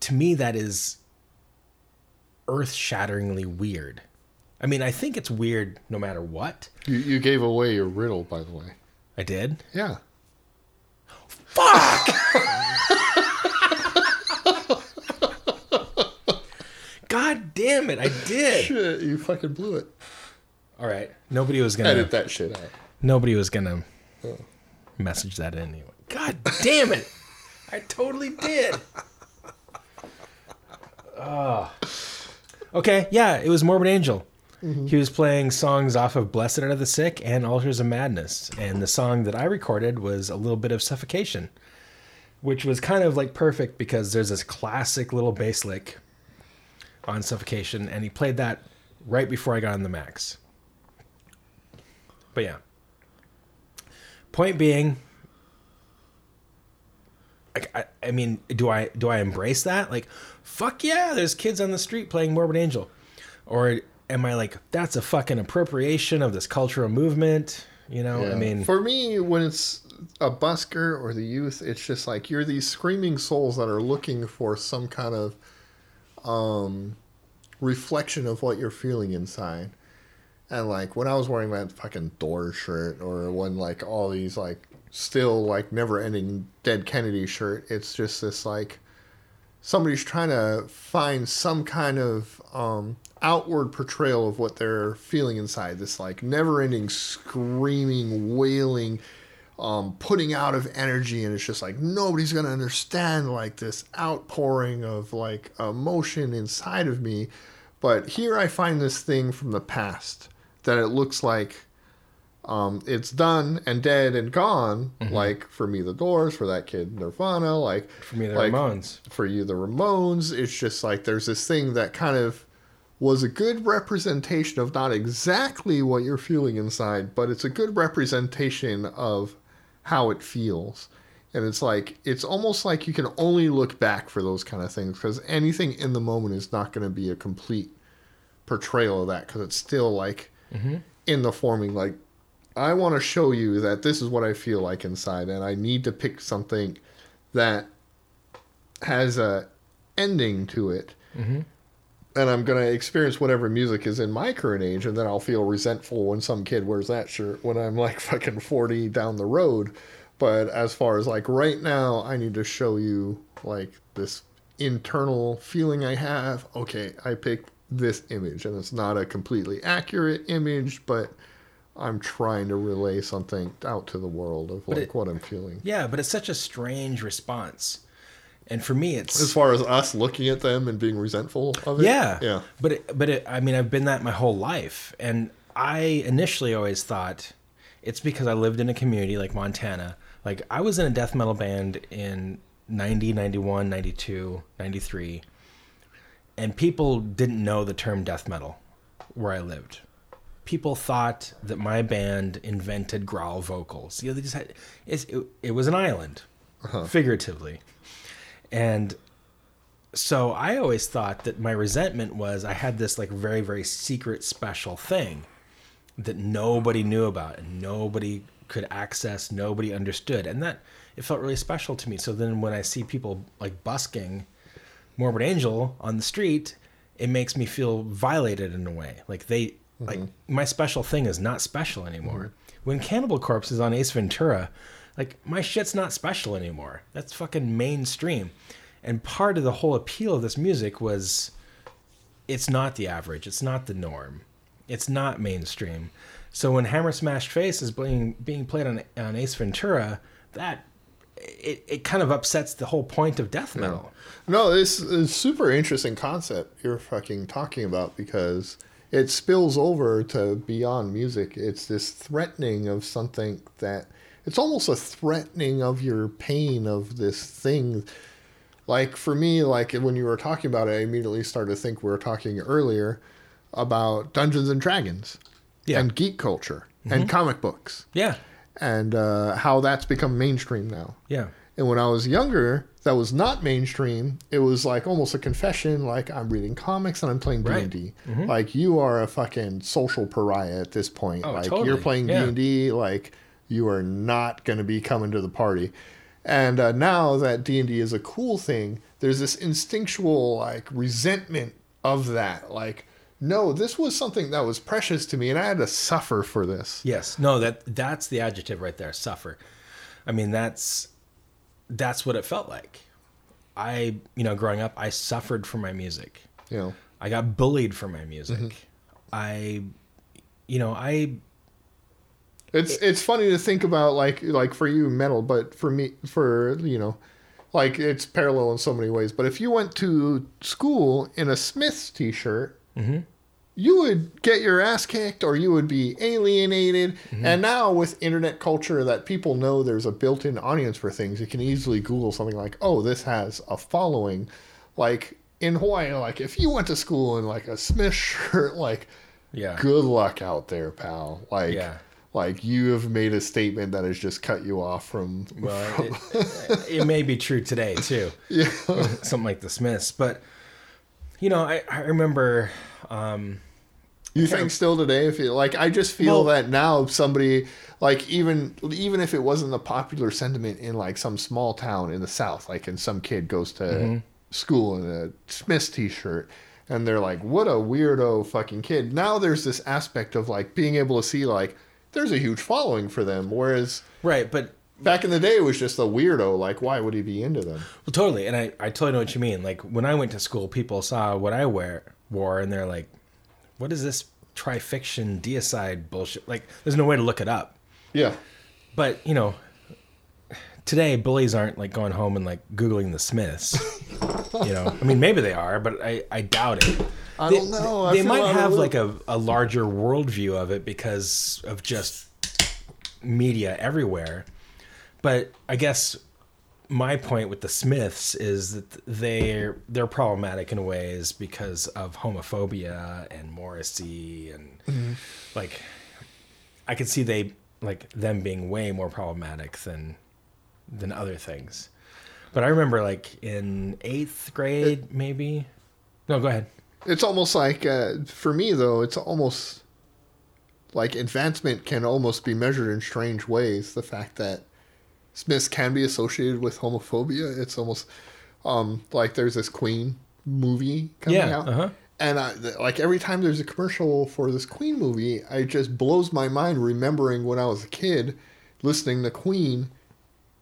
to me that is earth-shatteringly weird. I mean, I think it's weird no matter what. you you gave away your riddle, by the way. I did. Yeah. Fuck. God damn it, I did. Shit, you fucking blew it. All right. Nobody was to Edit that shit out. Nobody was going to oh. message that in anyway. God damn it. I totally did. Oh. Okay, yeah, it was Morbid Angel. Mm-hmm. He was playing songs off of Blessed Are the Sick and Altars of Madness. And the song that I recorded was a little bit of Suffocation, which was kind of like perfect because there's this classic little bass lick on Suffocation, and he played that right before I got on the max. But yeah. Point being, like, I, I mean, do I do I embrace that? Like, fuck yeah, there's kids on the street playing Morbid Angel, or am I like that's a fucking appropriation of this cultural movement? You know, I mean, for me, when it's a busker or the youth, it's just like you're these screaming souls that are looking for some kind of um, reflection of what you're feeling inside. And like when I was wearing that fucking door shirt, or when like all these like still like never ending Dead Kennedy shirt, it's just this like somebody's trying to find some kind of um, outward portrayal of what they're feeling inside. This like never-ending screaming, wailing, um, putting out of energy, and it's just like nobody's gonna understand like this outpouring of like emotion inside of me. But here I find this thing from the past that it looks like um, it's done and dead and gone. Like for me, the Doors. For that kid, Nirvana. Like for me, the like, Ramones. For you, the Ramones. It's just like there's this thing that kind of was a good representation of not exactly what you're feeling inside, but it's a good representation of how it feels. And it's like it's almost like you can only look back for those kind of things because anything in the moment is not going to be a complete portrayal of that because it's still like in the forming like I want to show you that this is what I feel like inside, and I need to pick something that has a ending to it. Mm-hmm. And I'm gonna experience whatever music is in my current age, and then I'll feel resentful when some kid wears that shirt when I'm like fucking 40 down the road. But as far as like right now, I need to show you like this internal feeling I have. Okay, I picked this image, and it's not a completely accurate image, but I'm trying to relay something out to the world of like it- what I'm feeling. yeah, but it's such a strange response. And for me, it's As far as us looking at them and being resentful of it. Yeah. Yeah. But it, but it, I mean, I've been that my whole life, and I initially always thought it's because I lived in a community like Montana. Like I was in a death metal band in 90, 91, 92, 93, and people didn't know the term death metal where I lived. People thought that my band invented growl vocals. You know, they just had it's, it, it was an island. Uh-huh. figuratively. And so I always thought that my resentment was I had this like very, very secret special thing that nobody knew about and nobody could access, nobody understood. And that it felt really special to me. So then when I see people like busking Morbid Angel on the street, it makes me feel violated in a way. Like they like mm-hmm. my special thing is not special anymore. Mm-hmm. When Cannibal Corpse is on Ace Ventura, like my shit's not special anymore. That's fucking mainstream. And part of the whole appeal of this music was it's not the average, it's not the norm. It's not mainstream. So when Hammer Smashed Face is being being played on on Ace Ventura, that it, it kind of upsets the whole point of death metal. No, this is a super interesting concept you're fucking talking about because it spills over to beyond music. It's this threatening of something that it's almost a threatening of your pain of this thing. Like for me, like when you were talking about it, I immediately started to think we were talking earlier about Dungeons and Dragons Yeah. and geek culture and comic books Yeah. and uh, how that's become mainstream now. Yeah. And when I was younger, that was not mainstream. It was like almost a confession, like I'm reading comics and I'm playing D and D. Like you are a fucking social pariah at this point. Oh, like totally. you're playing D and D. like you are not going to be coming to the party. And uh, now that D and D is a cool thing, there's this instinctual like resentment of that. Like, no, this was something that was precious to me, and I had to suffer for this. Yes. No, that that's the adjective right there, suffer. I mean, that's that's what it felt like. I, you know, growing up, I suffered for my music. You know, I got bullied for my music. Mm-hmm. I you know, I It's it's funny to think about like like for you metal, but for me for you know, like it's parallel in so many ways. But if you went to school in a Smiths t-shirt, you would get your ass kicked or you would be alienated. Mm-hmm. And now with internet culture that people know there's a built-in audience for things, you can easily Google something like, "Oh, this has a following." Like in Hawaii, like if you went to school in like a Smith shirt, like yeah. good luck out there, pal. Like, Yeah. like you have made a statement that has just cut you off from. Well, it, it may be true today too. Yeah. Something like the Smiths, but you know, I, I remember um you think still today, if you like, I just feel Well- that now somebody like even even if it wasn't the popular sentiment in like some small town in the South, like and some kid goes to Mm-hmm. school in a Smith's t-shirt. And they're like, "What a weirdo fucking kid!" Now there's this aspect of like being able to see like there's a huge following for them, whereas right, but back in the day it was just a weirdo. Like, why would he be into them? Well, totally, and I, I totally know what you mean. Like when I went to school, people saw what I wear wore, and they're like, "What is this trifiction deicide bullshit?" Like, there's no way to look it up. Yeah. But you know, today bullies aren't like going home and like googling the Smiths. you know, I mean, maybe they are, but I, I doubt it. I They- don't know. I They might have like a, a larger worldview of it because of just media everywhere. But I guess my point with the Smiths is that they're they're problematic in ways because of homophobia and Morrissey and like I could see they like them being way more problematic than than other things. But I remember like in eighth grade, maybe. No, go ahead. It's almost like uh, for me though, it's almost like advancement can almost be measured in strange ways. The fact that Smiths can be associated with homophobia, it's almost um, like there's this Queen movie coming Yeah, out. uh-huh. And I, like every time there's a commercial for this Queen movie, it just blows my mind remembering when I was a kid listening to Queen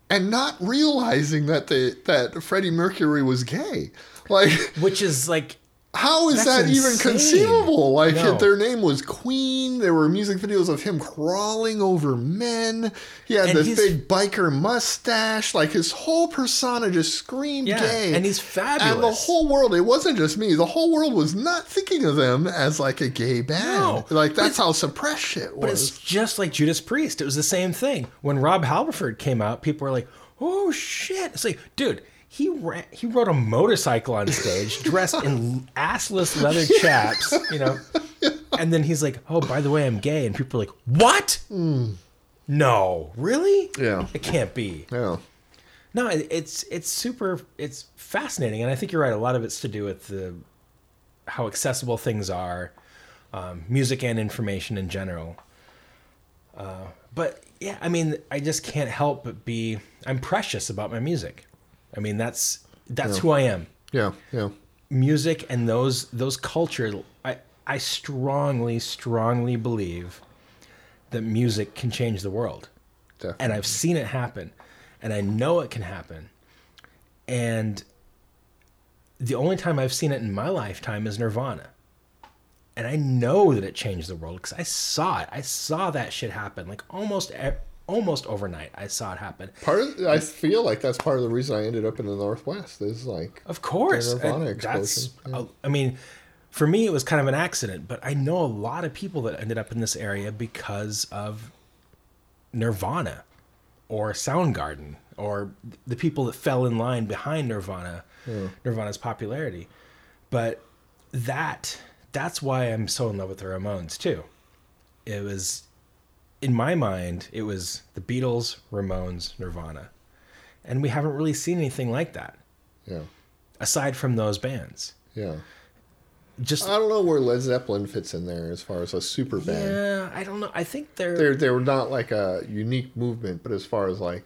and not realizing that the that Freddie Mercury was gay. Like Which is like how is That's that even conceivable? Like No. their name was Queen. There were music videos of him crawling over men. He had And this big biker mustache. Like his whole persona just screamed Yeah, gay. and he's fabulous. And the whole world, it wasn't just me. The whole world was not thinking of them as like a gay band. No. Like that's how suppressed shit was. But it's just like Judas Priest. It was the same thing. When Rob Halford came out, people were like, "Oh shit!" It's like, dude, he ran, he rode a motorcycle on stage, dressed in assless leather chaps, you know. And then he's like, "Oh, by the way, I'm gay," and people are like, "What? No, really? Yeah. it can't be." Yeah. No, it- it's it's super it's fascinating, and I think you're right. A lot of it's to do with the how accessible things are, um, music and information in general. Uh, but yeah, I mean, I just can't help but be I'm precious about my music. I mean, that's that's Yeah. who I am. Yeah, yeah. Music and those those culture. I I strongly strongly believe that music can change the world Definitely. and I've seen it happen, and I know it can happen. And the only time I've seen it in my lifetime is Nirvana, and I know that it changed the world because I saw it. I saw that shit happen like almost almost overnight. I saw it happen. Part of I feel like that's part of the reason I ended up in the Northwest. Is like Of course, Nirvana explosion. I mean, for me, it was kind of an accident, but I know a lot of people that ended up in this area because of Nirvana or Soundgarden or the people that fell in line behind Nirvana, Nirvana's popularity. But that that's why I'm so in love with the Ramones too. It was in my mind, it was the Beatles, Ramones, Nirvana. And we haven't really seen anything like that Yeah, aside from those bands. yeah. Just I don't know where Led Zeppelin fits in there as far as a super band. yeah, I don't know. I think they're, They're they're not like a unique movement, but as far as like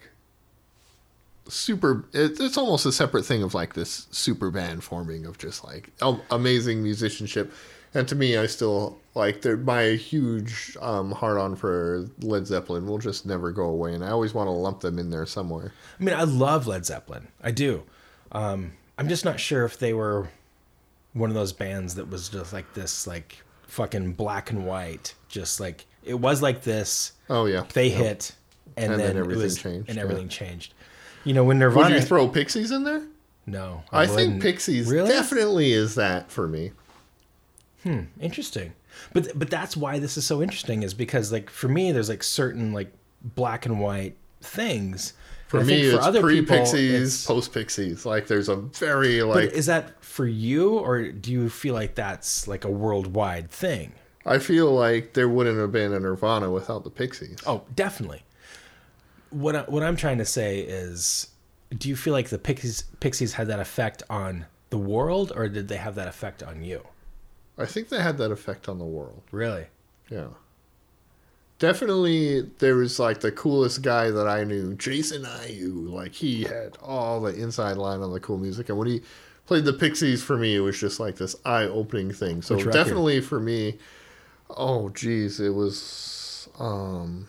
super, it, it's almost a separate thing of like this super band forming of just like amazing musicianship. And to me, I still like they're my huge um, hard on for Led Zeppelin will just never go away, and I always want to lump them in there somewhere. I mean, I love Led Zeppelin. I do. Um, I'm just not sure if they were one of those bands that was just like this, like fucking black and white. Just like it was like this. Oh yeah, They Yep. hit, and, And then, then everything was, changed, and yeah. everything changed. You know, when Would Nirvana. you throw Pixies in there? no, I, think. Pixies Really? definitely is that for me. Hmm, interesting. But but that's why this is so interesting is because like for me there's like certain like black and white things. For And me, think it's pre Pixies, post Pixies. Like there's a very like is that for you or do you feel like that's like a worldwide thing? I feel like there wouldn't have been a Nirvana without the Pixies. Oh, definitely. What I, what I'm trying to say is do you feel like the Pixies Pixies had that effect on the world or did they have that effect on you? I think they had that effect on the world. Really? Yeah. Definitely, there was like the coolest guy that I knew, Jason Iu. Like he had all the inside line on the cool music, and when he played the Pixies for me, it was just like this eye-opening thing. So definitely for me, oh geez, it was um,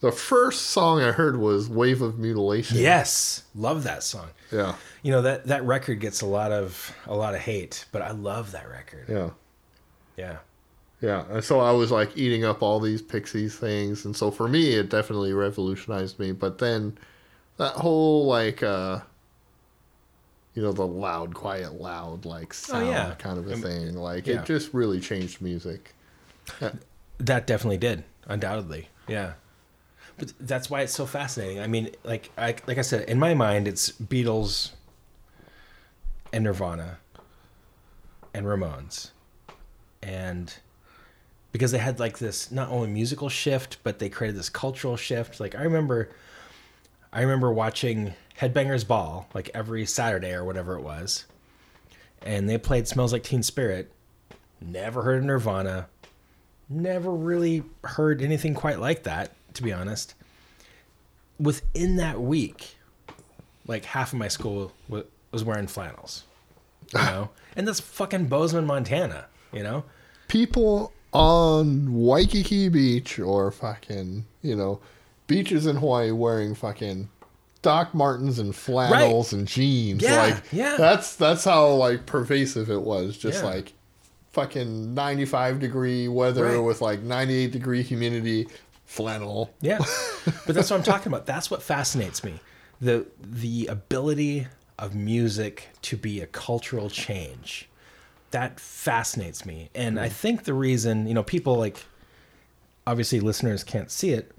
the first song I heard was "Wave of Mutilation." Yes. Love that song. yeah, You know that that record gets a lot of a lot of hate, but I love that record. yeah. Yeah. Yeah, and so I was like eating up all these Pixies things, and so for me, it definitely revolutionized me. But then that whole like, uh you know, the loud, quiet, loud, like sound Oh, yeah. kind of a thing, like yeah. it just really changed music. That definitely did, undoubtedly. Yeah. But that's why it's so fascinating. I mean, like I like I said, in my mind it's Beatles and Nirvana and Ramones. And because they had like this not only musical shift, but they created this cultural shift. Like I remember I remember watching Headbangers Ball like every Saturday or whatever it was. And they played Smells Like Teen Spirit. Never heard of Nirvana. Never really heard anything quite like that, to be honest. Within that week, like half of my school wa- was wearing flannels, you know, and that's fucking Bozeman, Montana, you know. People on Waikiki Beach or fucking, you know, beaches in Hawaii wearing fucking Doc Martens and flannels and jeans. Yeah, like yeah. that's that's how like pervasive it was. Just Yeah. like fucking 95 degree weather Right. with like 98 degree humidity flannel. Yeah, but that's what I'm talking about. That's what fascinates me the the ability of music to be a cultural change. That fascinates me, and I think the reason you know people like obviously listeners can't see it,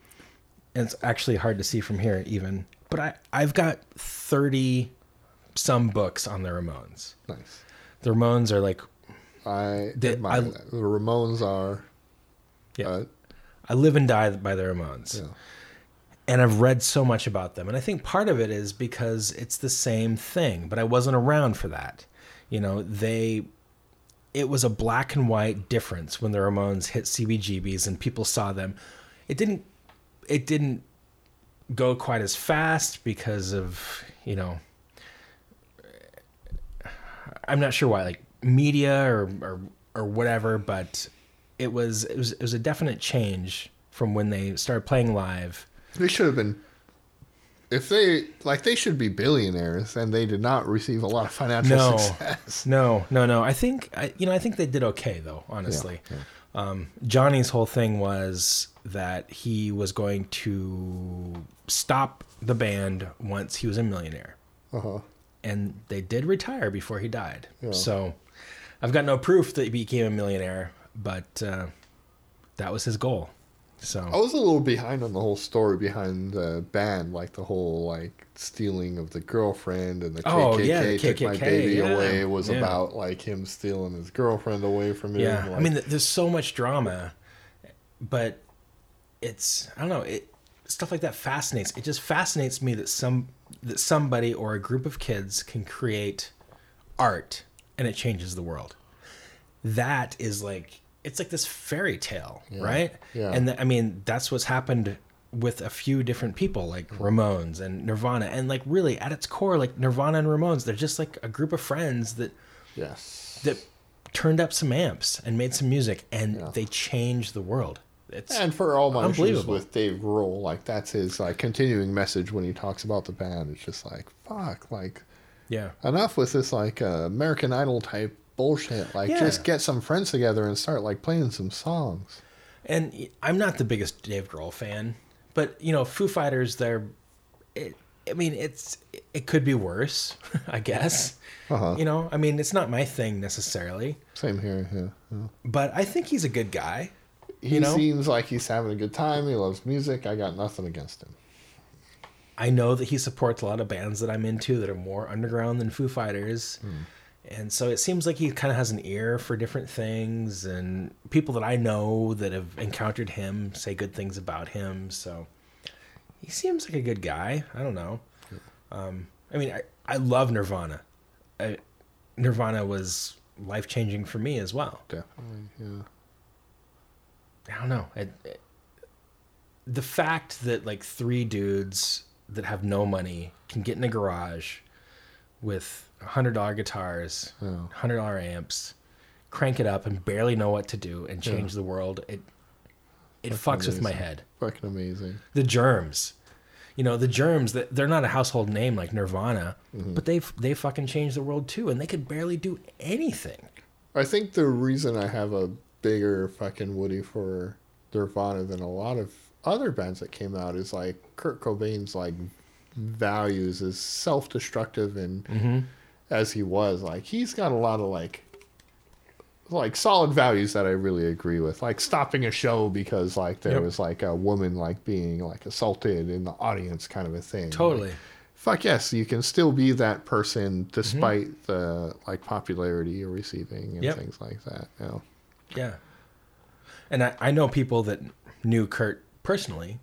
and it's actually hard to see from here even. But I I've got thirty some books on the Ramones. Nice. The Ramones are like I The- admire I- that. The Ramones are yeah. uh, I live and die by the Ramones. Yeah. and I've read so much about them. And I think part of it is because it's the same thing, but I wasn't around for that. You know, they it was a black and white difference when the Ramones hit CBGBs and people saw them. It didn't it didn't go quite as fast because of, you know, I'm not sure why, like media or or, or whatever, but it was it was it was a definite change from when they started playing live. They should have been. If they like, they should be billionaires, and they did not receive a lot of financial No, success. no, no, no. I think I, you know. I think they did okay though. Honestly, Um, Johnny's whole thing was that he was going to stop the band once he was a millionaire, Uh huh. and they did retire before he died. Yeah. So, I've got no proof that he became a millionaire, but uh, that was his goal. So I was a little behind on the whole story behind the band, like the whole like stealing of the girlfriend and the Oh, KKK yeah, the took my baby yeah, away was yeah. about like him stealing his girlfriend away from him. Yeah, I mean, there's so much drama, but it's I don't know. It stuff like that fascinates. It just fascinates me that some that somebody or a group of kids can create art and it changes the world. That is like it's like this fairy tale, Yeah, right? yeah. And th- I mean, that's what's happened with a few different people like Ramones and Nirvana and like really at its core like Nirvana and Ramones they're just like a group of friends that yes that turned up some amps and made some music and Yeah. they changed the world. It's and for all my issues unbelievable. with Dave Grohl, like that's his like continuing message when he talks about the band. It's just like fuck, like yeah. enough with this like uh, American Idol type bullshit. Like Yeah. just get some friends together and start like playing some songs. And I'm not the biggest Dave Grohl fan, but you know, Foo Fighters they're it, I mean, it's it could be worse, I guess. Uh-huh. You know, I mean, it's not my thing necessarily, Same here. Yeah. yeah. but I think he's a good guy. He You know? seems like he's having a good time. He loves music. I got nothing against him. I know that he supports a lot of bands that I'm into that are more underground than Foo Fighters. And so it seems like he kind of has an ear for different things, and people that I know that have encountered him say good things about him. So he seems like a good guy. I don't know. Um, I mean, I, I love Nirvana. I, Nirvana was life changing for me as well. Definitely. Yeah. I don't know. It, it- the fact that like three dudes that have no money can get in a garage with hundred dollar guitars, Yeah. hundred dollar amps, crank it up, and barely know what to do and change the world. It it Fucking fucks with my head. Fucking amazing. The Germs, you know, the Germs. that They're not a household name like Nirvana, Mm-hmm. but they they fucking changed the world too, and they could barely do anything. I think the reason I have a bigger fucking Woody for Nirvana than a lot of other bands that came out is like Kurt Cobain's like values is self-destructive and Mm-hmm. As he was like he's got a lot of like like solid values that I really agree with like stopping a show because like there Yep. was like a woman like being like assaulted in the audience kind of a thing Totally. fuck yes, you can still be that person mm-hmm. despite the like popularity you're receiving and Yep. things like that. You know? Yeah. And I, I know people that knew Kurt personally,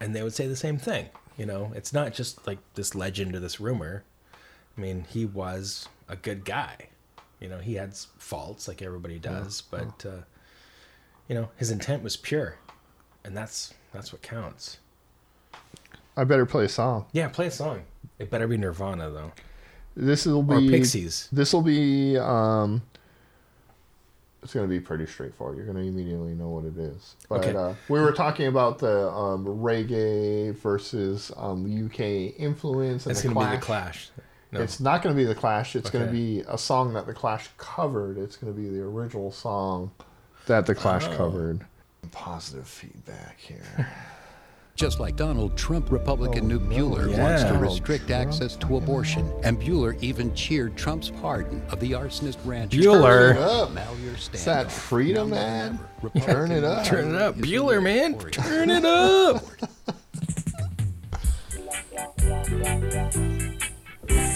and they would say the same thing. You know, it's not just like this legend or this rumor. I mean, he was a good guy. You know, he had faults like everybody does, but uh, you know, his intent was pure, and that's that's what counts. I better play a song. Yeah, play a song. It better be Nirvana though, This will or be Pixies. This will be um it's going to be pretty straightforward. You're going to immediately know what it is. But Okay. uh, we were talking about the um, reggae versus um, UK influence and It's gonna be the Clash. No. It's not going to be the Clash. It's going to be a song that the Clash covered. It's going to be the original song that the Clash Oh. covered. Positive feedback here. Just like Donald Trump, Republican oh, Knute Buehler Yeah. wants to Donald restrict access to abortion, and Buehler even cheered Trump's pardon of the arsonist rancher. Bueller. Turn it up. Malheur It's that freedom Now more ad. Turn it up. Turn it up, Bueller, man. Turn it up.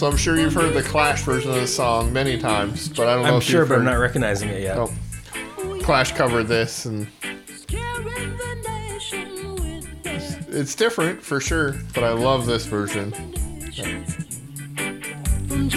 So I'm sure you've heard the Clash version of the song many times, but I don't know I'm if sure, you've but I'm not recognizing it yet. Oh. Clash covered this, and it's different for sure. But I love this version. From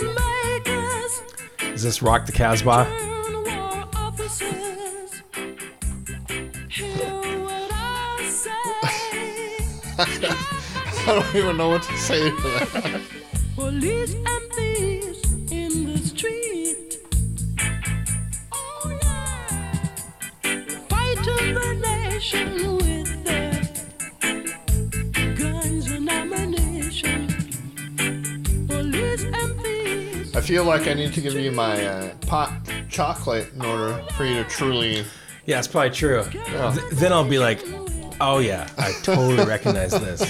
Is this Rock the Casbah? and war officers. Hear what I don't even know what to say to that. Police and thieves in the street. Oh yeah. Fighting the nation feel like I need to give you my uh, pot chocolate in order for you to truly. Yeah, it's probably true. Th- then I'll be like, oh yeah, I totally recognize this.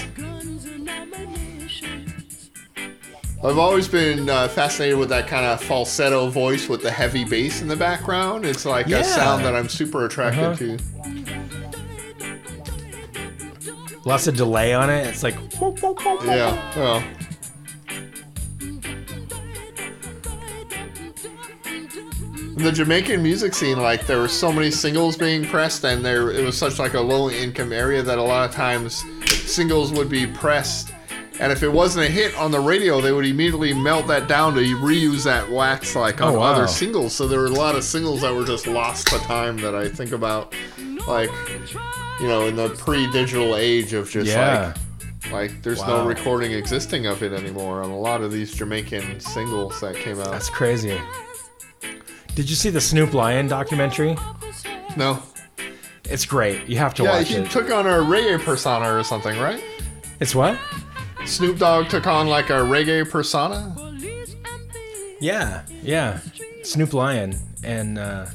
I've always been uh, fascinated with that kind of falsetto voice with the heavy bass in the background. It's like Yeah. a sound that I'm super attracted Uh-huh. to. Lots of delay on it. It's like, Yeah. Well. The Jamaican music scene, like there were so many singles being pressed, and there it was such like a low income area that a lot of times singles would be pressed, and if it wasn't a hit on the radio, they would immediately melt that down to reuse that wax like oh, on Oh, wow. other singles. So there were a lot of singles that were just lost to time that I think about, like you know, in the pre-digital age of just Yeah. like like there's Wow. no recording existing of it anymore on a lot of these Jamaican singles that came out. that's crazy. Did you see the Snoop Lion documentary? No. It's great. You have to yeah, watch he it. took on a reggae persona or something, right? It's what? Snoop Dogg took on like a reggae persona. Yeah, yeah. Snoop Lion, and uh,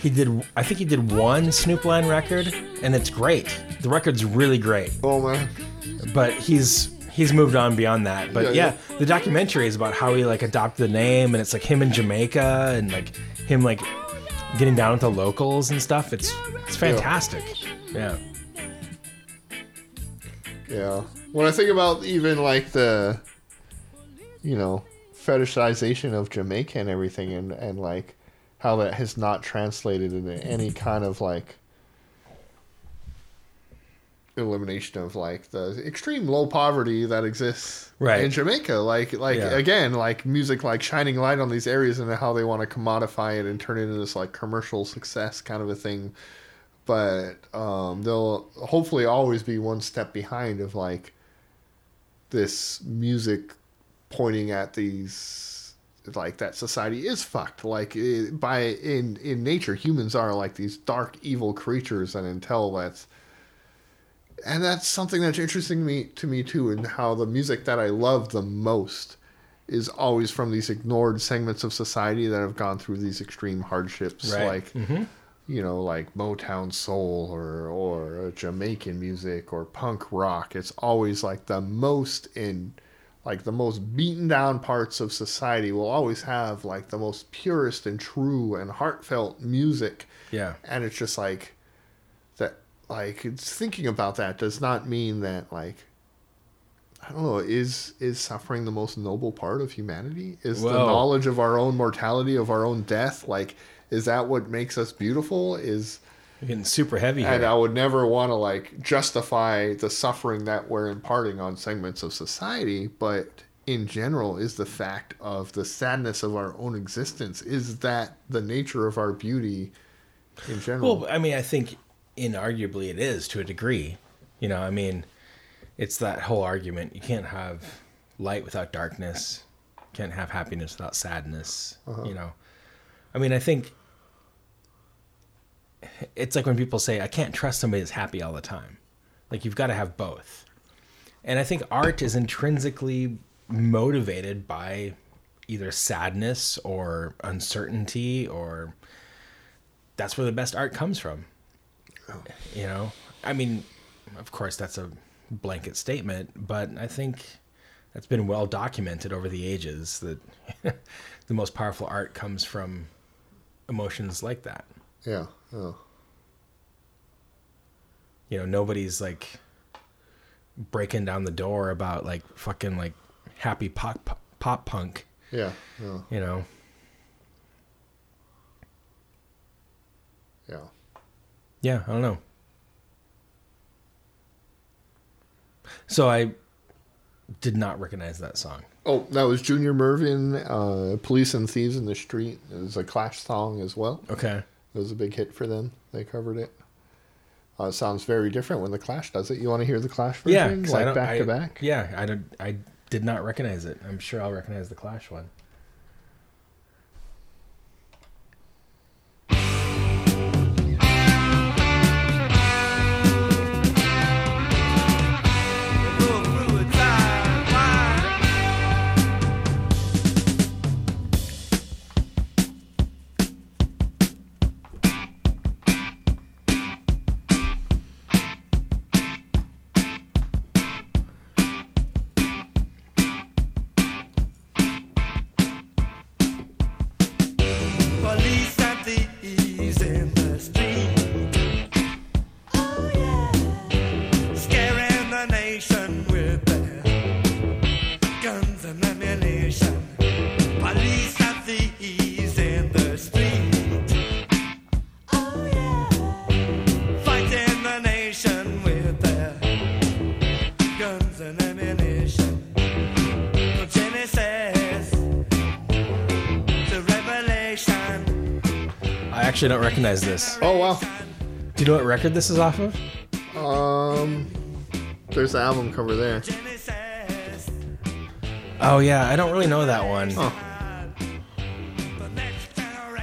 he did. I think he did one Snoop Lion record, and it's great. The record's really great. Oh man. But he's he's moved on beyond that. But Yeah, yeah, the documentary is about how he like adopted the name, and it's like him in Jamaica, and like him like getting down with the locals and stuff. It's it's fantastic. Yeah. Yeah. When I think about even like the, you know, fetishization of Jamaica and everything, and and like how that has not translated into any kind of like elimination of like the extreme low poverty that exists Right. in Jamaica. Like like Yeah. again, like music like shining light on these areas and how they want to commodify it and turn it into this like commercial success kind of a thing. But um, they'll hopefully always be one step behind of like this music pointing at these like that society is fucked like by in in nature humans are like these dark evil creatures and until that's and that's something that's interesting to me to me too and how the music that i love the most is always from these ignored segments of society that have gone through these extreme hardships Right. like Mhm. you know like motown soul or or jamaican music or punk rock it's always like the most in like the most beaten down parts of society will always have like the most purest and true and heartfelt music Yeah. and it's just like like thinking about that does not mean that like I don't know. Is is suffering the most noble part of humanity? Is the knowledge of our own mortality, of our own death, like is that what makes us beautiful? Is You're getting super heavy and here. I would never want to like justify the suffering that we're imparting on segments of society, but in general, is the fact of the sadness of our own existence. Is that the nature of our beauty in general? Well, I mean, I think inarguably it is to a degree. You know, I mean, it's that whole argument. You can't have light without darkness. You can't have happiness without sadness. Uh-huh. You know, I mean, I think it's like when people say, I can't trust somebody that's happy all the time. Like, you've got to have both. And I think art is intrinsically motivated by either sadness or uncertainty, or that's where the best art comes from. You know, I mean, of course, that's a blanket statement, but I think that's been well documented over the ages that the most powerful art comes from emotions like that. Yeah. Yeah. You know, nobody's like breaking down the door about like fucking like happy pop pop punk. Yeah. Yeah. You know. Yeah. Yeah, I don't know. So I did not recognize that song. Oh, that was Junior Murvin, uh, Police and Thieves in the Street. It was a Clash song as well. Okay. It was a big hit for them. They covered it. Uh, it sounds very different when the Clash does it. You want to hear the Clash version? Yeah, version, 'cause I like back I- to back? Yeah, I did. I did not recognize it. I'm sure I'll recognize the Clash one. Actually don't recognize this. Oh wow! Do you know what record this is off of? Um, there's the album cover there. Oh yeah, I don't really know that one. I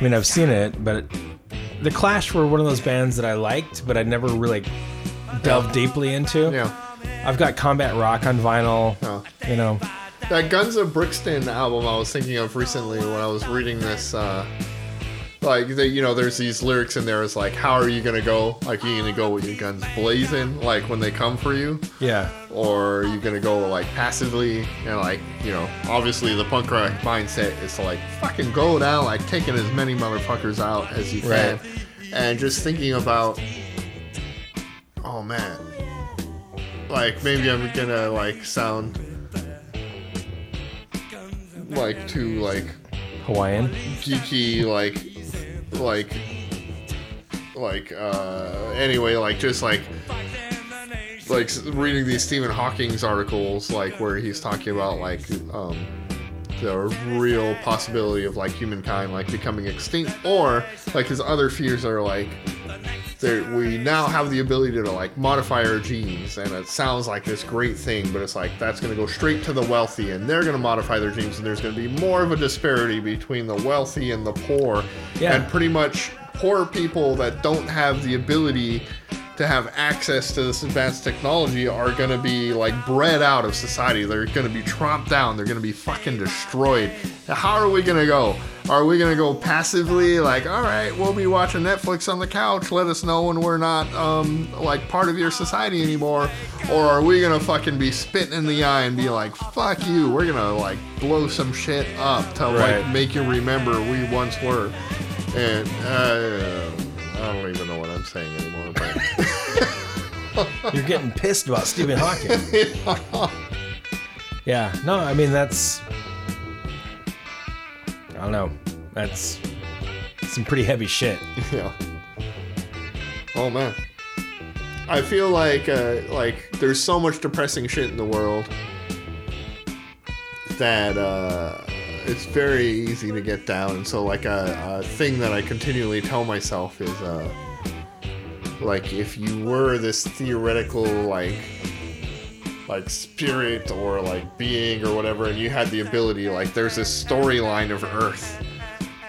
mean, I've seen it, but the Clash were one of those bands that I liked, but I never really delved deeply into. Yeah. I've got Combat Rock on vinyl. Oh. You know, That Guns of Brixton album I was thinking of recently when I was reading this. Uh, like, the, you know, there's these lyrics in there. It's like, how are you gonna go? Like, you gonna go with your guns blazing, like when they come for you? yeah, or are you gonna go like passively and like you know obviously the punk rock mindset is to like fucking go down like taking as many motherfuckers out as you can Right. and just thinking about oh man like maybe i'm gonna like sound like too like Hawaiian. geeky like like like uh anyway like just like like reading these Stephen Hawking's articles like where he's talking about like um the real possibility of like humankind like becoming extinct or like his other fears are like there we now have the ability to like modify our genes and it sounds like this great thing but it's like that's going to go straight to the wealthy and they're going to modify their genes and there's going to be more of a disparity between the wealthy and the poor Yeah. and pretty much poor people that don't have the ability to have access to this advanced technology are going to be like bred out of society. They're going to be tromped down. They're going to be fucking destroyed. How are we going to go? Are we going to go passively like, all right, we'll be watching Netflix on the couch. Let us know when we're not um like part of your society anymore. Or are we going to fucking be spitting in the eye and be like, fuck you. We're going to like blow some shit up to Right. like make you remember we once were. And uh, I don't even know what I'm saying anymore. But You're getting pissed about Stephen Hawking. Yeah, no, I mean that's I don't know. That's some pretty heavy shit. yeah. Oh man. I feel like uh, like there's so much depressing shit in the world that uh, it's very easy to get down. And so like a, a thing that I continually tell myself is uh, like if you were this theoretical like like spirit or like being or whatever and you had the ability like there's this storyline of earth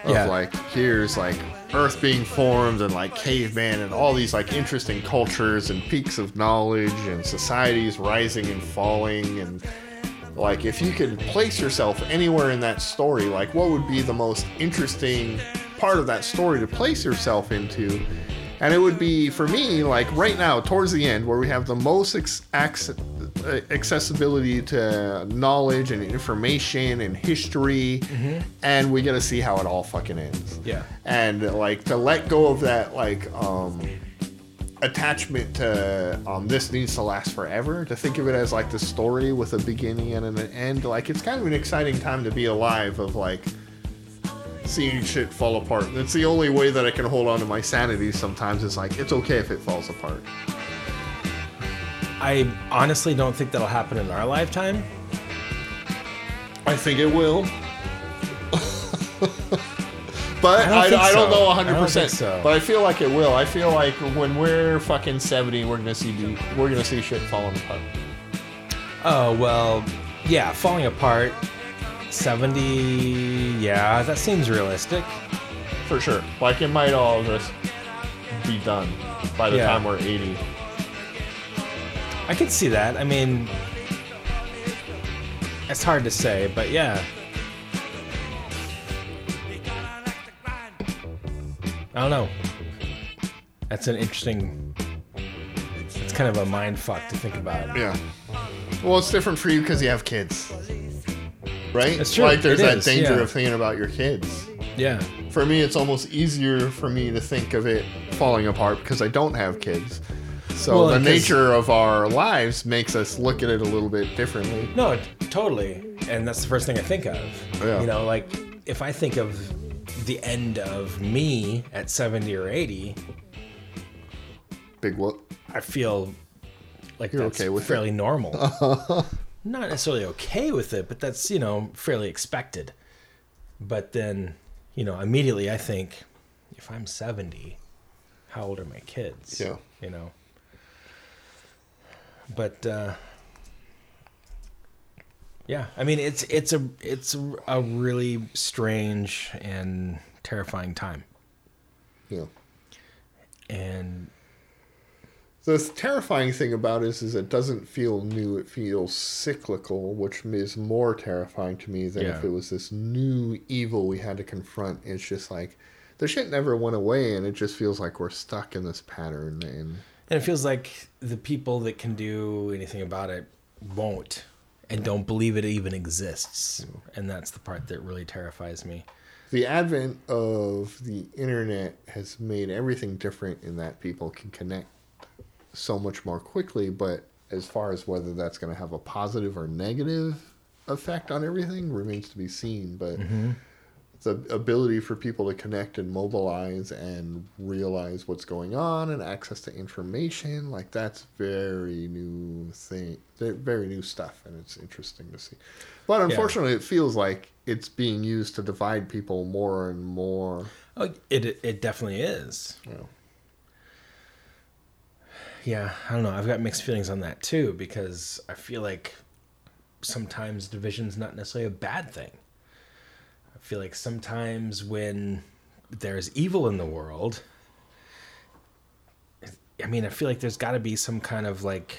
of Yeah. like here's like Earth being formed and like caveman and all these like interesting cultures and peaks of knowledge and societies rising and falling and like if you could place yourself anywhere in that story like what would be the most interesting part of that story to place yourself into and it would be for me like right now towards the end where we have the most ex- acc- uh, accessibility to knowledge and information and history and we get to see how it all fucking ends Yeah. and like to let go of that like um attachment to um this needs to last forever to think of it as like the story with a beginning and an end like it's kind of an exciting time to be alive of like seeing shit fall apart that's the only way that i can hold on to my sanity sometimes is like it's okay if it falls apart I honestly don't think that'll happen in our lifetime. i think it will but I don't I, I, don't so. know I don't 100% so. but i feel like it will i feel like when we're fucking 70 we're gonna see we're gonna see shit falling apart Oh well, yeah, falling apart. Seventy, yeah, that seems realistic. For sure. Like it might all just be done by the Yeah. time we're 80. I could see that. I mean, it's hard to say, but yeah. I don't know. That's an interesting. It's kind of a mind fuck to think about. Yeah. Well, it's different for you because you have kids. Right? It's true. Like there's It that is, danger yeah. of thinking about your kids. Yeah. For me, it's almost easier for me to think of it falling apart because I don't have kids. So Well, the nature of our lives makes us look at it a little bit differently. No, totally. And that's the first thing I think of. Yeah. You know, like if I think of the end of me at 70 or 80, Big whoop. I feel like You're that's okay with it. fairly normal. Not necessarily okay with it, but that's, you know, fairly expected. But then, you know, immediately I think if I'm 70, how old are my kids? Yeah. You know. But uh yeah, I mean it's it's a it's a really strange and terrifying time. Yeah. And The terrifying thing about it is, is it doesn't feel new. It feels cyclical, which is more terrifying to me than if it was this new evil we had to confront. It's just like the shit never went away, and it just feels like we're stuck in this pattern. And And it feels like the people that can do anything about it won't and don't believe it even exists. And that's the part that really terrifies me. the advent of the internet has made everything different in that people can connect so much more quickly. But as far as whether that's going to have a positive or negative effect on everything remains to be seen. But mm-hmm. the ability for people to connect and mobilize and realize what's going on and access to information like that's very new thing they're very new stuff and it's interesting to see but unfortunately it feels like it's being used to divide people more and more Oh, it it definitely is. Yeah. Yeah, I don't know. I've got mixed feelings on that too because I feel like sometimes division's not necessarily a bad thing. I feel like sometimes when there's evil in the world, I mean, I feel like there's got to be some kind of like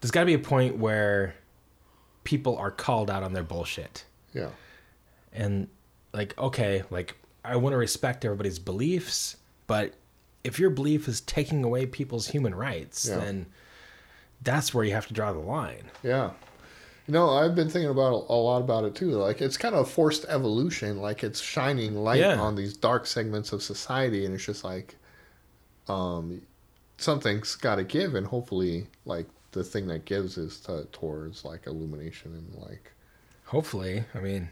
there's got to be a point where people are called out on their bullshit yeah and like okay like i want to respect everybody's beliefs but if your belief is taking away people's human rights Yeah. then that's where you have to draw the line Yeah. You know, I've been thinking about a lot about it too. Like it's kind of a forced evolution. Like it's shining light Yeah. on these dark segments of society, and it's just like, um, something's got to give, and hopefully, like the thing that gives is to, towards like illumination and like hopefully i mean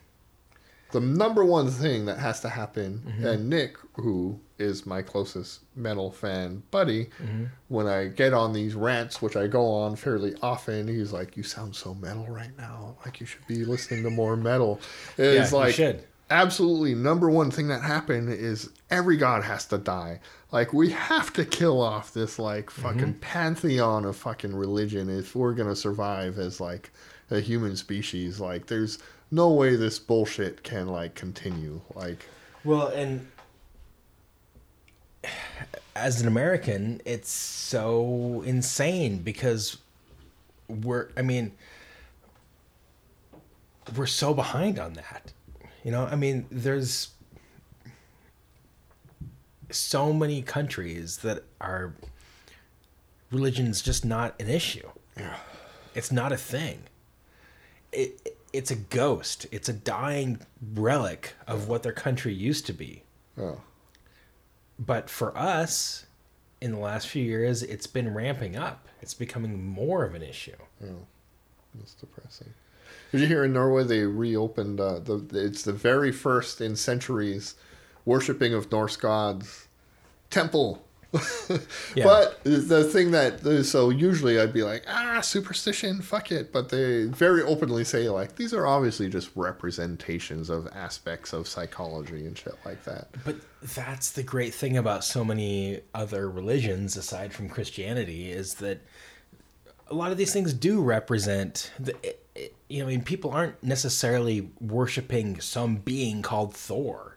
the number one thing that has to happen. Mm-hmm. And Nick, who is my closest metal fan buddy, Mm-hmm. when I get on these rants, which I go on fairly often, he's like, "You sound so metal right now. Like you should be listening to more metal." It's you like should. absolutely number one thing that happened is every god has to die. Like we have to kill off this like fucking pantheon of fucking religion if we're gonna survive as like a human species. Like there's no way this bullshit can like continue. Like, Well, and as an American, it's so insane because we're, I mean, we're so behind on that. You know, I mean, there's so many countries that are religion's just not an issue. Yeah. It's not a thing. It, it's a ghost. It's a dying relic of what their country used to be. oh, But for us, in the last few years, it's been ramping up. It's becoming more of an issue. Oh, that's depressing. Did you hear in Norway they reopened uh, the? It's the very first in centuries worshiping of Norse gods temple. Yeah. But the thing that so usually I'd be like ah superstition fuck it, but they very openly say like these are obviously just representations of aspects of psychology and shit like that. But that's the great thing about so many other religions aside from Christianity is that a lot of these things do represent the it- it- you know, I mean people aren't necessarily worshiping some being called Thor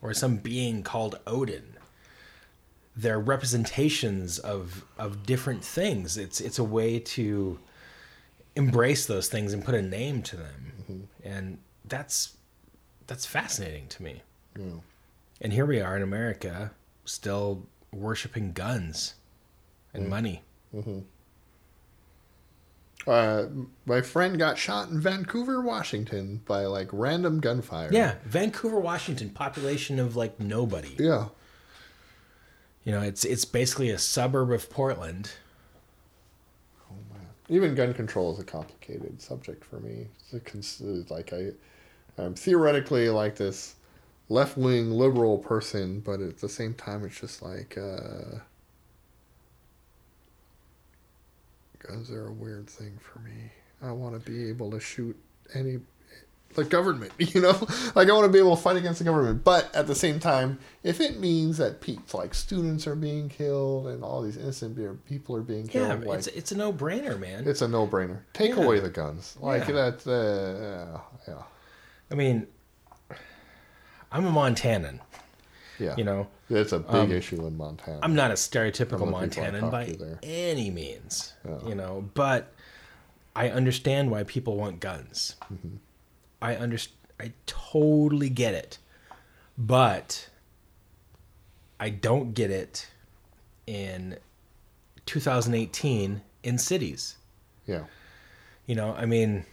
or some being called Odin. They're representations of of different things. It's it's a way to embrace those things and put a name to them. Mm-hmm. And that's that's fascinating to me. Yeah. And here we are in America, still worshiping guns and mm. money. Mm-hmm. Uh, my friend got shot in Vancouver, Washington, by like random gunfire. Yeah, Vancouver, Washington, population of like nobody. Yeah. You know, it's it's basically a suburb of Portland. Even gun control is a complicated subject for me. It's a like I, I'm theoretically like this left-wing liberal person, but at the same time, it's just like uh, guns are a weird thing for me. I want to be able to shoot any the government, you know, like I want to be able to fight against the government. But at the same time, if it means that people, like students are being killed and all these innocent people are being killed, Yeah, like it's it's a no brainer, man. it's a no-brainer. Take Yeah. away the guns. Like Yeah. that. Uh, yeah, I mean, I'm a Montanan. yeah. You know, it's a big um, issue in Montana. I'm not a stereotypical Some of the people I Montanan by any means, Yeah. you know, but I understand why people want guns. Mm-hmm. I understand. I totally get it, but I don't get it in 2018 in cities. Yeah, You know, I mean,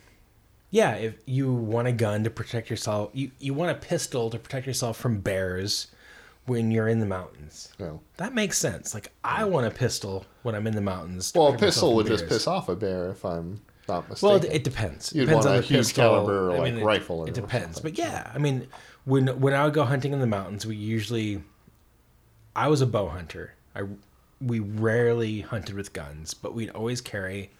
yeah, if you want a gun to protect yourself, you, you want a pistol to protect yourself from bears when you're in the mountains. yeah. That makes sense. Like I want a pistol when I'm in the mountains. Well, a pistol would just piss off a bear if I'm not mistaken. Well, it, it depends. You'd depends want on a the huge pistol. caliber, I like, mean, it- rifle or It depends, something. but yeah, I mean, when when I would go hunting in the mountains, we usually, I was a bow hunter. I we rarely hunted with guns, but we'd always carry.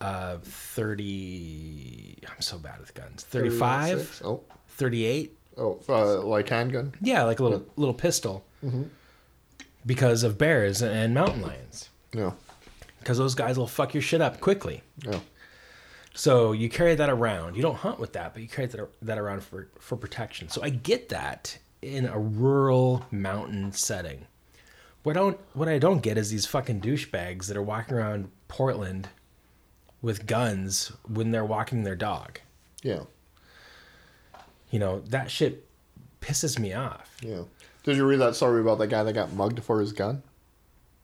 Uh, 30 I'm so bad with guns. 35, 36? Oh, 38. oh, uh, like handgun. Yeah, like a little little pistol. Because of bears and mountain lions. Yeah, Because those guys will fuck your shit up quickly. yeah, So you carry that around. You don't hunt with that, but you carry that, that around for, for protection. So I get that in a rural mountain setting. What I don't what I don't get is these fucking douchebags that are walking around Portland with guns when they're walking their dog. yeah, You know, that shit pisses me off. yeah. Did you read that story about that guy that got mugged for his gun?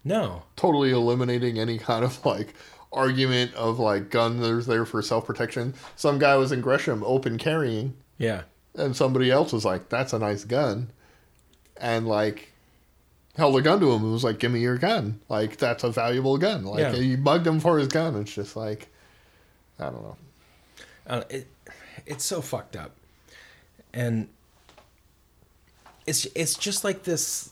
No. Totally eliminating any kind of like argument of like guns there for self protection. Some guy was in Gresham open carrying, Yeah. and somebody else was like, "That's a nice gun," and like held a gun to him and was like, "Give me your gun. Like that's a valuable gun." Like Yeah. he bugged him for his gun. It's just like I don't know. Uh, it, it's so fucked up, and it's it's just like this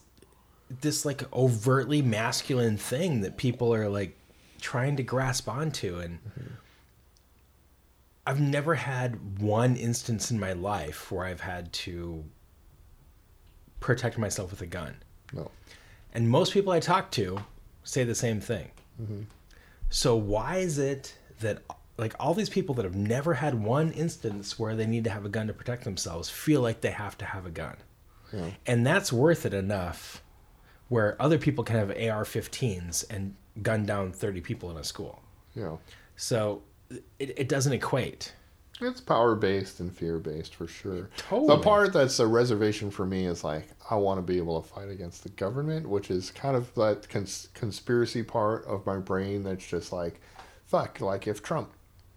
this like overtly masculine thing that people are like trying to grasp onto, and mm-hmm. I've never had one instance in my life where I've had to protect myself with a gun. No. And most people I talk to say the same thing. Mm-hmm. So why is it that like all these people that have never had one instance where they need to have a gun to protect themselves feel like they have to have a gun. Yeah. And that's worth it enough where other people can have AR-15s and gun down 30 people in a school. Yeah. So it, it doesn't equate. It's power based and fear based for sure. Totally. The part that's a reservation for me is like I want to be able to fight against the government, which is kind of that cons- conspiracy part of my brain that's just like, fuck, like if Trump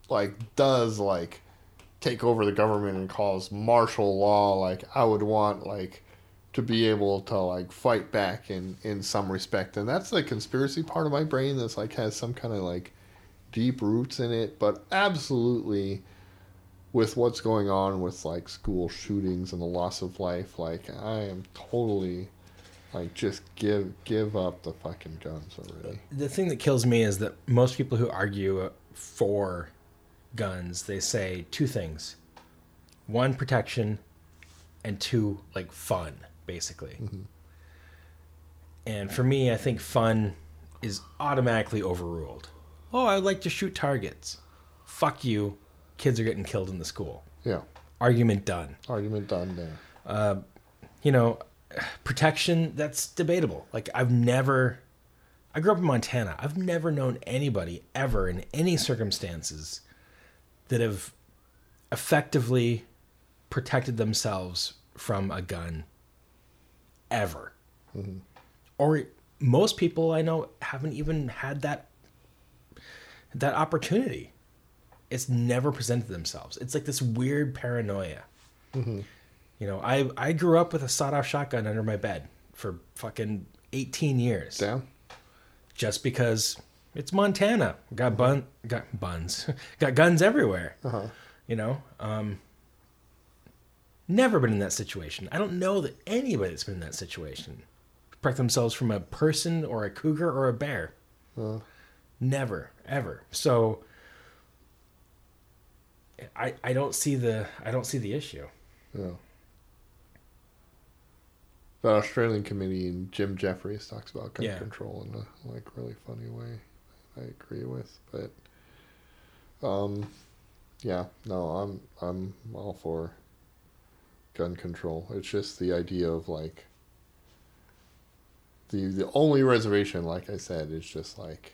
like does like take over the government and cause martial law, like I would want like to be able to like fight back in in some respect, and that's the conspiracy part of my brain that's like has some kind of like deep roots in it, but absolutely with what's going on with like school shootings and the loss of life, like I am totally like just give give up the fucking guns already. The thing that kills me is that most people who argue for guns, they say two things. One, protection, and two, like fun, basically. And for me, I think fun is automatically overruled. Oh, I would like to shoot targets. Fuck you. Kids are getting killed in the school. Yeah. Argument done. Argument done there. Uh, you know, protection, that's debatable. Like, I've never, I grew up in Montana. I've never known anybody ever in any circumstances that have effectively protected themselves from a gun ever. Or most people I know haven't even had that that opportunity. It's never presented themselves. It's like this weird paranoia. Mm-hmm. You know, I I grew up with a sawed-off shotgun under my bed for fucking 18 years. Damn. Just because it's Montana. Got bun got buns. got guns everywhere. Uh-huh. You know? Um never been in that situation. I don't know that anybody that's been in that situation protect themselves from a person or a cougar or a bear. Uh, Never, ever. So I I don't see the I don't see the issue. yeah. The Australian comedian Jim Jefferies talks about gun Yeah. control in a like really funny way. I agree with, but um, yeah, no, I'm I'm all for gun control. It's just the idea of like the the only reservation, like I said, is just like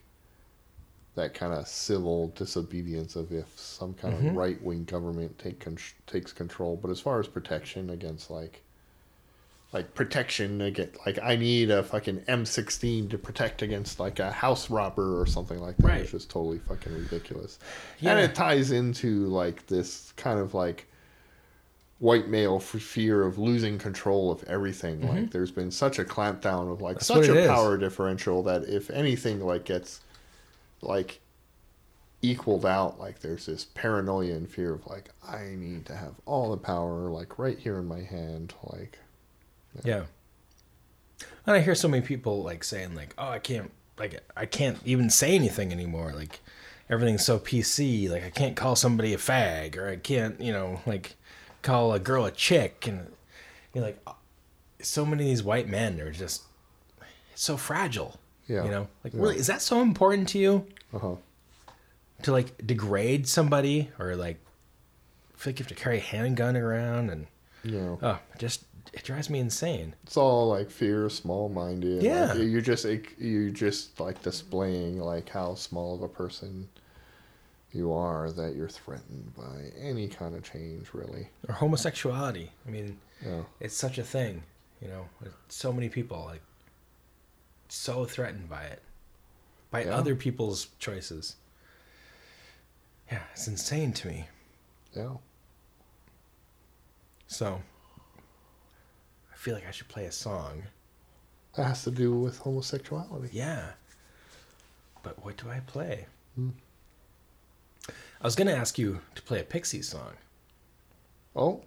that kind of civil disobedience of if some kind Mhm. of right wing government take con- takes control. But as far as protection against like like protection against like I need a fucking M16 to protect against like a house robber or something like that. Right. It's just totally fucking ridiculous. Yeah. And it ties into like this kind of like white male f- fear of losing control of everything. Mm-hmm. Like there's been such a clampdown of like That's such a is. power differential that if anything like gets like equaled out like there's this paranoia and fear of like I need to have all the power like right here in my hand like Yeah. And I hear so many people like saying like, "Oh, I can't like I can't even say anything anymore. Like everything's so PC. Like I can't call somebody a fag or I can't, you know, like call a girl a chick and you're like uh, so many of these white men are just so fragile. Yeah. You know? Like Yeah. really is that so important to you? uh-huh To like degrade somebody or like feel like you have to carry a handgun around and Yeah. oh, just it drives me insane. it's all like fear small minded Yeah. like, you're just like, you're just like displaying like how small of a person you are that you're threatened by any kind of change really or homosexuality. I mean, Yeah. it's such a thing, you know. So many people like so threatened by it, by Yeah. other people's choices. Yeah, it's insane to me. yeah So, I feel like I should play a song. that has to do with homosexuality Yeah, but what do I play? Hmm. I was gonna ask you to play a Pixies song. oh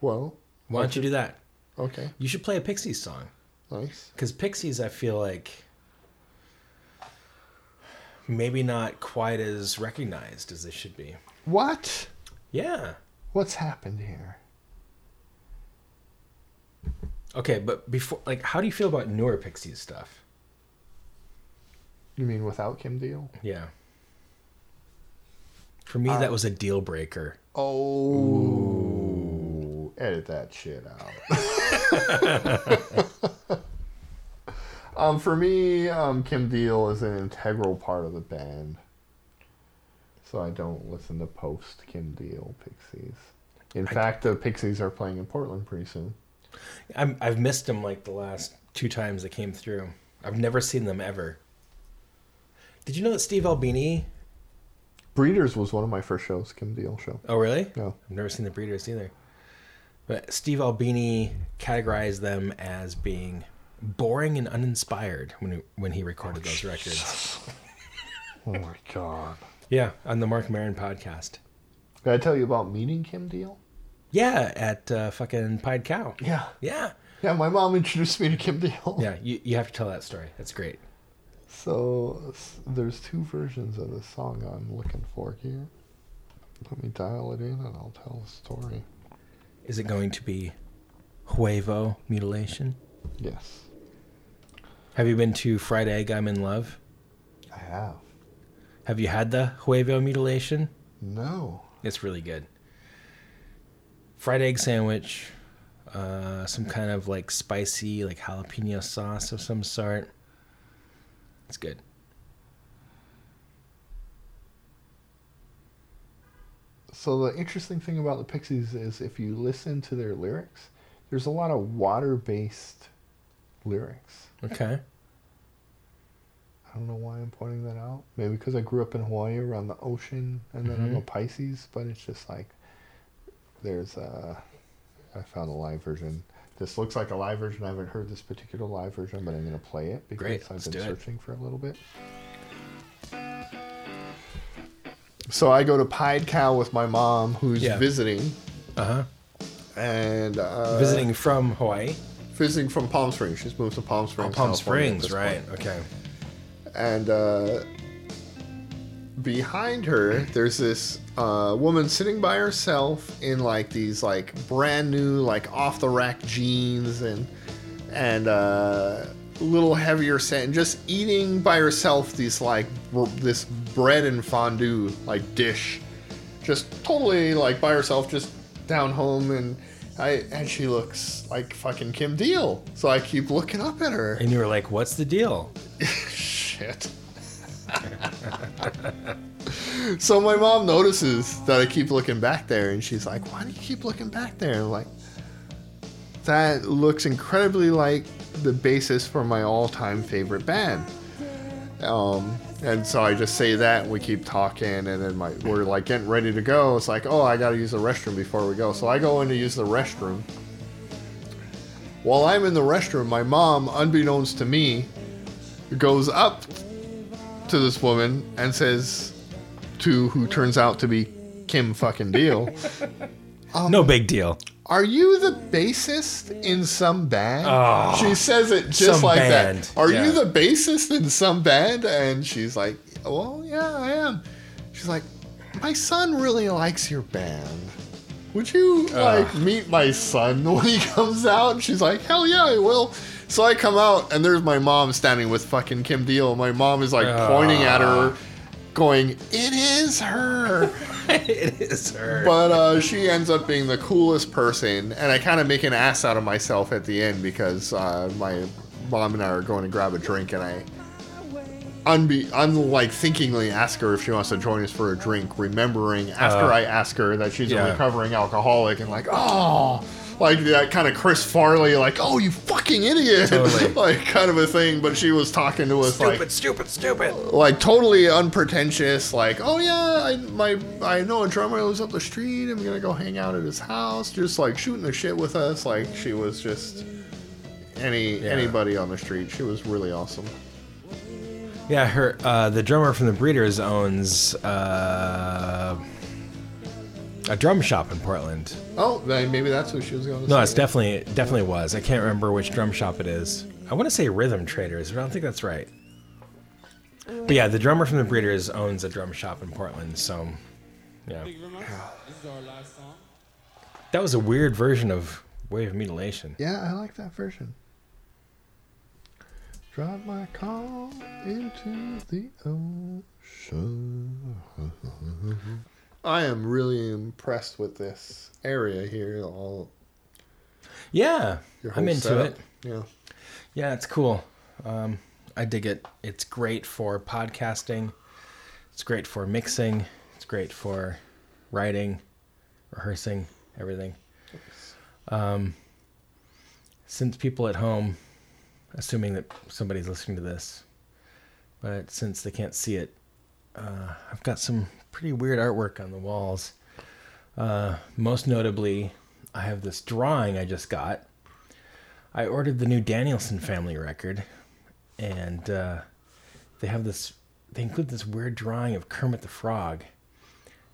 well Why don't you do that? okay You should play a Pixies song. nice Because Pixies, I feel like maybe not quite as recognized as they should be. what Yeah. what's happened here Okay, but before, like, how do you feel about newer Pixies stuff? you mean without kim deal Yeah. For me, that was a deal breaker. Oh, edit that shit out. um, for me, um, Kim Deal is an integral part of the band, so I don't listen to post Kim Deal Pixies. In fact, the Pixies are playing in Portland pretty soon. I'm, I've missed them like the last two times they came through. I've never seen them ever. Did you know that Steve Albini? Breeders was one of my first shows, Kim Deal show. Oh, really? No. I've never seen the Breeders either. But Steve Albini categorized them as being boring and uninspired when he, when he recorded those records. Oh my god! Yeah, on the Marc Maron podcast. Did I tell you about meeting Kim Deal? Yeah, at uh, fucking Pied Cow. Yeah. Yeah. Yeah, my mom introduced me to Kim Deal. Yeah, you, you have to tell that story. That's great. So there's two versions of the song I'm looking for here. Let me dial it in and I'll tell the story. Is it going to be Huevo mutilation? Yes, Have you been to Fried Egg I'm in Love? I have. Have you had the Huevo mutilation? No. It's really good. Fried egg sandwich, uh, some kind of like spicy, like jalapeno sauce of some sort. It's good. So the interesting thing about the Pixies is if you listen to their lyrics, there's a lot of water-based lyrics. Okay. I don't know why I'm pointing that out. Maybe because I grew up in Hawaii around the ocean, and then I'm a Mhm. Pisces. But it's just like there's a. I found a live version. This looks like a live version. I haven't heard this particular live version, but I'm gonna play it because Great, I've been do it. searching for a little bit. So I go to Pied Cow with my mom, who's Yeah. visiting, Uh huh. and uh, Visiting from Hawaii. visiting from Palm Springs. She's moved to Palm Oh, Springs. Palm California Springs, right? point. Okay. and uh, behind her there's this uh, woman sitting by herself in like these like brand new like off the rack jeans and and uh, a little heavier set and just eating by herself these like br- this bread and fondue like dish just totally like by herself just down home and I and she looks like fucking Kim Deal so I keep looking up at her And you were like, "What's the deal?" Shit. So my mom notices that I keep looking back there, and she's like, "Why do you keep looking back there?" And I'm like, that looks incredibly like the basis for my all-time favorite band. Um, and so I just say that, and we keep talking, and then my, we're like getting ready to go. It's like, oh, I got to use the restroom before we go. So I go in to use the restroom. While I'm in the restroom, my mom, unbeknownst to me, goes up to this woman and says to who turns out to be Kim fucking Deal, um, no big deal. "Are you the bassist in some band?" Oh, she says it just some like band, that. Are yeah. you the bassist in some band? And she's like, "Well, yeah, I am." She's like, "My son really likes your band." Would you ah. like meet my son when he comes out? And she's like, hell yeah, I will. So I come out and there's my mom standing with fucking Kim Deal. My mom is like pointing at her, going, "It is her." it is her. But uh, she ends up being the coolest person, and I kind of make an ass out of myself at the end because uh, my mom and I are going to grab a drink, and I, unbe- unlike thinkingly, ask her if she wants to join us for a drink, remembering after Uh, I ask her that she's yeah. a recovering alcoholic, and like, oh. Like that kind of Chris Farley, like, oh, you fucking idiot, Totally. like kind of a thing. But she was talking to us like, "Stupid, stupid, stupid. like totally unpretentious like oh yeah I, my i know a drummer lives up the street i'm gonna go hang out at his house just like shooting the shit with us like she was just any Yeah. anybody on the street she was really awesome Yeah, her uh, the drummer from the Breeders owns uh, a drum shop in Portland. oh maybe that's who she was going to No, say. it's definitely definitely was. I can't remember which drum shop it is. I want to say Rhythm Traders, but I don't think that's right. But yeah, the drummer from the Breeders owns a drum shop in Portland, so yeah. That was a weird version of Wave of Mutilation. yeah i like that version drive my car into the ocean I am really impressed with this area here. All Yeah, I'm into setup. it. Yeah. Yeah, it's cool. Um, I dig it. It's great for podcasting. It's great for mixing. It's great for writing, rehearsing, everything. Um, since people at home, assuming that somebody's listening to this, but since they can't see it, uh, I've got some pretty weird artwork on the walls. Uh, most notably, I have this drawing I just got. I ordered the new Danielson family record, and uh, they have this. They include this weird drawing of Kermit the Frog,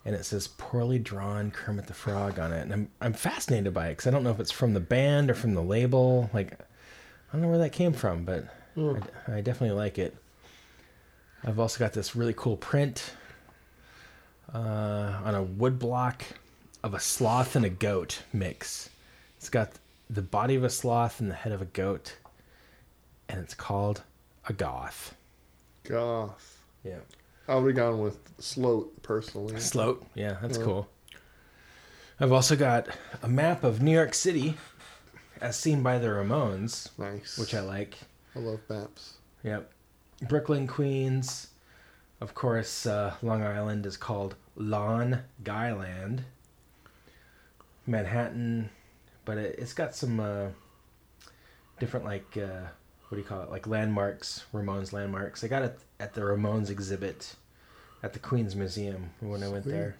and it says "poorly drawn Kermit the Frog" on it. And I'm I'm fascinated by it because I don't know if it's from the band or from the label. Like, I don't know where that came from, but Mm. I, I definitely like it. I've also got this really cool print uh, on a wood block of a sloth and a goat mix. It's got the body of a sloth and the head of a goat, and it's called a goth. Goth. Yeah. I would have gone with Sloat personally. Sloat, yeah, that's Yeah. cool. I've also got a map of New York City as seen by the Ramones. Nice. Which I like. I love maps. Yep. Brooklyn, Queens. Of course, uh, Long Island is called Lawn Guyland. Manhattan, but it, it's got some uh, different, like, uh, what do you call it? Like landmarks, Ramones landmarks. I got it at the Ramones exhibit at the Queens Museum when I went there.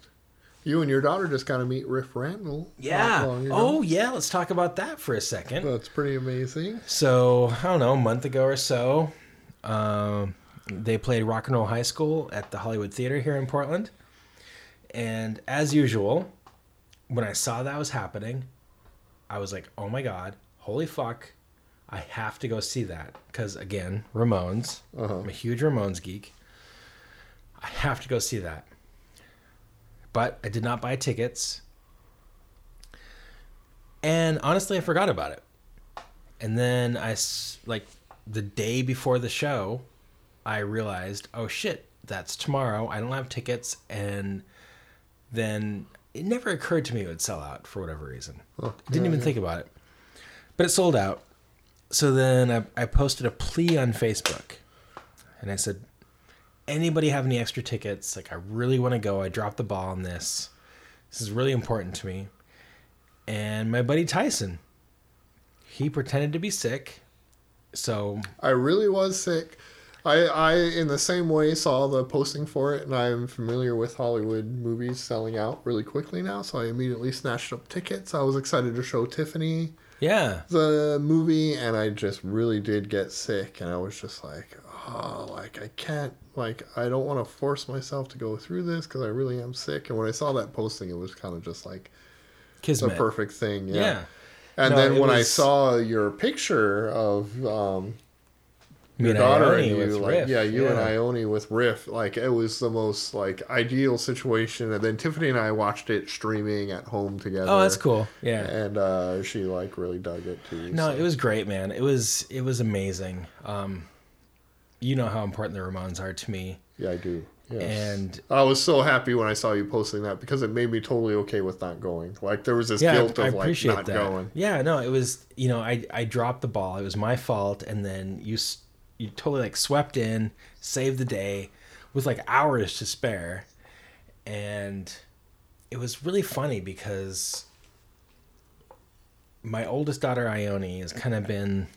You and your daughter just kind of meet Riff Randell. Yeah. long ago. Oh, yeah. Let's talk about that for a second. That's pretty amazing. So I don't know, a month ago or so, um, they played Rock and Roll High School at the Hollywood Theater here in Portland, and as usual, when I saw that was happening, I was like, "Oh my god, holy fuck, I have to go see that!" Because again, Ramones, uh-huh. I'm a huge Ramones geek. I have to go see that, but I did not buy tickets, and honestly, I forgot about it. And then I, like, the day before the show, I realized, oh shit, that's tomorrow. I don't have tickets. And then it never occurred to me it would sell out for whatever reason. Didn't yeah, even yeah. think about it. But it sold out. So then I, I posted a plea on Facebook. And I said, anybody have any extra tickets? Like, I really want to go. I dropped the ball on this. This is really important to me. And my buddy Tyson, he pretended to be sick. So I really was sick. I, I, in the same way, saw the posting for it, and I'm familiar with Hollywood movies selling out really quickly now, so I immediately snatched up tickets. I was excited to show Tiffany yeah, the movie, and I just really did get sick, and I was just like, oh, like, I can't, like, I don't want to force myself to go through this because I really am sick. And when I saw that posting, it was kind of just like Kismet. the perfect thing. Yeah. Yeah. And No, then when I saw your picture of um, Me your and daughter Ione and you, like Riff, yeah, you and. Ione with Riff, like it was the most like ideal situation. And then Tiffany and I watched it streaming at home together. Oh, that's cool. Yeah. and uh, she like really dug it too. No, so. it was great, man. It was it was amazing. Um, you know how important the Ramones are to me. Yeah, I do. Yes. And I was so happy when I saw you posting that because it made me totally okay with not going. Like there was this yeah, guilt I, I of like appreciate not that. going. Yeah, no, it was you know I I dropped the ball. It was my fault, and then you you totally like swept in, saved the day, with like hours to spare, and it was really funny because my oldest daughter Ione has kind of been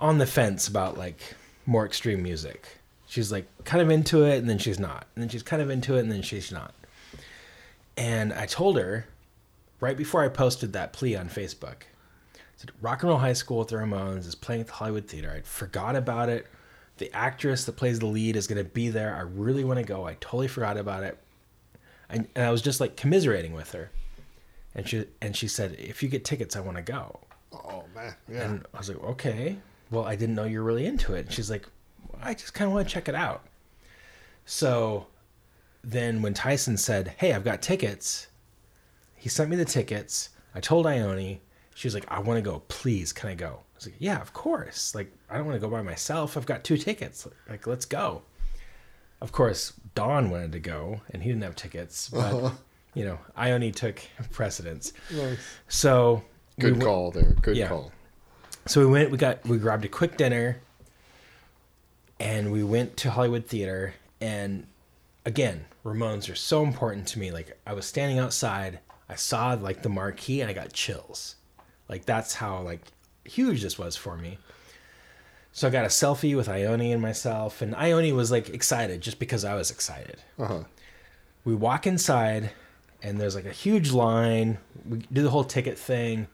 on the fence about like more extreme music. She's like kind of into it and then she's not. And then she's kind of into it and then she's not. And I told her right before I posted that plea on Facebook. Rock and Roll High School with the Ramones is playing at the Hollywood Theater. I forgot about it. The actress that plays the lead is going to be there. I really want to go. I totally forgot about it. And, and I was just like commiserating with her. And she and she said, "If you get tickets, I want to go." Oh man, yeah. And I was like, okay. Well, I didn't know you're really into it. And she's like, I just kind of want to check it out. So then when Tyson said, hey, I've got tickets, he sent me the tickets. I told Ione. She was like, I want to go. Please, can I go? I was like, yeah, of course. Like, I don't want to go by myself. I've got two tickets. Like, let's go. of course, Don wanted to go, and he didn't have tickets, but Uh-huh. you know, Ione took precedence. Nice. So we Good went- call there. Good Yeah. call. So we went. We got. We grabbed a quick dinner, and we went to Hollywood Theater. And again, Ramones are so important to me. Like I was standing outside, I saw like the marquee, and I got chills. Like that's how like huge this was for me. So I got a selfie with Ione and myself, and Ione was like excited just because I was excited. Uh-huh. We walk inside, and there's like a huge line. We do the whole ticket thing.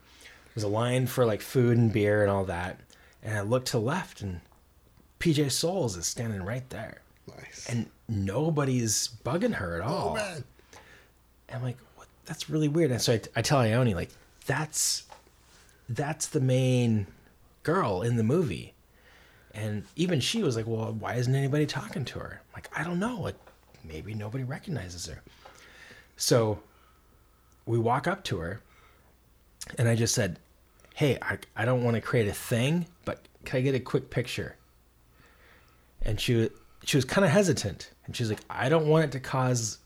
There's a line for like food and beer and all that. And I look to the left, and PJ Soles is standing right there. Nice. And nobody's bugging her at all. Oh man. And I'm like, what? That's really weird. And so I, I tell Ione, like, that's that's the main girl in the movie. And even she was like, well, why isn't anybody talking to her? I'm like, I don't know. Like, maybe nobody recognizes her. So we walk up to her, and I just said, hey, I, I don't want to create a thing, but can I get a quick picture? And she she was kind of hesitant, and she's like, I don't want it to cause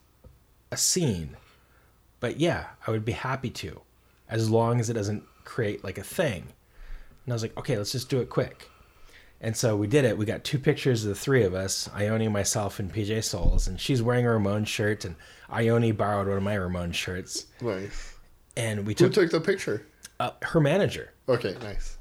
a scene, but yeah, I would be happy to, as long as it doesn't create like a thing. And I was like, okay, let's just do it quick. And so we did it. We got two pictures of the three of us, Ione, myself, and PJ Soles. And she's wearing a Ramon shirt, and Ione borrowed one of my Ramon shirts. Nice. And we took. Who took, took the picture? uh, her manager. Okay, nice.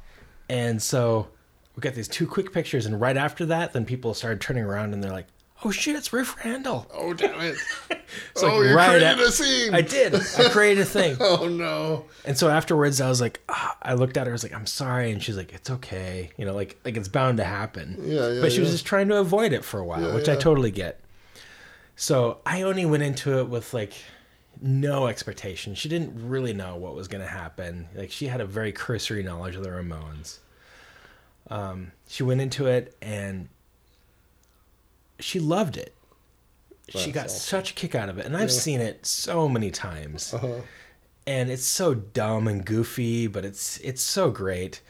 And so we got these two quick pictures, and right after that, then people started turning around and they're like, "Oh shit, it's Riff Randell!" Oh damn it! It's oh, you right created at- a scene. I did. I created a thing. oh no. And so afterwards, I was like, ah, I looked at her, I was like, I'm sorry, and she's like, it's okay, you know, like like it's bound to happen. Yeah, yeah, But she was just trying to avoid it for a while, Yeah, which I totally get. So I only went into it with like no expectation. She didn't really know what was going to happen. Like she had a very cursory knowledge of the Ramones. Um, she went into it and she loved it. she got awesome. such a kick out of it, and I've Yeah. seen it so many times Uh-huh. and it's so dumb and goofy, but it's it's so great.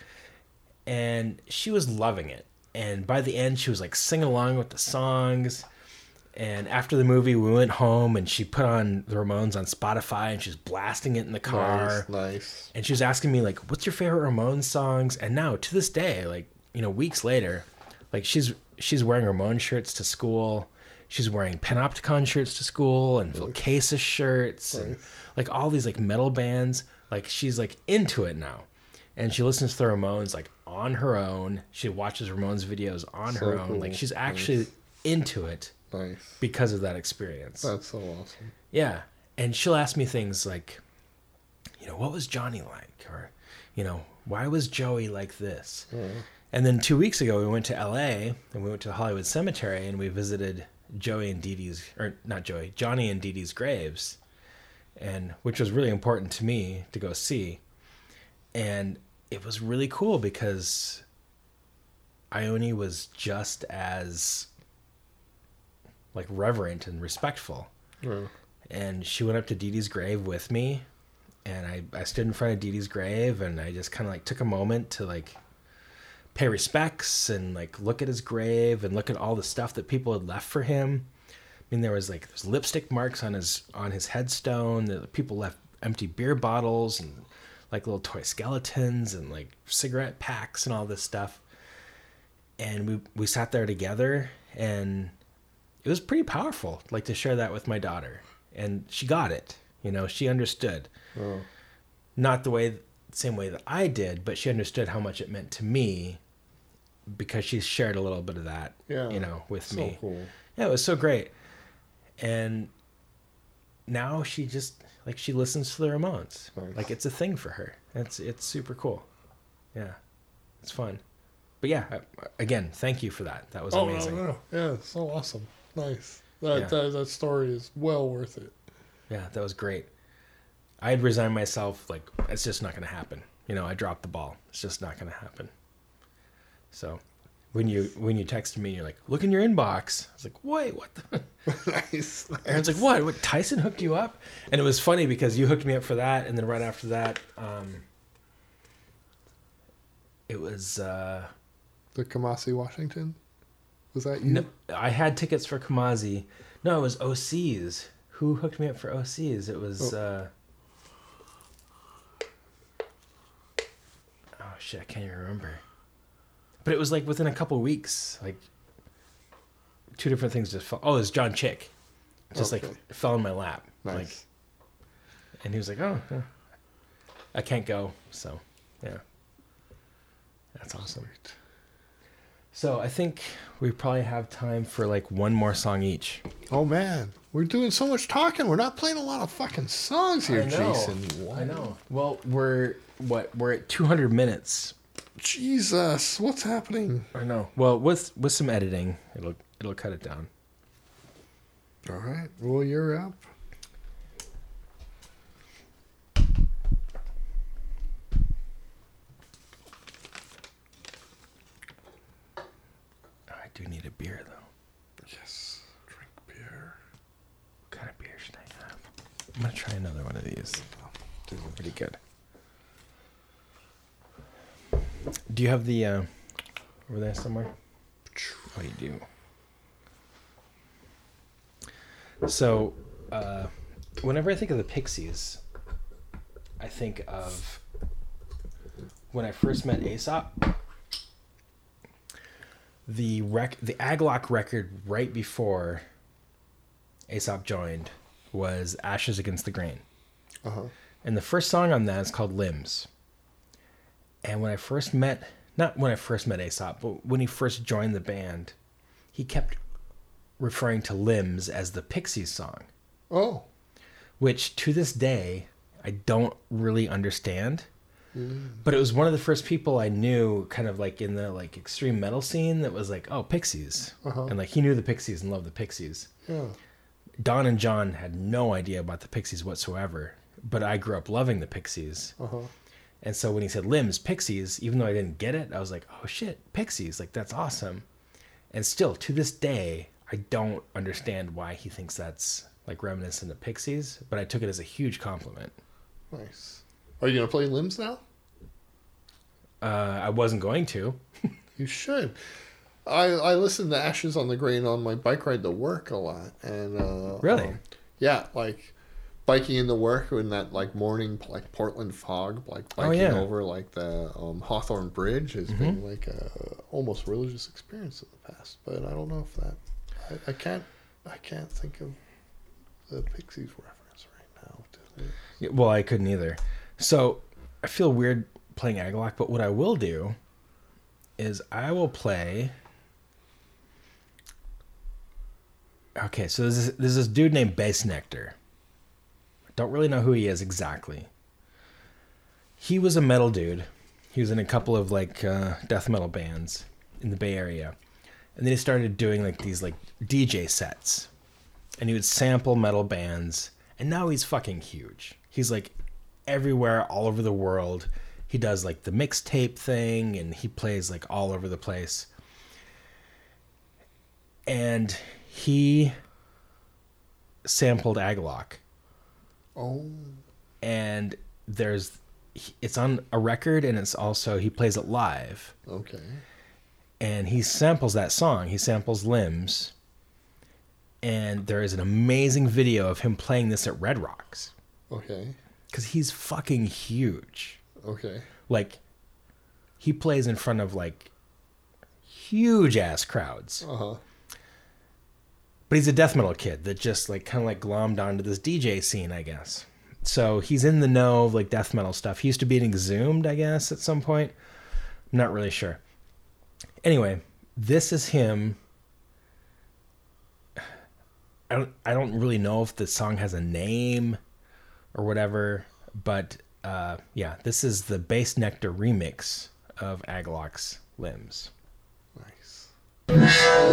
And she was loving it. And by the end, she was like singing along with the songs. And after the movie, we went home and she put on the Ramones on Spotify and she's blasting it in the car. Nice, nice. And she was asking me like, "What's your favorite Ramones songs?" And now to this day, like you know, weeks later, like she's she's wearing Ramones shirts to school. She's wearing Panopticon shirts to school and Vilcasa shirts and like all these like metal bands. Like she's like into it now, and she listens to the Ramones like on her own. She watches Ramones videos on her So own. Like she's actually Nice. into it Nice. because of that experience. That's so awesome. Yeah. And she'll ask me things like, you know, what was Johnny like? Or, you know, why was Joey like this? And then two weeks ago, we went to LA and we went to the Hollywood Cemetery and we visited Joey and Dee Dee's, or not Joey, Johnny and Dee Dee's graves, and which was really important to me to go see. And it was really cool because Ione was just as like reverent and respectful Yeah. and she went up to Dee Dee's grave with me and I, I stood in front of Dee Dee's grave and I just kind of like took a moment to like pay respects and like look at his grave and look at all the stuff that people had left for him. I mean there was like there's lipstick marks on his on his headstone. The people left empty beer bottles and like little toy skeletons and like cigarette packs and all this stuff. And we we sat there together and it was pretty powerful like to share that with my daughter and she got it you know she understood Oh. not the way same way that i did but she understood how much it meant to me because she shared a little bit of that Yeah. you know with So me cool. yeah it was so great and now she just like she listens to the ramones Nice. like it's a thing for her it's it's super cool yeah it's fun but yeah again thank you for that that was oh amazing no, no, yeah, so awesome. Nice. That, Yeah. that that story is well worth it. Yeah, that was great. I had resigned myself, like, it's just not going to happen. You know, I dropped the ball. It's just not going to happen. So when you when you texted me, you're like, look in your inbox. I was like, wait, what the? nice. Aaron's like, what? What? Tyson hooked you up? And it was funny because you hooked me up for that, and then right after that, um, it was uh, The Kamasi Washington. Was that you? No, I had tickets for Kamasi. No, it was OCs. Who hooked me up for OCs? It was. Oh. Uh... oh shit! I can't even remember. But it was like within a couple weeks, like two different things just fell. Oh, it was John Chick, just Okay. like fell in my lap. Nice. Like, and he was like, "Oh, yeah. I can't go." So, yeah, that's awesome. So I think we probably have time for like one more song each. Oh man, we're doing so much talking. We're not playing a lot of fucking songs here, I know. Jason. I know. Well, we're what? We're at 200 minutes. Jesus, what's happening? I know. Well, with with some editing, it'll it'll cut it down. All right. Well, you're up. I do need a beer though. Yes. Drink beer. What kind of beer should I have? I'm gonna try another one of these. These are pretty good. Do you have the uh, over there somewhere? Oh, you do. So, uh, whenever I think of the Pixies, I think of when I first met Aesop. The rec, the Agalloch record right before Aesop joined was Ashes Against the Grain. Uh huh. And the first song on that is called Limbs. And when I first met, not when I first met Aesop, but when he first joined the band, he kept referring to Limbs as the Pixies song, Oh. which to this day I don't really understand. But it was one of the first people I knew, kind of like in the like extreme metal scene, that was like, "Oh, Pixies," Uh-huh. and like he knew the Pixies and loved the Pixies. Yeah. Don and John had no idea about the Pixies whatsoever, but I grew up loving the Pixies. Uh huh. And so when he said limbs, Pixies, even though I didn't get it, I was like, oh shit, Pixies, like that's awesome. And still to this day, I don't understand why he thinks that's like reminiscent of Pixies, but I took it as a huge compliment. Nice. Are you gonna play limbs now? Uh, I wasn't going to. You should. I I listen to Ashes on the Grain on my bike ride to work a lot, and uh, Really? um, yeah, like biking into work in that like morning like Portland fog, like Oh, biking yeah. Mm-hmm. over like the um, Hawthorne Bridge has been like a almost religious experience in the past. But I don't know if that I, I can't I can't think of the Pixies reference right now. Yeah, Well, I couldn't either. So I feel weird playing Agalloch, but what I will do is I will play. Okay, so there's this, there's this dude named Bassnectar. Don't really know who he is exactly. He was a metal dude. He was in a couple of like uh, death metal bands in the Bay Area, and then he started doing like these like DJ sets, and he would sample metal bands. And now he's fucking huge. He's like everywhere, all over the world. He does like the mixtape thing, and he plays like all over the place. And he sampled Agalloch Oh, and there's it's on a record and it's also he plays it live okay. and he samples that song he samples limbs and there is an amazing video of him playing this at red rocks Okay. because he's fucking huge Okay. like he plays in front of like huge ass crowds Uh huh. But he's a death metal kid that just like kind of like glommed onto this DJ scene, I guess. So he's in the know of like death metal stuff. He used to be in Exhumed, I guess, at some point. I'm not really sure. Anyway, this is him. I don't I don't really know if the song has a name or whatever, but uh, yeah, this is the Bassnectar remix of Agalloch's Limbs. Nice.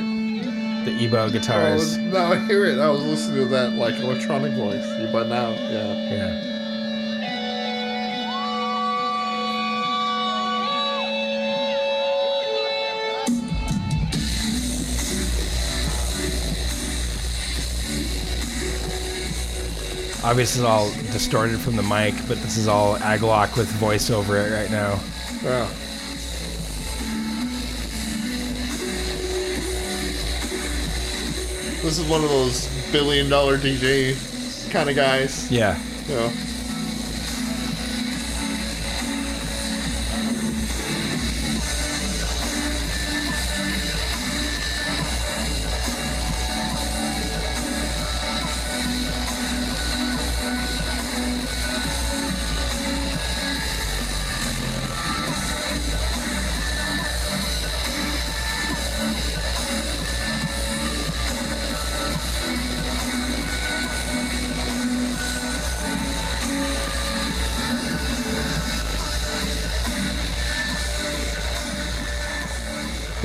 Part. The EBow guitars. Oh, now I hear it. I was listening to that like electronic voice, but now, yeah. Yeah. Obviously, it's all distorted from the mic, but this is all Agalloch with voice over it right now. Yeah. This is one of those billion dollar DJ kind of guys. Yeah. You know.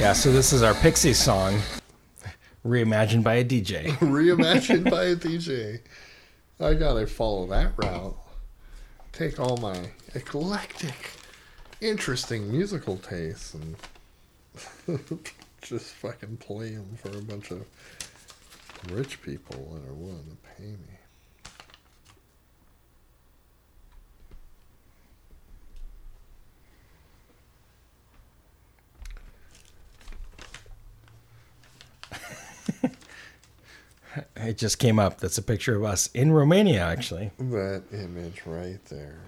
Yeah, so this is our Pixie song, reimagined by a DJ. reimagined by a DJ. I gotta follow that route. Take all my eclectic, interesting musical tastes and just fucking play them for a bunch of rich people that are willing to pay me. It just came up. That's a picture of us in Romania, actually. That image right there.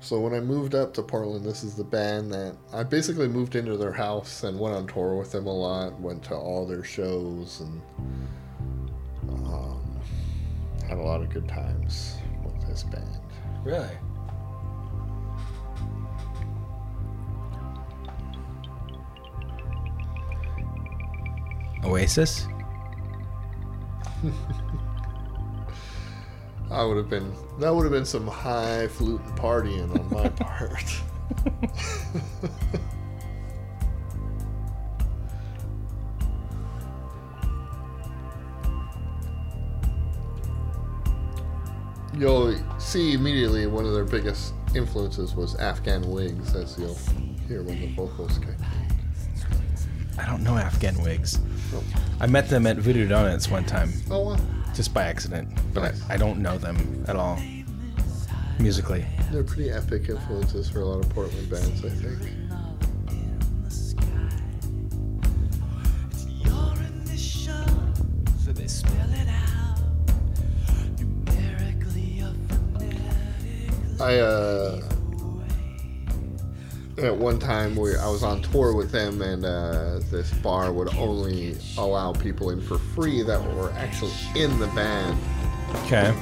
So when I moved up to Portland, this is the band that I basically moved into their house and went on tour with them a lot. Went to all their shows and um, had a lot of good times with this band. Really? Oasis? I would have been that would have been some high fluting partying on my part. You'll see immediately one of their biggest influences was Afghan Whigs, as you'll hear when the vocals kick. I don't know Afghan Whigs. I met them at Voodoo Donuts one time. Oh, wow. Just by accident. But Nice. I, I don't know them at all. Musically. They're pretty epic influences for a lot of Portland bands, I think. I uh at one time we I was on tour with them and uh, this bar would only allow people in for free that were actually in the band. Okay.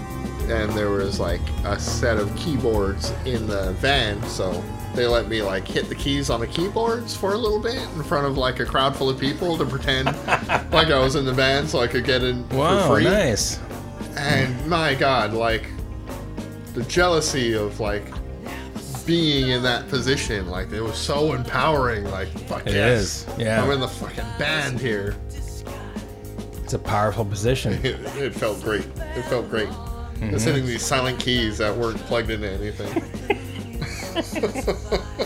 And there was like a set of keyboards in the van, so they let me like hit the keys on the keyboards for a little bit in front of like a crowd full of people to pretend like I was in the band so I could get in Wow, for free. nice. And my god, like the jealousy of like being in that position, like it was so empowering. Like fuck It yes, is, yeah. I'm in the fucking band here. It's a powerful position. It, it felt great. It felt great. Just Mhm. hitting these silent keys that weren't plugged into anything.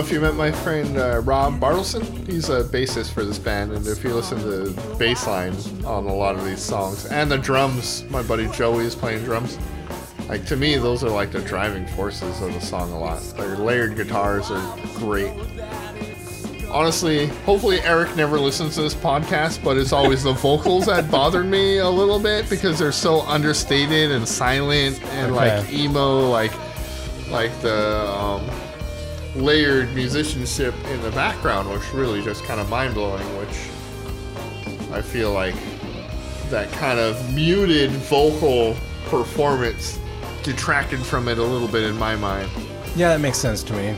know if you met my friend uh, Rob Bartleson. He's a bassist for this band, and if you listen to the bass line on a lot of these songs and the drums, my buddy Joey is playing drums. Like to me, those are like the driving forces of the song a lot. Their layered guitars are great. Honestly, hopefully Eric never listens to this podcast, but it's always the vocals that bothered me a little bit because they're so understated and silent and like emo, like like the layered musicianship in the background, which really just kind of mind blowing. Which I feel like that kind of muted vocal performance detracted from it a little bit in my mind. Yeah, that makes sense to me.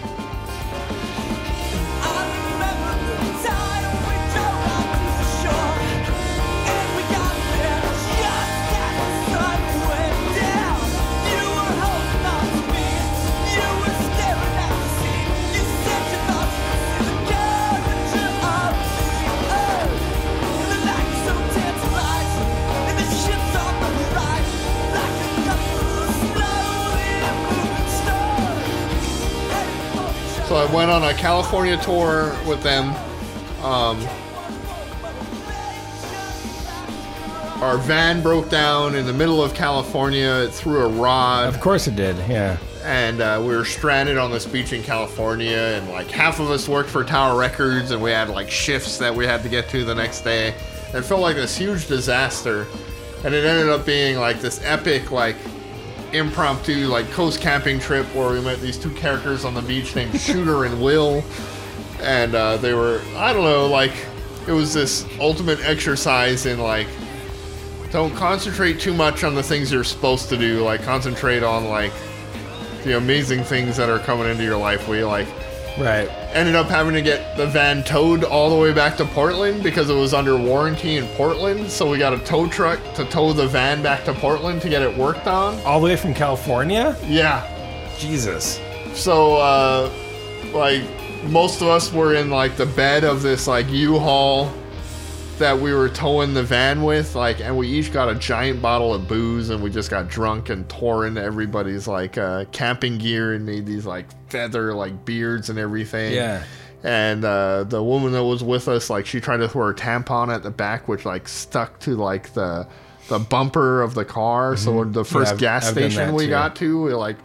California tour with them. Um, our van broke down in the middle of California. It threw a rod. Of course it did. Yeah. and uh, we were stranded on this beach in California, and like half of us worked for Tower Records, and we had like shifts that we had to get to the next day. It felt like this huge disaster, and it ended up being like this epic like impromptu like coast camping trip where we met these two characters on the beach named Shooter and Will, and uh, they were I don't know like it was this ultimate exercise in like don't concentrate too much on the things you're supposed to do like concentrate on like the amazing things that are coming into your life. We like right ended up having to get the van towed all the way back to Portland because it was under warranty in Portland. So we got a tow truck to tow the van back to Portland to get it worked on. All the way from California? Yeah. Jesus. So uh like most of us were in like the bed of this like U-Haul that we were towing the van with like and we each got a giant bottle of booze and we just got drunk and tore into everybody's like uh camping gear and made these like feather like beards and everything Yeah. and uh the woman that was with us like she tried to throw her tampon at the back which like stuck to like the the bumper of the car so Mhm. the first Yeah, I've- gas I've station we too. got to we like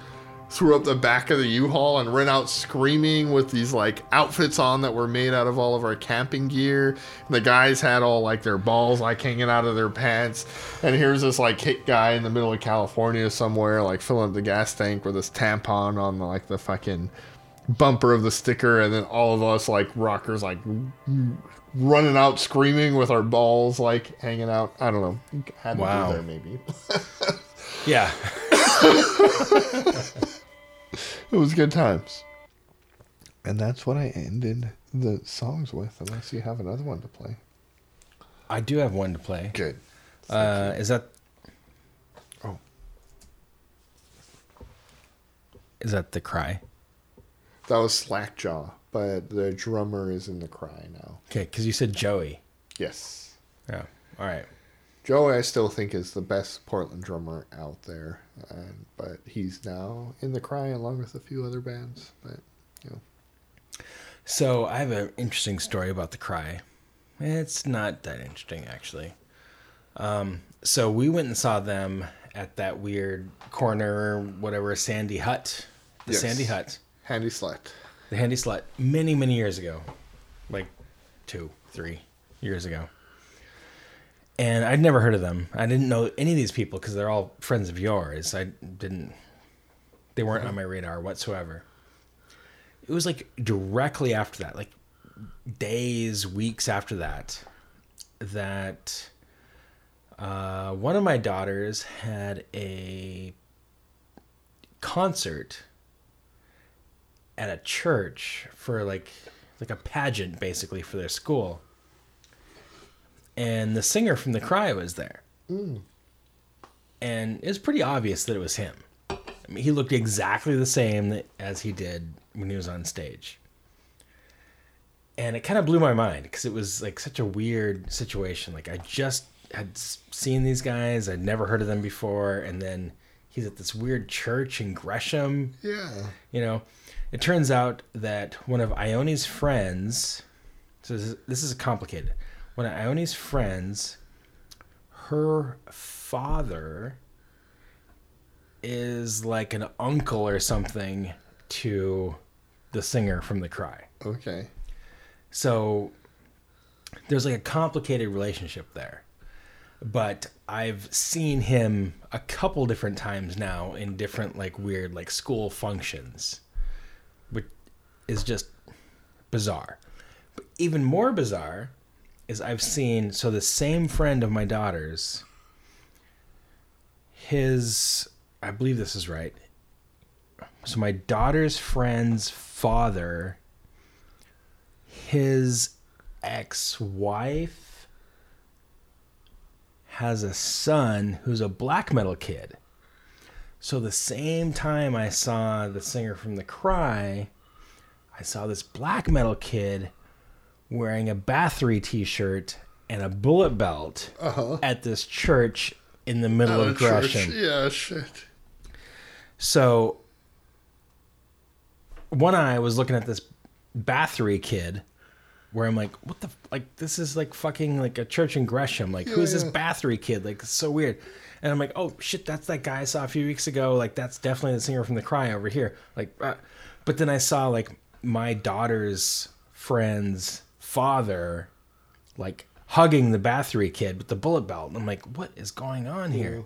threw up the back of the U-Haul and ran out screaming with these like outfits on that were made out of all of our camping gear. And the guys had all like their balls like hanging out of their pants. And here's this like hit guy in the middle of California somewhere like filling up the gas tank with this tampon on like the fucking bumper of the sticker and then all of us like rockers like running out screaming with our balls like hanging out. I don't know. Had to Wow. be there maybe. Yeah. It was good times. And that's what I ended the songs with, unless you have another one to play. I do have one to play. Good. Uh, is that? Oh. Is that the cry? That was Slackjaw, but the drummer is in the cry now. Okay, because you said Joey. Yes. Yeah. All right. Joey, I still think is the best Portland drummer out there, and, but he's now in the cry along with a few other bands. But you know, So I have an interesting story about the cry. It's not that interesting actually. Um, so we went and saw them at that weird corner, whatever, Sandy Hut, the Yes. Sandy Hut, Handy Slut. the Handy Slut, many many years ago, like two, three years ago. And I'd never heard of them. I didn't know any of these people because they're all friends of yours. I didn't. They weren't on my radar whatsoever. It was like directly after that, like days, weeks after that, that uh, one of my daughters had a concert at a church for like like a pageant basically for their school and the singer from the cry was there Mm. and it was pretty obvious that it was him I mean, he looked exactly the same as he did when he was on stage. And it kind of blew my mind because it was like such a weird situation. Like I just had seen these guys, I'd never heard of them before, and then he's at this weird church in Gresham. Yeah. You know, it turns out that one of Ione's friends, so this is, this is complicated. One of Ione's friends, her father is like an uncle or something to the singer from The Cry. Okay. So there's like a complicated relationship there. But I've seen him a couple different times now in different like weird like school functions, which is just bizarre. But even more bizarre is I've seen so the same friend of my daughter's his I believe this is right. So my daughter's friend's father his ex-wife has a son who's a black metal kid. So the same time I saw the singer from The Cry, I saw this black metal kid wearing a Bathory t-shirt and a bullet belt Uh-huh. at this church in the middle of church. Gresham. Yeah, shit. So one eye was looking at this Bathory kid where I'm like, what the like this is like fucking like a church in Gresham. Like who's this Yeah. Bathory kid? Like it's so weird. And I'm like, oh shit, that's that guy I saw a few weeks ago. Like that's definitely the singer from The Cry over here. Like, uh, but then I saw like my daughter's friend's father, like hugging the Bathory kid with the bullet belt. And I'm like, what is going on here?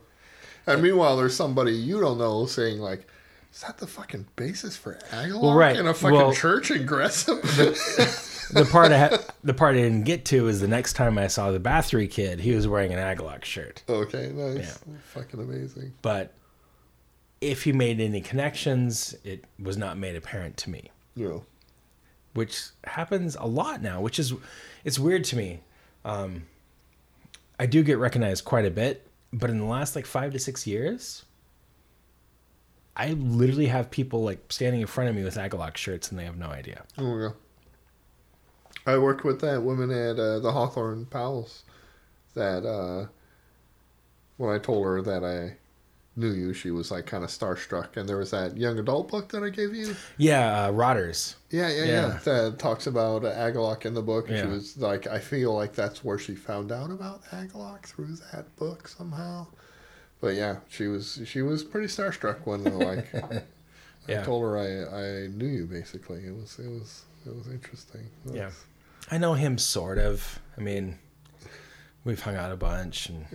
And meanwhile, there's somebody you don't know saying like, "Is that the fucking basis for Agalloch Well, right. in a fucking Well- church in Gresham?" the part I ha- the part I didn't get to is the next time I saw the Bathory kid, he was wearing an Agalloch shirt. okay, nice, fucking amazing. But if he made any connections, it was not made apparent to me. Yeah. Which happens a lot now, which is it's weird to me. Um, I do get recognized quite a bit, but in the last like five to six years, I literally have people like standing in front of me with Agalloch shirts and they have no idea. Oh yeah. I worked with that woman at uh, the Hawthorne Palace. That uh, when I told her that I knew you, she was like kind of starstruck. And there was that young adult book that I gave you. Yeah, uh, Rotters. Yeah, yeah, yeah. Yeah. That talks about uh, Agalloch in the book. And She was like, I feel like that's where she found out about Agalloch through that book somehow. But yeah, she was she was pretty starstruck when like I told her I, I knew you basically. It was it was it was interesting. It Yeah. was- I know him sort of. I mean, we've hung out a bunch and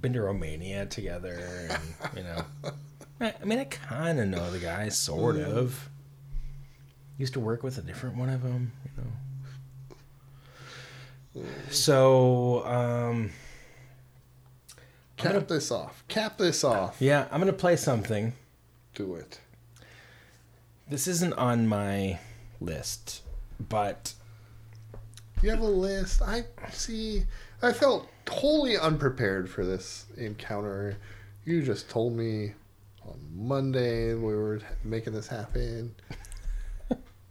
been to Romania together, and you know. I, I mean, I kind of know the guy, sort Mm. of. Used to work with a different one of them, you know. So, um, Cap this off. Cap this off. yeah, I'm gonna play something. Do it. This isn't on my list, but You have a list. I see. I felt totally unprepared for this encounter. You just told me on Monday we were making this happen.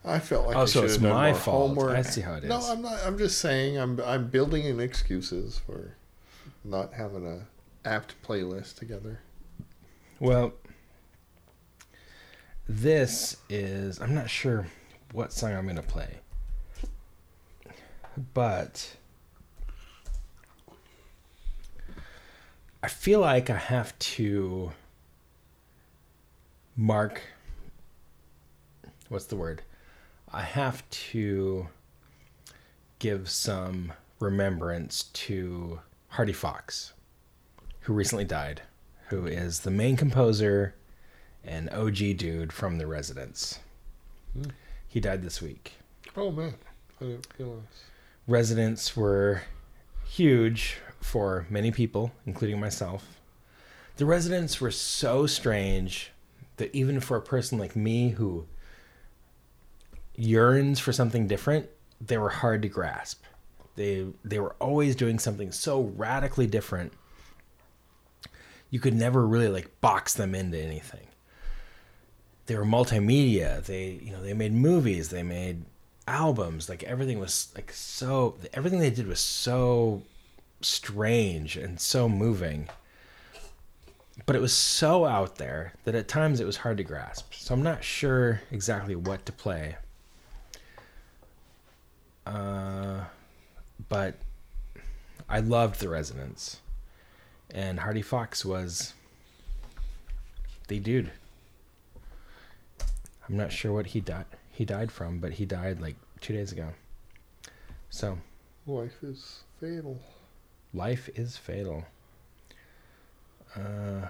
I felt like Oh, I so should it's have done my more fault. homework. I see how it is. No. I'm not. I'm just saying. I'm I'm building in excuses for not having a apt playlist together. Well, this is. I'm not sure what song I'm going to play. But. I feel like I have to mark. What's the word? I have to give some remembrance to Hardy Fox, who recently died, who is the main composer and OG dude from The Residents. Hmm. He died this week. Oh man, I didn't realize. Residents were huge for many people, including myself. The residents were so strange that even for a person like me who yearns for something different, they were hard to grasp. They they were always doing something so radically different. You could never really like box them into anything. they were multimedia. They you know they made movies. They made albums. Like everything was like so. Everything they did was so strange and so moving. But it was so out there that at times it was hard to grasp. So I'm not sure exactly what to play. Uh, but I loved The Residents. And Hardy Fox was the dude. I'm not sure what he died he died from, but he died like two days ago. So Life is fatal. Life is fatal. Uh,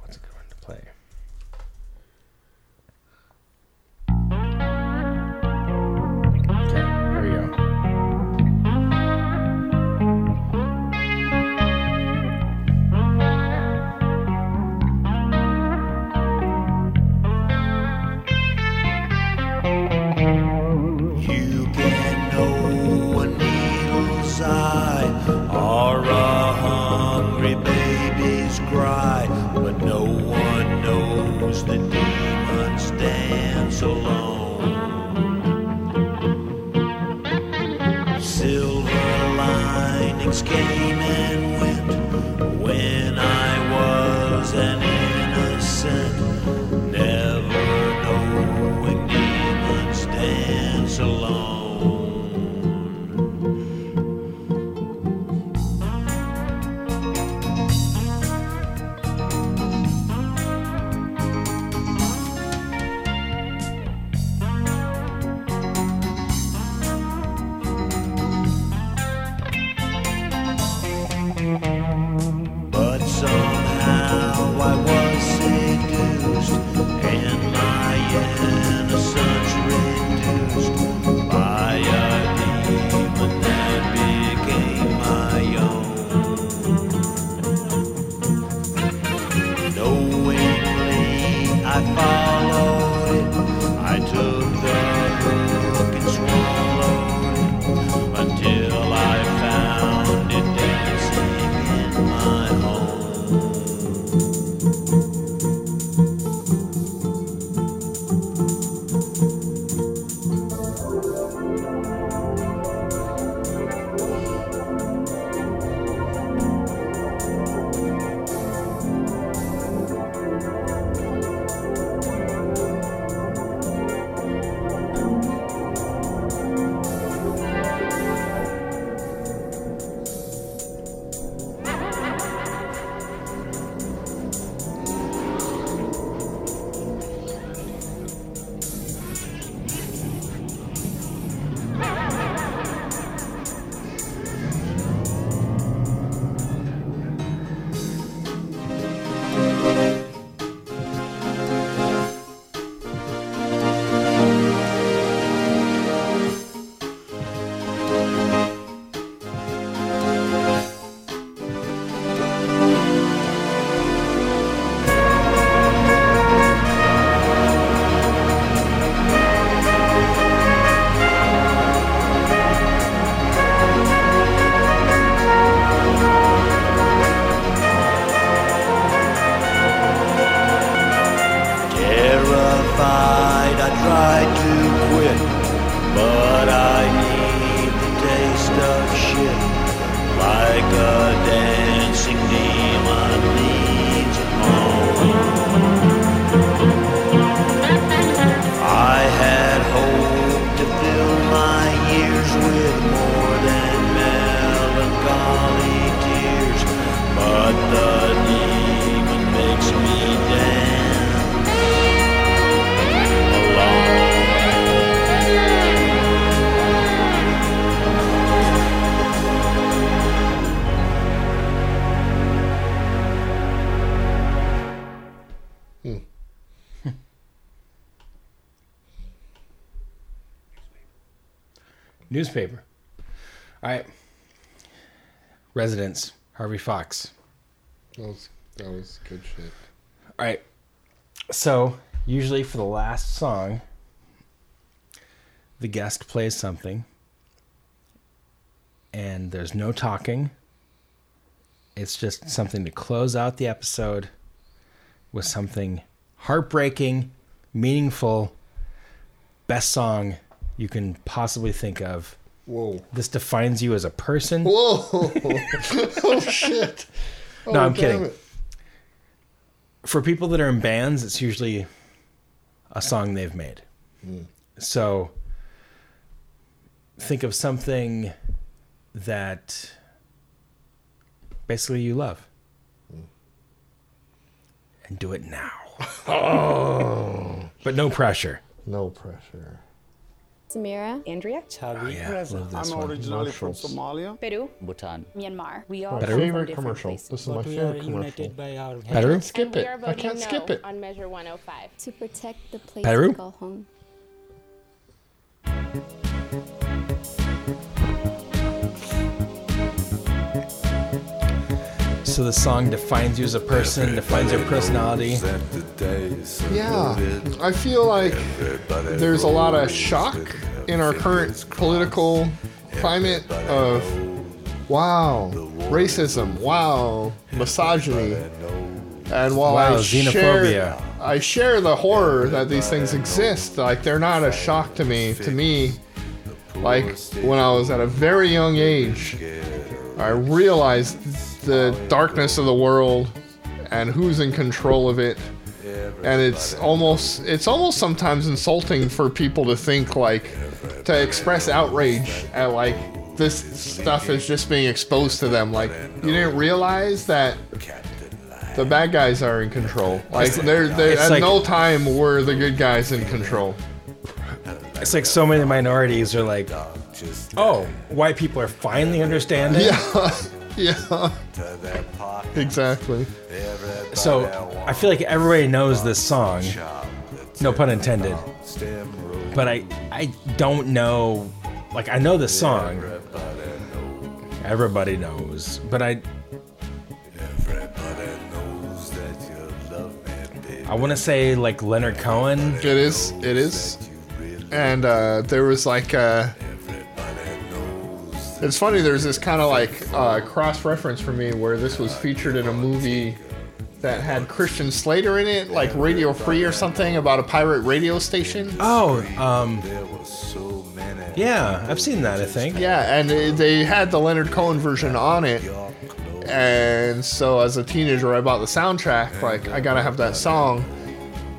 what's a good one to play? Residents. Harvey Fox. That was that was good shit. All right. So, usually for the last song, the guest plays something, and there's no talking. It's just something to close out the episode with something heartbreaking, meaningful, best song you can possibly think of. Whoa. This defines you as a person. Whoa. oh shit. No, Oh, I'm kidding. it. For people that are in bands, it's usually a song they've made. Hmm. So think of something that basically you love. Hmm. And do it now. Oh. But no pressure. No pressure. Samira. Andrea. Oh, yeah, love this I'm one. originally from Somalia. Peru. Bhutan. Myanmar. We My all Better? from favorite different commercial. places. This is my but we favorite are commercial. united by our Better? I can't skip we it. are I voting can't no skip it. on measure 105. To protect the place Peru? we call home. So the song defines you as a person, defines your personality. Yeah, I feel like there's a lot of shock in our current political climate of wow, racism, wow, misogyny, and while Wow, I xenophobia. share, I share the horror that these things exist. Like they're not a shock to me. To me, like when I was at a very young age, I realized the darkness of the world and who's in control of it. And it's almost it's almost sometimes insulting for people to think like to express outrage at like this stuff is just being exposed to them. Like you didn't realize that the bad guys are in control. Like they're, they're at like- no time were the good guys in control. It's like so many minorities are like, oh, white people are finally understanding. yeah yeah exactly So I feel like everybody knows this song. No pun intended. But I I don't know like I know the song. Everybody knows. But I I want to say like Leonard Cohen. It is. It is. And uh, there was like uh It's funny. There's this kind of like uh, cross reference for me where this was featured in a movie that had Christian Slater in it, like Radio Free or something about a pirate radio station. Oh, um Yeah, I've seen that, I think. Yeah, and they- they had the Leonard Cohen version on it. And so as a teenager, I bought the soundtrack. Like, I gotta have that song.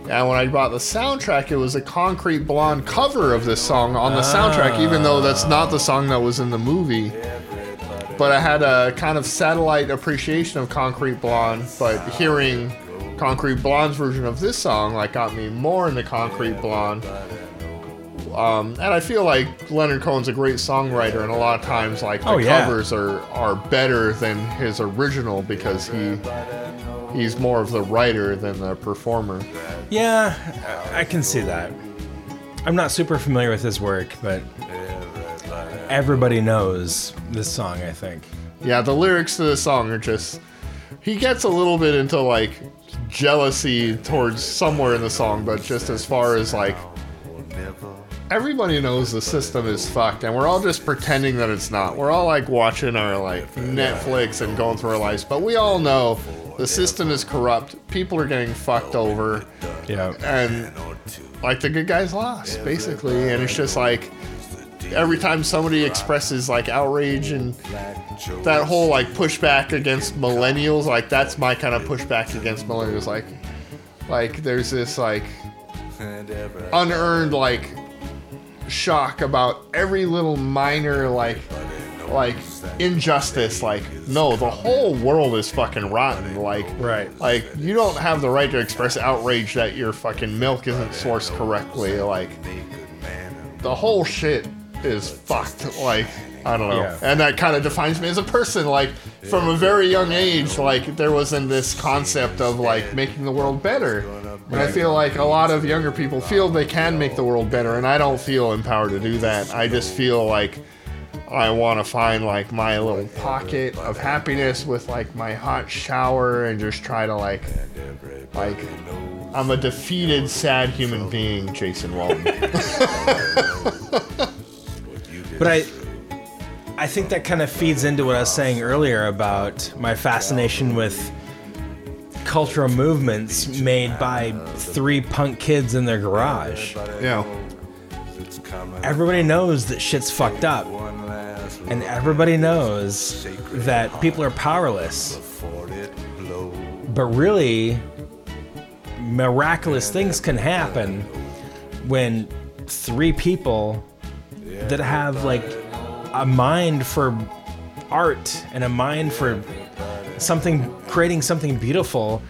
And when I bought the soundtrack, it was a Concrete Blonde cover of this song on the soundtrack, even though that's not the song that was in the movie. But I had a kind of satellite appreciation of Concrete Blonde, but hearing Concrete Blonde's version of this song like got me more into Concrete Blonde. Um, and I feel like Leonard Cohen's a great songwriter, and a lot of times, like the Oh, yeah. covers are are better than his original because he he's more of the writer than the performer. Yeah, I can see that. I'm not super familiar with his work, but everybody knows this song, I think. Yeah, the lyrics to the song are just. He gets a little bit into like jealousy towards somewhere in the song, but just as far as like. Everybody knows the system is fucked, and we're all just pretending that it's not. We're all like watching our like Netflix and going through our lives, but we all know the system is corrupt. People are getting fucked over. Yeah. And like the good guys lost, basically. And it's just like every time somebody expresses like outrage and that whole like pushback against millennials, like that's my kind of pushback against millennials. Like, like there's this like unearned like shock about every little minor like like injustice like no the whole world is fucking rotten like right. like you don't have the right to express outrage that your fucking milk isn't sourced correctly like the whole shit is fucked like i don't know. Yeah. and that kind of defines me as a person like from a very young age like there wasn't this concept of like making the world better. And i feel like a lot of younger people feel they can make the world better and i don't feel empowered to do that. I just feel like I want to find like my little pocket of happiness with like my hot shower and just try to like like I'm a defeated sad human being, Jason Walton. But I I think that kind of feeds into what I was saying earlier about my fascination with cultural movements made by three punk kids in their garage. Yeah. Everybody knows that shit's fucked up. And everybody knows that people are powerless. But really, miraculous things can happen when three people that have like a mind for art and a mind for something creating something beautiful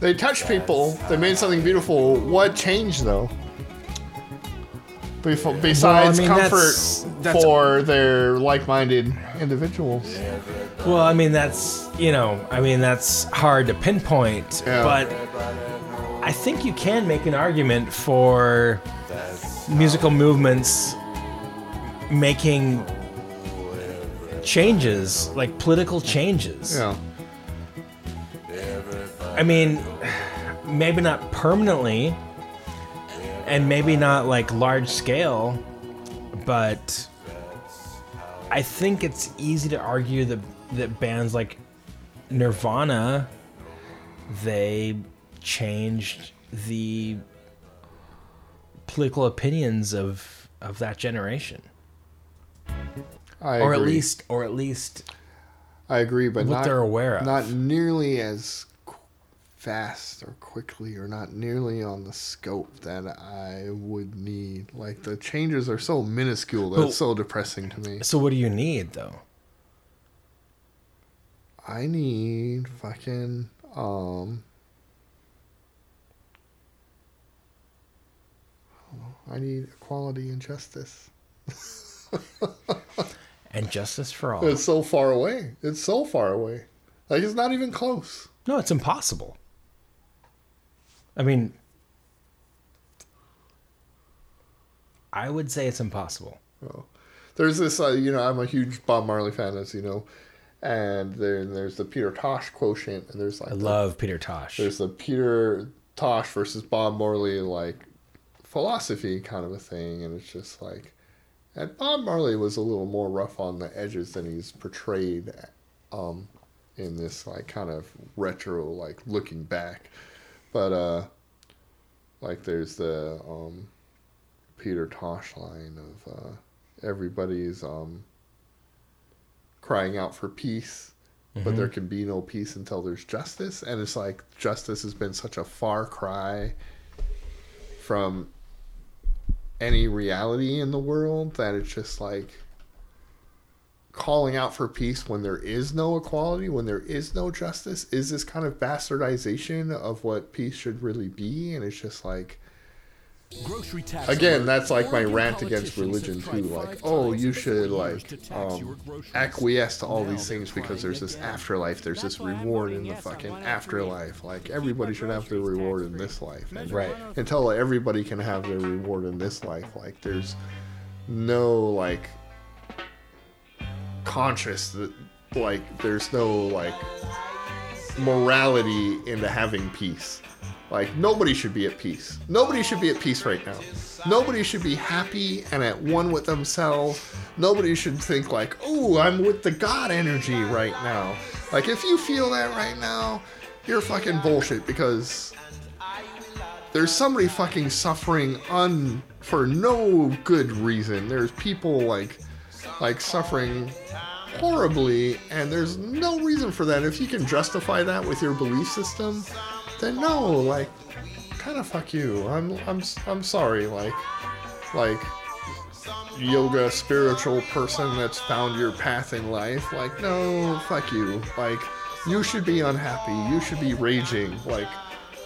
They touched people. They made something beautiful. What changed though? Besides mean, comfort that's- that's- for their like-minded individuals. well i mean that's you know i mean that's hard to pinpoint Yeah. but i think you can make an argument for musical movements making changes like political changes Yeah. I mean, maybe not permanently, and maybe not like large scale, but I think it's easy to argue that that bands like Nirvana they changed the political opinions of of that generation. I or at least or at least I agree, but what not, they're aware of. Not nearly as fast or quickly, or not nearly on the scope that I would need. Like the changes are so minuscule that Well- it's so depressing to me. So what do you need though? I need fucking um. I need equality and justice. And justice for all. It's so far away. It's so far away. Like it's not even close. No, it's impossible. I mean, I would say it's impossible. Oh. There's this, uh, you know, I'm a huge Bob Marley fan, as you know, and then there's the Peter Tosh quotient, and there's like I the- love Peter Tosh. there's the Peter Tosh versus Bob Marley like philosophy kind of a thing, and it's just like, and Bob Marley was a little more rough on the edges than he's portrayed, um, in this like kind of retro like looking back, but uh, like there's the um, Peter Tosh line of uh, everybody's um crying out for peace but Mhm. there can be no peace until there's justice and it's like justice has been such a far cry from any reality in the world that it's just like calling out for peace when there is no equality when there is no justice? Is this kind of bastardization of what peace should really be? And it's just like Grocery tax again that's like my rant against religion too like oh, you should like to tax your um, acquiesce to all these things because there's this afterlife there's this reward in the fucking afterlife. Like everybody should have their reward in this life and Right. until everybody can have their reward in this life like there's no like conscious that like there's no like morality into having peace. Like nobody should be at peace. Nobody should be at peace right now. Nobody should be happy and at one with themselves. Nobody should think like oh i'm with the god energy right now. Like if you feel that right now you're fucking bullshit because there's somebody fucking suffering un for no good reason. There's people like like suffering horribly and there's no reason for that. If you can justify that with your belief system, then no, like kind of fuck you. I'm I'm I'm sorry like like yoga spiritual person that's found your path in life. Like no, fuck you. Like you should be unhappy. You should be raging. Like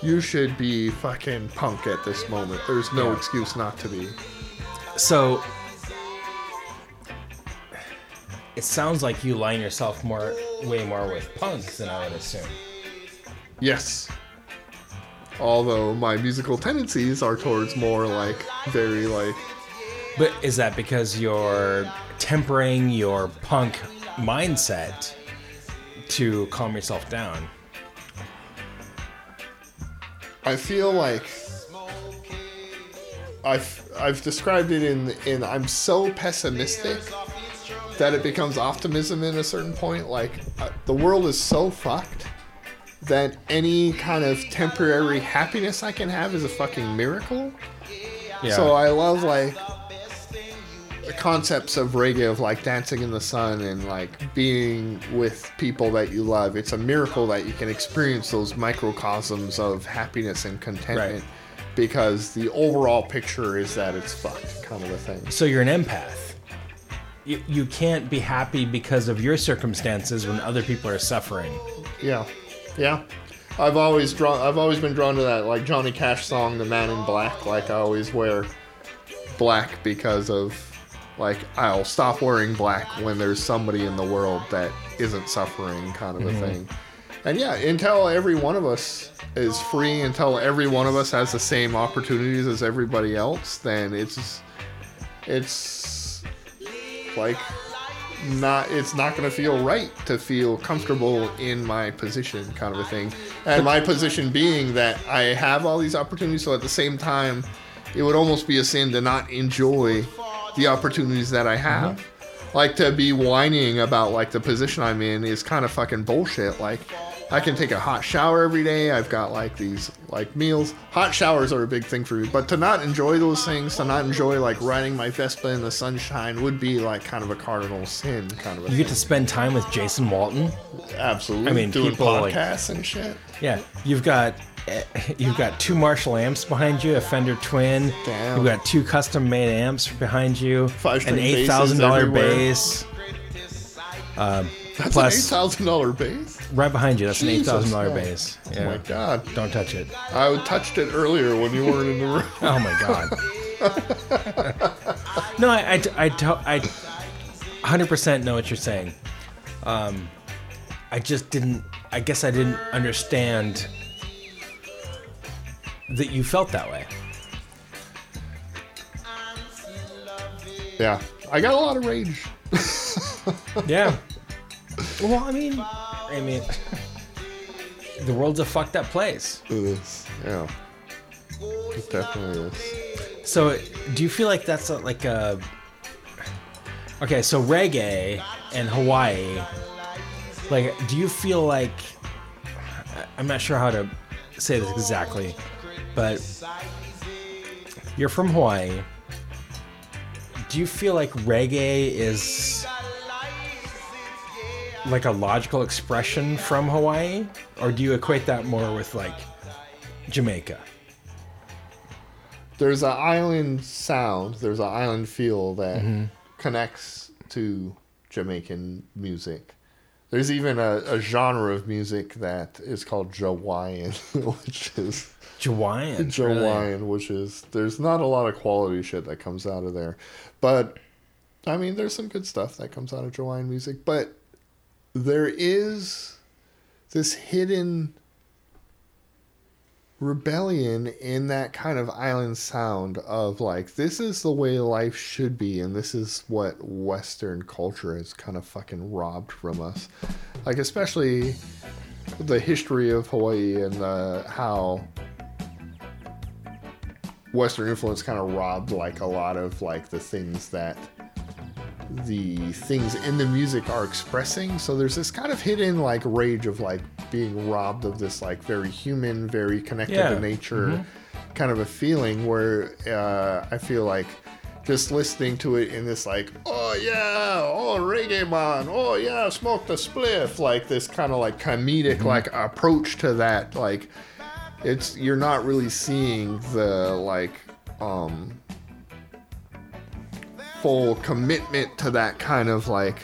you should be fucking punk at this moment. There's no excuse not to be. So it sounds like you line yourself more, way more with punk than I would assume. Yes. Although my musical tendencies are towards more like very like But is that because you're tempering your punk mindset to calm yourself down? I feel like I've I've described it in in I'm so pessimistic that it becomes optimism in a certain point. Like uh, the world is so fucked that any kind of temporary happiness I can have is a fucking miracle. Yeah. So I love like the concepts of reggae of like dancing in the sun and like being with people that you love. It's a miracle that you can experience those microcosms of happiness and contentment because the overall picture is that it's fucked kind of a thing. So you're an empath. You, you can't be happy because of your circumstances when other people are suffering. Yeah, yeah. I've always drawn. I've always been drawn to that, like Johnny Cash song, "The Man in Black." Like I always wear black because of, like, I'll stop wearing black when there's somebody in the world that isn't suffering, kind of a mm-hmm. thing. And yeah, until every one of us is free, until every one of us has the same opportunities as everybody else, then it's it's like not it's not going to feel right to feel comfortable in my position kind of a thing. And my position being that i have all these opportunities so at the same time it would almost be a sin to not enjoy the opportunities that i have. Uh-huh. Like to be whining about like the position i'm in is kind of fucking bullshit like i can take a hot shower every day i've got like these like meals hot showers are a big thing for me but to not enjoy those things to not enjoy like riding my vespa in the sunshine would be like kind of a cardinal sin kind of a You get to spend time with Jason Walton. Absolutely. I mean, Doing people like- podcasts and shit. Yeah, you've got eh, you've got two Marshall amps behind you, a Fender Twin. Damn. You've got two custom-made amps behind you, an Five-string eight thousand dollar bass. Um, That's plus, an eight thousand dollar bass. Right behind you, that's an eight thousand dollar Christ. bass. Oh my god! Don't touch it. I touched it earlier when you weren't in the room. Oh my god. no, I, I, I, I 100% know what you're saying. Um, I just didn't, I guess I didn't understand that you felt that way. yeah, I got a lot of rage. Yeah. Well, I mean, I mean, the world's a fucked up place. It is. Yeah. It definitely is. So, do you feel like that's a, like a okay? So reggae and Hawaii, like, do you feel like I'm not sure how to say this exactly, but you're from Hawaii. Do you feel like reggae is like a logical expression from Hawaii, or do you equate that more with like Jamaica? There's an island sound. There's an island feel that Mhm. connects to Jamaican music. There's even a, a genre of music that is called Jawaiian, which is Jawaiian, Jawaiian, which is there's not a lot of quality shit that comes out of there, but I mean there's some good stuff that comes out of Jawaiian music, but there is this hidden rebellion in that kind of island sound of like this is the way life should be and this is what western culture has kind of fucking robbed from us. Like especially the history of hawaii and uh, how western influence kind of robbed like a lot of like the things that the things in the music are expressing. So there's this kind of hidden like rage of like being robbed of this like very human, very connected Yeah. to nature Mhm. kind of a feeling where uh, I feel like just listening to it in this like, oh yeah, oh reggae man, oh yeah, smoke the spliff, like this kind of like comedic like approach to that, like it's you're not really seeing the like um full commitment to that kind of like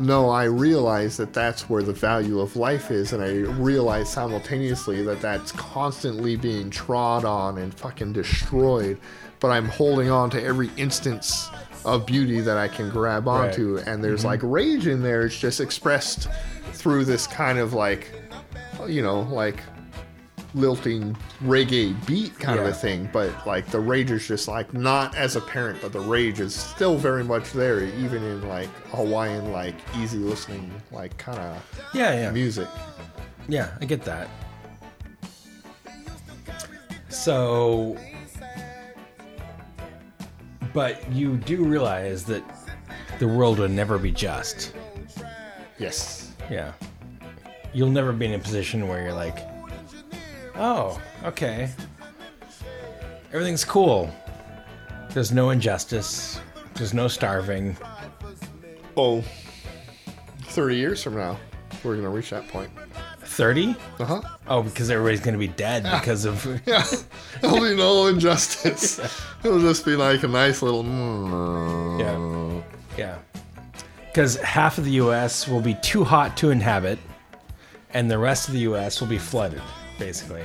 no i realize that that's where the value of life is and i realize simultaneously that that's constantly being trod on and fucking destroyed but i'm holding on to every instance of beauty that i can grab onto and there's Mhm. like rage in there it's just expressed through this kind of like you know like lilting reggae beat kind of a thing but like the rage is just like not as apparent but the rage is still very much there even in like hawaiian like easy listening like kind of Yeah, yeah. music Yeah, I get that. So, but you do realize that the world would never be just. yes Yeah. you'll never be in a position where you're like, oh, okay, everything's cool. There's no injustice. There's no starving. Oh, 30 years from now, we're going to reach that point. 30? Uh huh. Oh, because everybody's going to be dead because of. Yeah. There'll be no injustice. It'll just be like a nice little. Yeah. Yeah. Because half of the U.S. will be too hot to inhabit, and the rest of the U.S. will be flooded, basically.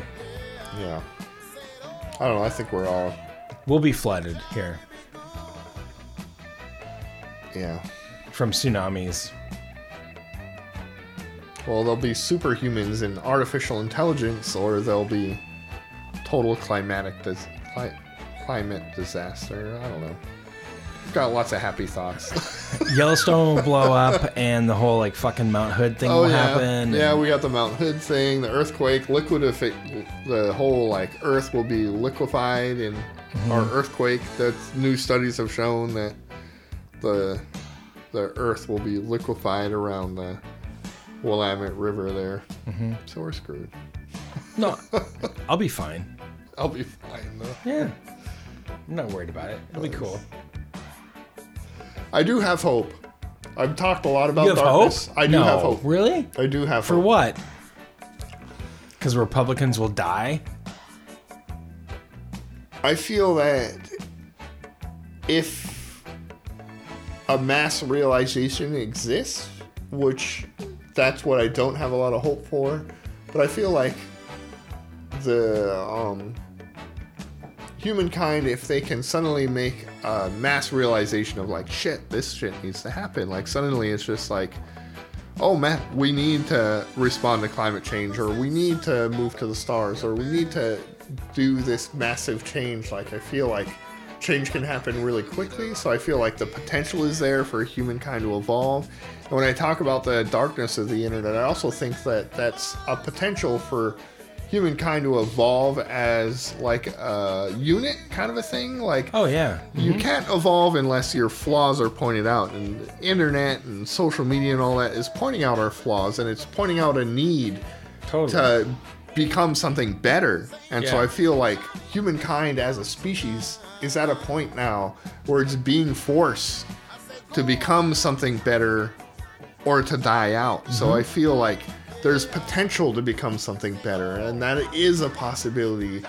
Yeah. I don't know. I think we're all. We'll be flooded here Yeah. from tsunamis. Well, there'll be superhumans in artificial intelligence, or there'll be total climatic dis- cli- climate disaster. I don't know. Got lots of happy thoughts. Yellowstone will blow up, and the whole like fucking Mount Hood thing will Oh, yeah. happen. Yeah, and- we got the Mount Hood thing, the earthquake, liquidifi- the whole like Earth will be liquefied in Mm-hmm. or earthquake. That new studies have shown that the the Earth will be liquefied around the Willamette River there. Mm-hmm. So we're screwed. No, I'll be fine. I'll be fine though. Yeah. I'm not worried about it. It'll be cool. I do have hope. I've talked a lot about You have darkness. hope? I do No. have hope. Really? I do have hope. For hope. what? Because Republicans will die? I feel that if a mass realization exists, which that's what I don't have a lot of hope for, but I feel like the um, humankind, if they can suddenly make a mass realization of like, shit, this shit needs to happen, like suddenly it's just like, oh man, we need to respond to climate change, or we need to move to the stars, or we need to do this massive change. Like, I feel like change can happen really quickly, so I feel like the potential is there for humankind to evolve. And when I talk about the darkness of the internet, I also think that that's a potential for humankind to evolve as like a unit kind of a thing like Oh, yeah. you can't evolve unless your flaws are pointed out and the internet and social media and all that is pointing out our flaws and it's pointing out a need Totally. to become something better and so i feel like humankind as a species is at a point now where it's being forced to become something better or to die out so Mhm. i feel like there's potential to become something better and that is a possibility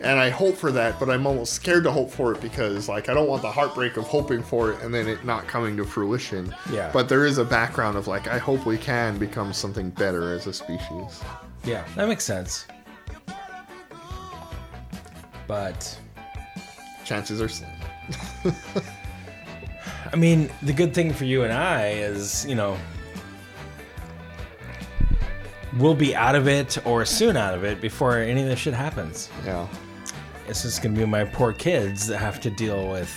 and I hope for that, but I'm almost scared to hope for it because like I don't want the heartbreak of hoping for it and then it not coming to fruition. Yeah. But there is a background of like I hope we can become something better as a species. Yeah, that makes sense. But Chances are slim. I mean, the good thing for you and I is, you know, we'll be out of it or soon out of it before any of this shit happens. Yeah. It's just gonna be my poor kids that have to deal with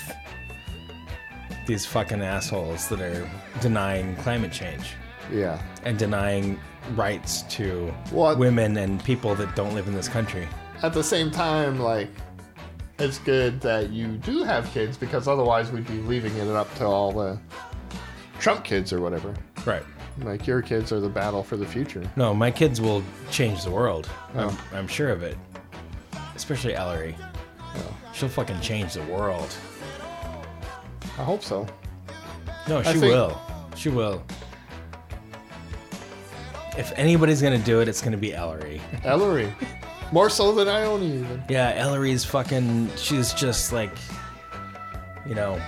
these fucking assholes that are denying climate change Yeah. and denying rights to Well, women and people that don't live in this country. At the same time, like it's good that you do have kids because otherwise we'd be leaving it up to all the Trump kids or whatever. Right. Like your kids are the battle for the future. No, my kids will change the world. Oh. I'm, I'm sure of it. Especially Ellery. She'll fucking change the world. I hope so. No, she think- will. She will. If anybody's gonna do it, it's gonna be Ellery. Ellery. More so than Ione even. Yeah, Ellery's fucking. She's just like, you know,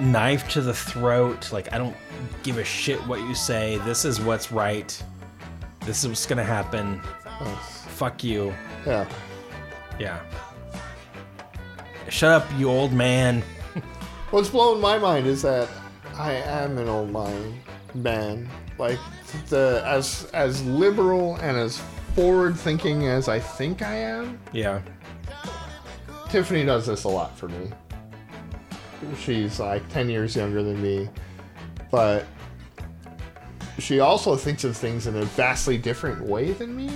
knife to the throat. Like, I don't give a shit what you say. This is what's right. This is what's gonna happen. Fuck you. Yeah. Yeah. Shut up, you old man. What's blowing my mind is that I am an old mind man. Like the as as liberal and as forward thinking as I think I am. Yeah. Tiffany does this a lot for me. She's like 10 years younger than me, but she also thinks of things in a vastly different way than me.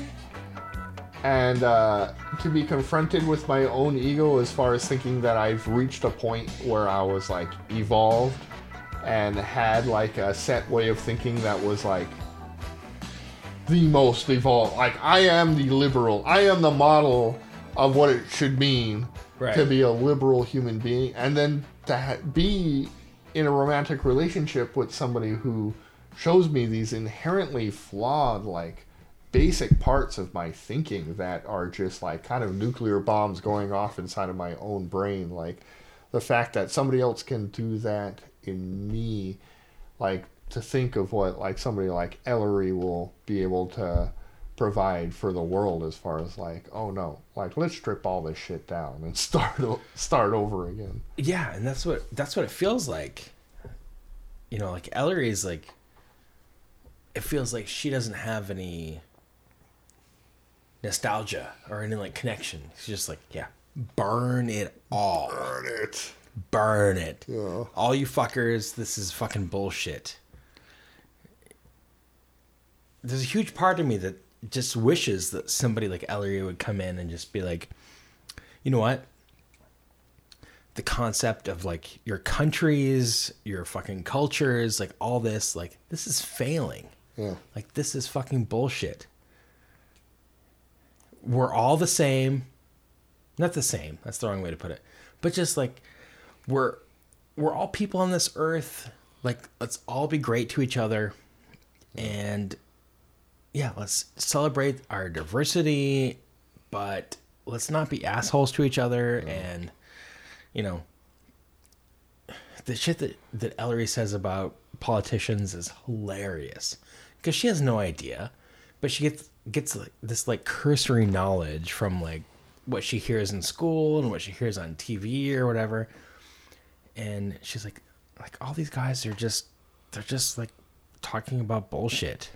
And uh, to be confronted with my own ego as far as thinking that I've reached a point where I was like evolved and had like a set way of thinking that was like the most evolved. Like I am the liberal. I am the model of what it should mean Right. to be a liberal human being, and then to ha- be in a romantic relationship with somebody who shows me these inherently flawed, like basic parts of my thinking that are just like kind of nuclear bombs going off inside of my own brain. Like the fact that somebody else can do that in me, like to think of what like somebody like Ellery will be able to provide for the world as far as like oh no like let's strip all this shit down and start start over again Yeah, and that's what that's what it feels like. You know, like Ellery's like it feels like she doesn't have any nostalgia or any like connection. She's just like, yeah, burn it all. Burn it. Burn it. Yeah. All you fuckers, this is fucking bullshit. There's a huge part of me that just wishes that somebody like Ellery would come in and just be like, you know what? The concept of like your countries, your fucking cultures, like all this, like this is failing. Yeah. Like this is fucking bullshit. We're all the same. Not the same. That's the wrong way to put it. But just like we're we're all people on this earth. Like let's all be great to each other. And yeah, let's celebrate our diversity, but let's not be assholes to each other mm-hmm. and you know the shit that that Ellery says about politicians is hilarious because she has no idea, but she gets gets like this like cursory knowledge from like what she hears in school and what she hears on TV or whatever, and she's like, like all these guys are just they're just like talking about bullshit.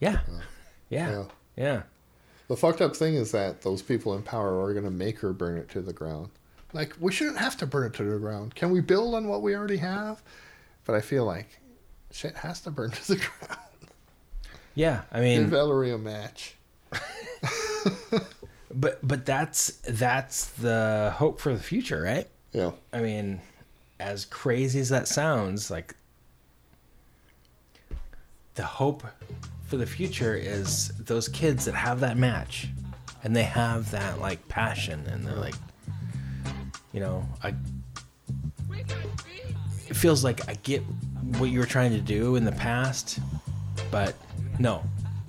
It's like, yeah, yeah, Yeah. yeah. the fucked up thing is that those people in power are going to make her burn it to the ground like we shouldn't have to burn it to the ground can we build on what we already have but i feel like shit has to burn to the ground Yeah, I mean, give Ellery a match but but that's that's the hope for the future, right? Yeah. I mean, as crazy as that sounds, like the hope for the future is those kids that have that match and they have that like passion and they're like you know, I it feels like I get what you were trying to do in the past, but no,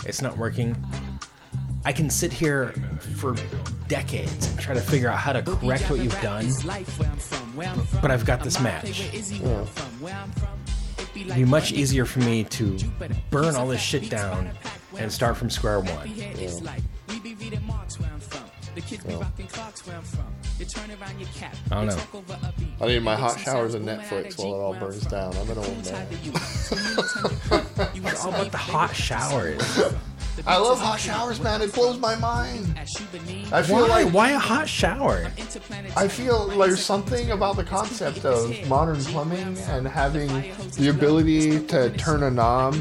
it's not working. I can sit here for decades and try to figure out how to correct what you've done, but I've got this match. It'd be much easier for me to burn all this shit down and start from. square one. I don't know. I need my hot showers and Netflix while it all burns down. I'm an old man. It's all about the hot showers. I love hot showers, man. It blows my mind. I feel Why? like Why a hot shower? I feel there's something about the concept of modern plumbing and having the ability to turn a knob.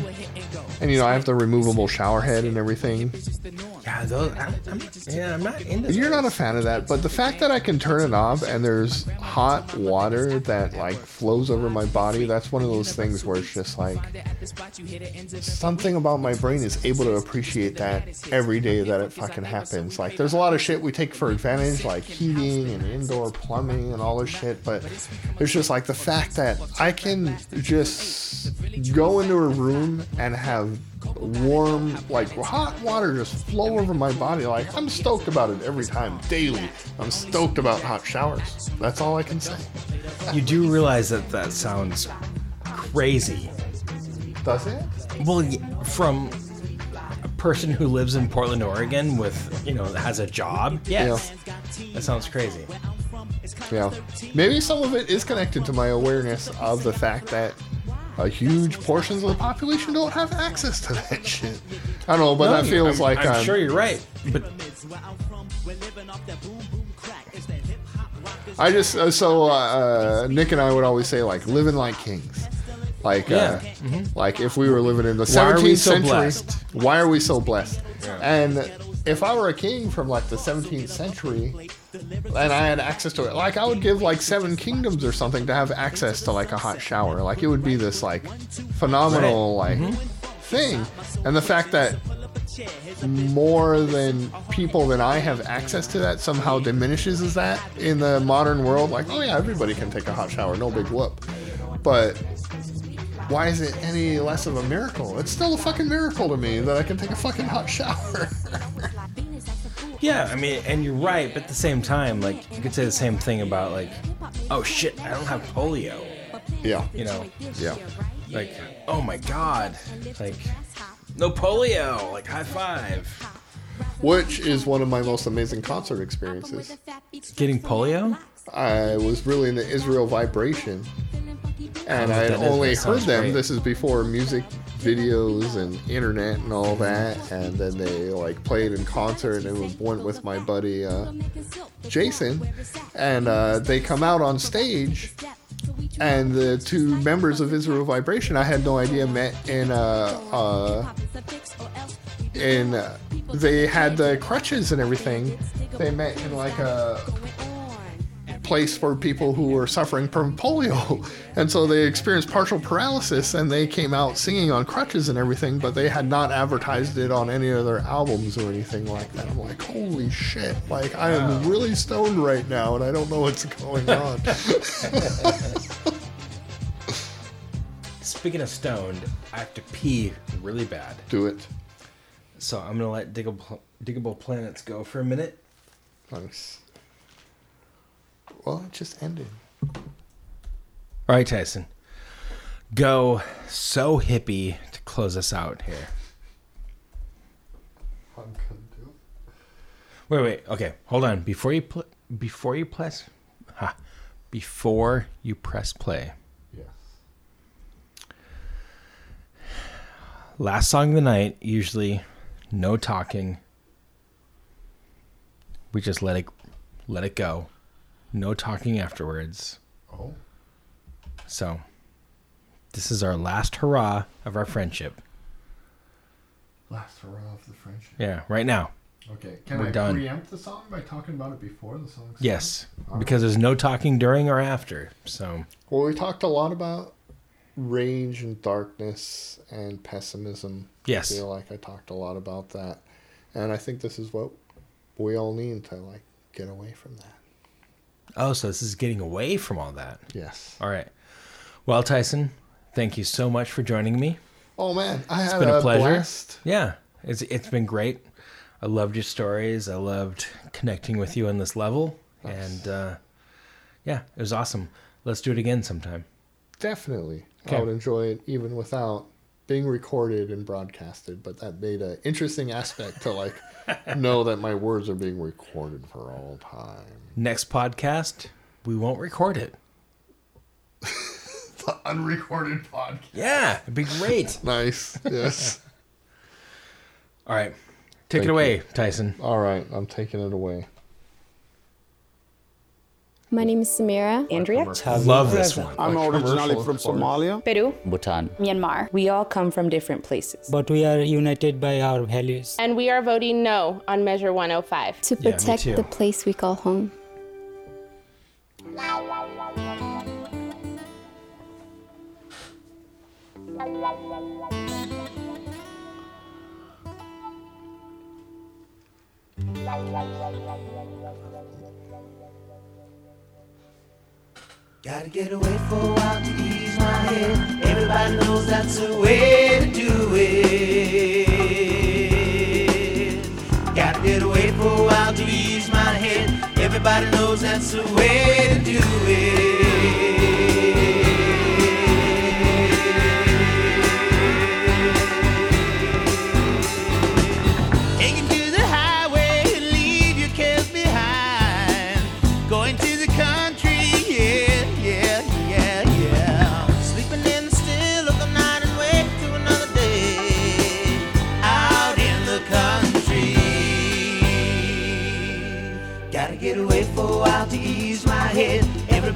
And you know, I have the removable shower head and everything. Yeah, those. I'm, I'm, yeah, I'm not into. You're not a fan of that, but the fact that I can turn a knob and there's hot water that like flows over my body, that's one of those things where it's just like something about my brain is able to appreciate that every day that it fucking happens. Like there's a lot of shit we take for advantage, like heating and indoor plumbing and all this shit, but it's just like the fact that I can just go into a room and have warm, like hot water just flow over my body. Like I'm stoked about it every time, daily. I'm stoked about hot showers. That's all I can say. You do realize that that sounds crazy. Does it? Well, from a person who lives in Portland, Oregon, with you know has a job. Yes, that sounds crazy. Yeah. Maybe some of it is connected to my awareness of the fact that a huge portions of the population don't have access to that shit. I don't know, but No, that feels I'm, like I'm I'm- sure you're right, but I just uh, so uh, uh, Nick and I would always say like living like kings. Like, uh, Yeah. Mhm. like if we were living in the Why are 17th we so century, blessed? why are we so blessed? Yeah. And if I were a king from like the 17th century, and I had access to it, like I would give like seven kingdoms or something to have access to like a hot shower. Like it would be this like phenomenal like Mhm. thing. And the fact that more than people than I have access to that somehow diminishes is that in the modern world. Like, oh yeah, everybody can take a hot shower, no big whoop. But why is it any less of a miracle? It's still a fucking miracle to me that I can take a fucking hot shower. Yeah, I mean, and you're right, but at the same time, like you could say the same thing about like, oh shit, I don't have polio. Yeah. You know. Yeah. Like, oh my god, like, no polio. Like, high five. Which is one of my most amazing concert experiences. Getting polio? I was really into Israel Vibration. And I had only that heard them. great. This is before music videos and internet and all that. And then they like played in concert and went with my buddy uh, Jason. And uh, they come out on stage. And the two members of Israel Vibration, I had no idea met in uh, uh, in uh, they had the crutches and everything. They met in like a place for people who were suffering from polio. And so they experienced partial paralysis and they came out singing on crutches and everything, but they had not advertised it on any of their albums or anything like that. I'm like, holy shit. Like, I am really stoned right now and I don't know what's going on. Speaking of stoned, I have to pee really bad. Do it. So I'm gonna let Digable, Digable Planets go for a minute. Nice. Well, it just ended. All right, Tyson. Go so hippie to close us out here. Wait, wait. Okay, hold on. Before you pl- before you press, ha, before you press play. Yes. Last song of the night. Usually, no talking. We just let it let it go. No talking afterwards. Oh. So, this is our last hurrah of our friendship. Last hurrah of the friendship. Yeah, right now. Okay. Can We're I done. preempt the song by talking about it before the song starts? Yes, All because there's no talking during or after. So, Well, we talked a lot about rage and darkness and pessimism. Yes. I feel like I talked a lot about that. And I think this is what we all need to like get away from that. Oh, so this is getting away from all that. Yes. All right. Well, Tyson, thank you so much for joining me. Oh man, I It's had been a a pleasure. blast. Yeah, it's it's been great. I loved your stories. I loved connecting with you on this level, and uh, yeah, it was awesome. Let's do it again sometime. Definitely. Okay. I would enjoy it even without being recorded and broadcasted, but that made an interesting aspect to like know that my words are being recorded for all time. Next podcast, we won't record it. The unrecorded podcast. Yeah, it'd be great. Nice. Yes. All right, take Thank it away, you. Tyson. All right, I'm taking it away. My name is Samira. Andrea. Love this one. I'm originally from Somalia. Peru. Bhutan. Myanmar. We all come from different places. But we are united by our values. And we are voting no on Measure 105. To protect the place we call home. Gotta get away for a while to ease my head. Everybody knows that's the way to do it. Gotta get away for a while to ease my head. Everybody knows that's the way to do it.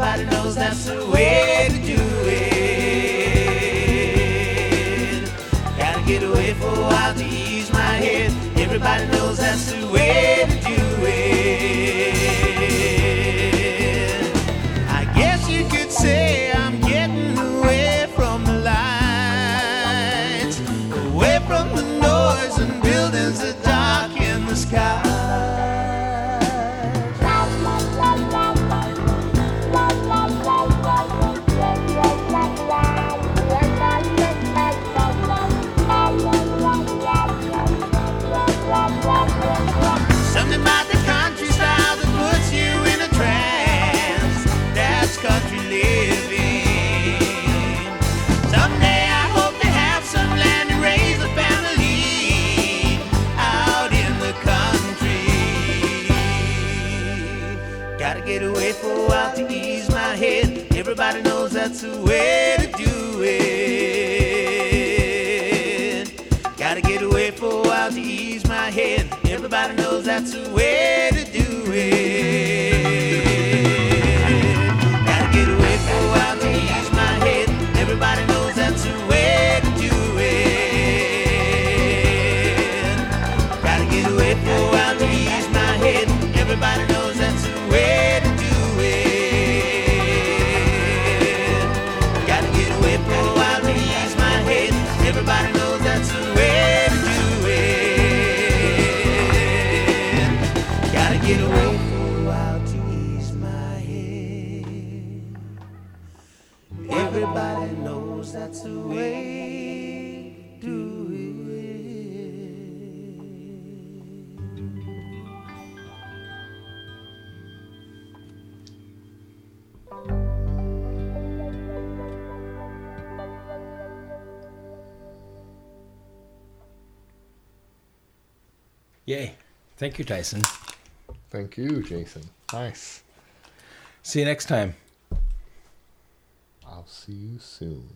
Everybody knows that's the way to do it. Gotta get away for a while to ease my head. Everybody knows that's the way to do it. I guess you could say I'm getting away from the lights, away from the noise and buildings that dark in the sky. that's the way to do it. Gotta get away for a while to ease my head. Everybody knows that's the way Thank you, Tyson. Thank you, Jason. Nice. See you next time. I'll see you soon.